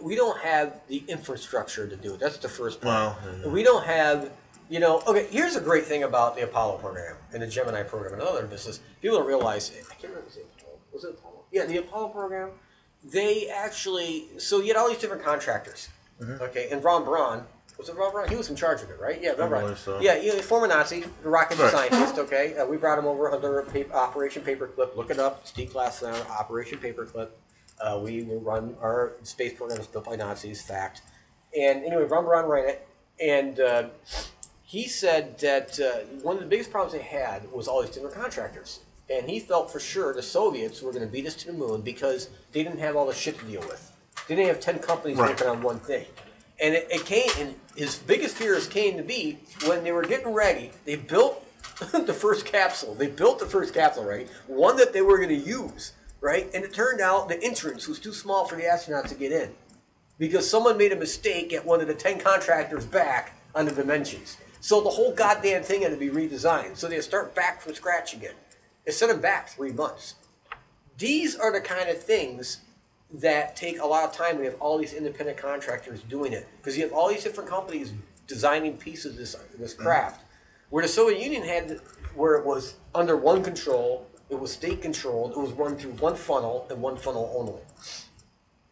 we don't have the infrastructure to do it. That's the first part. Well, yeah. We don't have you know. Okay, here's a great thing about the Apollo program and the Gemini program and other business. People don't realize. I can't remember. Was it Apollo? Was it Apollo? Yeah, the Apollo program. They actually so you had all these different contractors. Mm-hmm. Okay, and von Braun was it von Braun? He was in charge of it, right? Yeah, von Braun. so. Yeah, he former Nazi, rocket Right. scientist. Okay, uh, we brought him over under a pa- Operation Paperclip. Look it up. It's D class now. Operation Paperclip. Uh, we will run our space program was built by Nazis. Fact. And anyway, ran it, and uh, he said that uh, one of the biggest problems they had was all these different contractors. And he felt for sure the Soviets were going to beat us to the moon because they didn't have all the shit to deal with. They didn't have ten companies Right. working on one thing. And it, it came, and his biggest fears came to be when they were getting ready. They built the first capsule. They built the first capsule, right? One that they were going to use, right? And it turned out the entrance was too small for the astronauts to get in because someone made a mistake at one of the 10 contractors back on the dimensions. So the whole goddamn thing had to be redesigned. So they start back from scratch again. It set them back three months. These are the kind of things that take a lot of time. We have all these independent contractors doing it because you have all these different companies designing pieces of this, this mm-hmm. craft. Where the Soviet Union had, where it was under one control, it was state controlled, it was run through one funnel and one funnel only.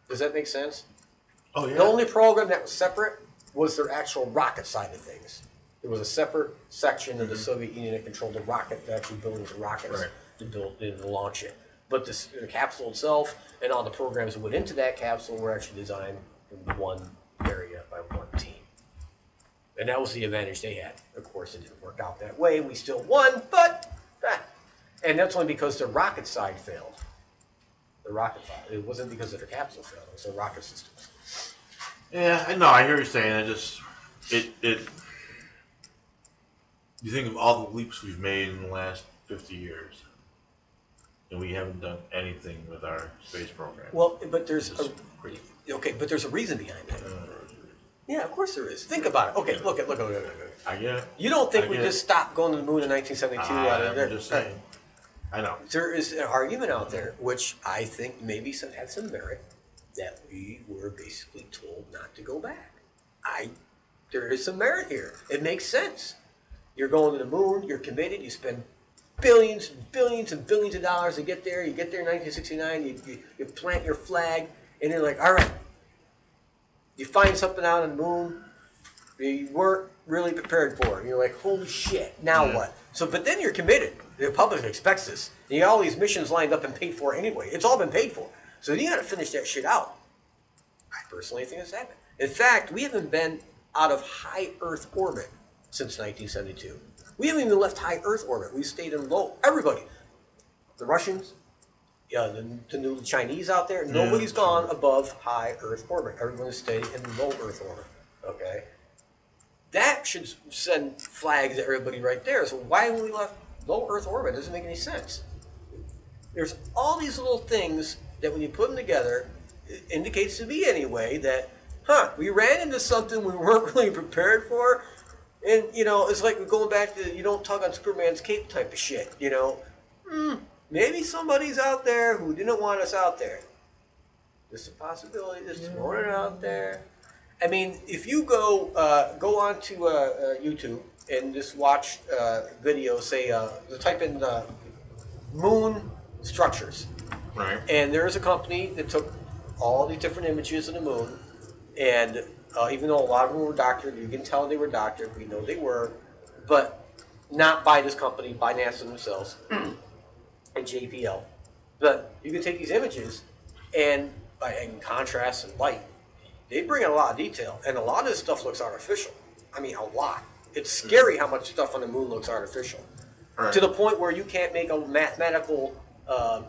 Does that make sense? oh yeah. The only program that was separate was their actual rocket side of things. There was a separate section of the mm-hmm. Soviet Union that controlled the rocket, the actual building the rockets Right. to build and to launch it. But this, the capsule itself and all the programs that went into that capsule were actually designed in one area by one team. And that was the advantage they had. Of course, it didn't work out that way. We still won, but ah. and that's only because the rocket side failed. The rocket side. It wasn't because of the capsule failed. It was the rocket systems. Yeah, I know. I hear you saying. I just it it. You think of all the leaps we've made in the last fifty years, and we haven't done anything with our space program. Well, but there's a, okay, but there's a reason behind that. Uh, Yeah, of course there is. Think about it. Okay, look at look at look at. Look at. I get it. You don't think I we get just stopped going to the moon in 1972? out of there? I'm just saying. I know. There is an argument out there, which I think maybe some had some merit, that we were basically told not to go back. I, there is some merit here. It makes sense. You're going to the moon. You're committed. You spend billions and billions and billions of dollars to get there. You get there in 1969. You, you, you plant your flag, and you're like, all right. You find something out on the moon you weren't really prepared for. You're like, holy shit, now Yeah. what? So, but then you're committed. The public expects this. You got all these missions lined up and paid for anyway. It's all been paid for. So you got to finish that shit out. I personally think it's happened. In fact, we haven't been out of high Earth orbit since 1972. We haven't even left high Earth orbit. We stayed in low. Everybody, the Russians, yeah, the, the new Chinese out there, nobody's Yeah. gone above high Earth orbit. Everyone's stayed in low Earth orbit. Okay, that should send flags at everybody right there. So why haven't we left low Earth orbit? It doesn't make any sense. There's all these little things that when you put them together, it indicates to me anyway that, huh, we ran into something we weren't really prepared for. And, you know, it's like going back to you don't tug on Superman's cape type of shit, you know. Hmm, maybe somebody's out there who didn't want us out there. There's a possibility, just throwing it out there. I mean, if you go uh, go on to uh, uh, YouTube and just watch uh, videos, say, uh, type in uh, moon structures, Right. and there is a company that took all these different images of the moon, and uh, even though a lot of them were doctored, you can tell they were doctored. We know they were, but not by this company, by NASA themselves and JPL. But you can take these images, and by adding contrast and light, they bring in a lot of detail, and a lot of this stuff looks artificial. I mean, a lot. It's scary how much stuff on the moon looks artificial. Right. To the point where you can't make a mathematical um,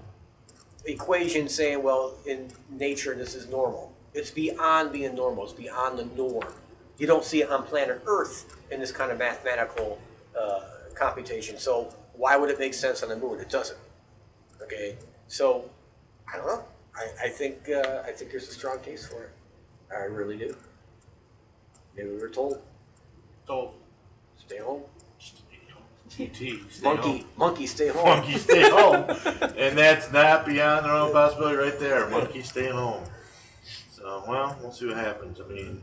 equation saying, well, in nature this is normal. It's beyond being normal. It's beyond the norm. You don't see it on planet Earth in this kind of mathematical uh, computation. So why would it make sense on the moon? It doesn't. Okay, so I don't know. I, I think uh, I think there's a strong case for it. I really do. Maybe we were told So, stay home. TT, stay Monkey, home. monkey, stay home. Monkey, stay home. and that's not beyond the realm of possibility right there. Monkey, stay home. So, well, we'll see what happens. I mean,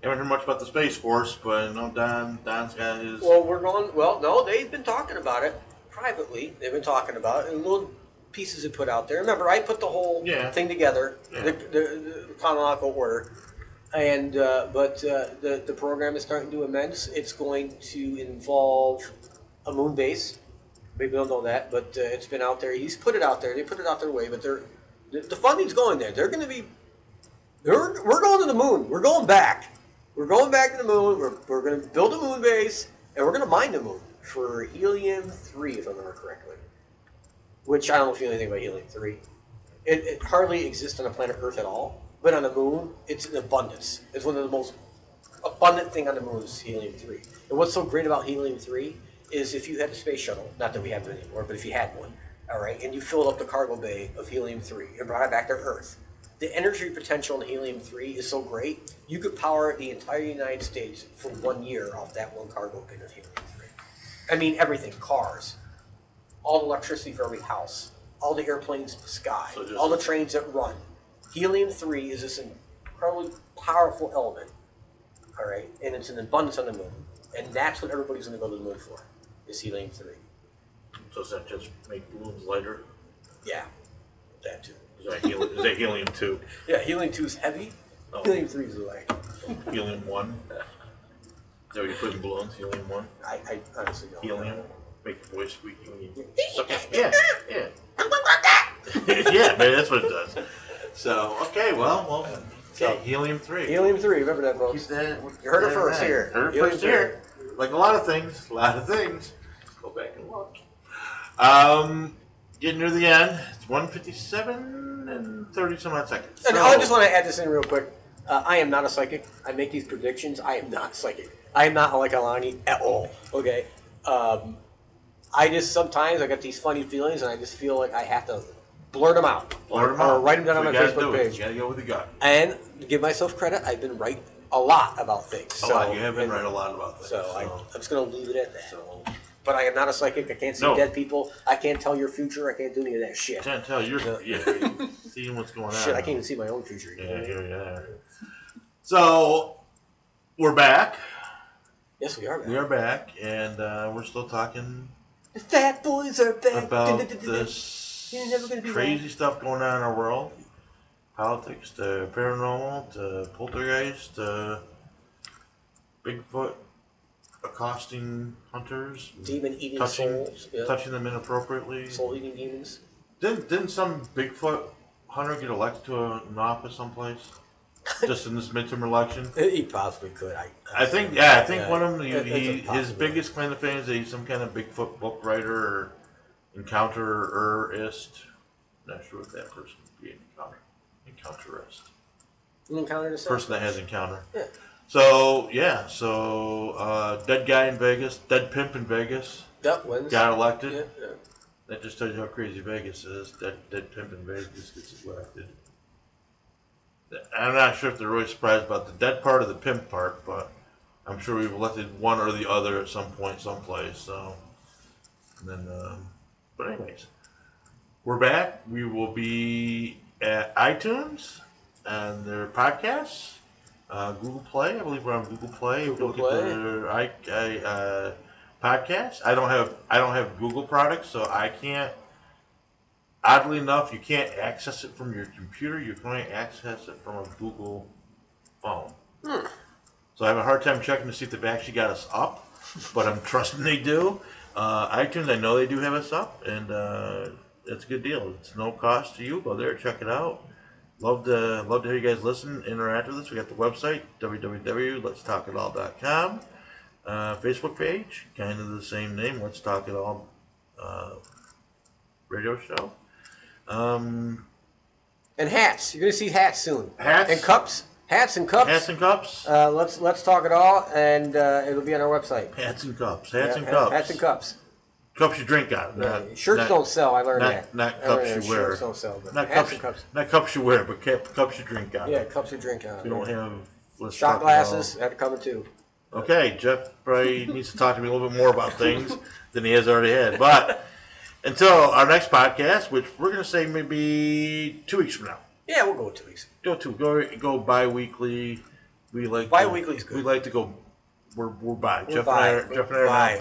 haven't heard much about the Space Force, but I know Don, Don's got his. Well, we're going. Well, no, they've been talking about it privately. They've been talking about it, and little pieces they put out there. Remember, I put the whole Yeah. thing together, Yeah. the, the, the chronological order, and uh, but uh, the the program is starting to amend. It's going to involve a moon base. Maybe don't know that, but uh, it's been out there. He's put it out there. They put it out their way, but they're the, funding's going there. They're going to be. They're, we're going to the moon. We're going back. We're going back to the moon. We're, we're going to build a moon base, and we're going to mine the moon for helium three, if I remember correctly. Which I don't know anything about helium three. It, it hardly exists on the planet Earth at all, but on the moon, it's in abundance. It's one of the most abundant thing on the moon is helium three. And what's so great about helium three is if you had a space shuttle, not that we have it anymore, but if you had one, all right, and you filled up the cargo bay of helium three and brought it back to Earth, the energy potential in helium three is so great you could power the entire United States for one year off that one cargo bin of helium three. I mean everything, cars, all the electricity for every house, all the airplanes in the sky, So all the trains that run. Helium three is this incredibly powerful element all right, and it's an abundance on the moon, and that's what everybody's going to go to the moon for, is helium three. So does that just make balloons lighter? Yeah, that too. Is that helium, is that helium 2? Yeah, helium two is heavy. Oh. Helium three is light. Helium 1? Is that what you put in balloons? Helium 1? I, I honestly don't. Helium? know. Make the voice squeaky when you suck it. Yeah, yeah. yeah, man, that's what it does. So, okay, well, well, So- okay, helium 3. Helium three. Remember that, folks. You heard it first here. Heard it Helium first here. Like a lot of things, a lot of things. Go back and look. Um, getting near the end. It's 157 and 30 some odd seconds. And So- I just want to add this in real quick. Uh, I am not a psychic. I make these predictions. I am not psychic. I am not like Alani at all. Okay. Um, I just sometimes I get these funny feelings, and I just feel like I have to blurt them out, Blurt or, or out. write them down on my Facebook page. You gotta go with the gut. And give myself credit, I've been right a lot about things. A So, lot. You have been right a lot about this. So I, I'm just going to leave it at that. so But I am not a psychic. I can't see No. dead people. I can't tell your future. I can't do any of that shit. can't tell. You're yeah, seeing what's going on. Shit, I can't even see my own future. you Yeah, here you. So we're back. Yes, we are. Man. We are back, and uh, we're still talking The fat boys are back. about this You're never gonna be crazy stuff going on in our world. Politics to paranormal to poltergeist to Bigfoot accosting hunters, Demon eating touching souls. Yeah. touching them inappropriately. Soul eating demons. Didn't didn't some Bigfoot hunter get elected to an office someplace? Just in this midterm election? He possibly could. I. I think yeah, I think Yeah, one of them he, it- he his biggest claim to fame is that he's some kind of Bigfoot book writer or encountererist. Not sure what that person would be encounter encounterist. You encountered a Person that has encounter. Yeah. So yeah, so uh, dead guy in Vegas, dead pimp in Vegas, Duck wins. got elected. Yeah, yeah. That just tells you how crazy Vegas is. Dead, dead pimp in Vegas gets elected. I'm not sure if they're really surprised about the dead part or the pimp part, but I'm sure we've elected one or the other at some point, someplace. So, and then, um, but anyways, we're back. We will be at iTunes and their podcasts, uh, Google Play. I believe we're on Google Play. Google look Play. at their I, I, uh, podcast. I don't have I don't have Google products, so I can't. Oddly enough, you can't access it from your computer. You can only access it from a Google phone. So I have a hard time checking to see if they've actually got us up, but I'm trusting they do. Uh, iTunes, I know they do have us up, and uh, it's a good deal. It's no cost to you. Go there, check it out. Love to love to hear you guys listen, interact with us. We got the website www.letstalkitall.com. uh, Facebook page, kind of the same name. Let's talk it all. Uh, radio show. Um, And hats. You're gonna see hats soon. Hats? and cups. Hats and cups. hats and cups. Uh, let's let's talk it all, and uh, it'll be on our website. hats and cups. Hats and Yeah, cups. Hats and cups. Cups you drink out. of, Not, Shirts not, don't sell. I learned not- that. not cups you wear. Shirts don't sell, but Not cups, cups. Not cups you wear, but cap, cups you drink out. of. Yeah, cups you drink out. We don't have. Let's Shot glasses. Had to come too. Okay, Jeff probably needs to talk to me a little bit more about things than he has already had. But until our next podcast, which we're going to say maybe two weeks from now, Yeah, we'll go two weeks. go to go go bi-weekly. We like Bi-weekly is good. We like to go. We're we're bi. Jeff bi. and I are, Jeff and I are now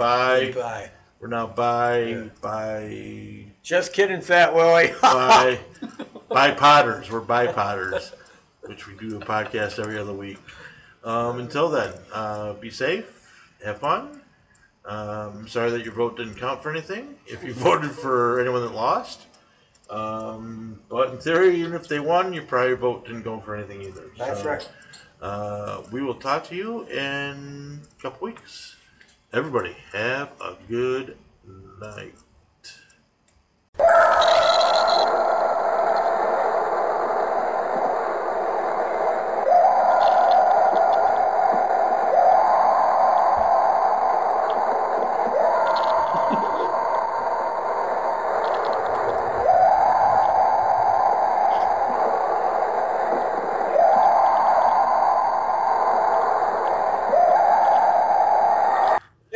bi. Bye. We're now by Yeah. bi Just kidding, Fat Willie. by by potters. We're by potters, which we do a podcast every other week. Um, until then, uh, be safe, have fun. Um, sorry that your vote didn't count for anything. If you voted for anyone that lost, um, but in theory, even if they won, your probably vote didn't go for anything either. That's So, right. Uh, we will talk to you in a couple weeks. Everybody have a good night.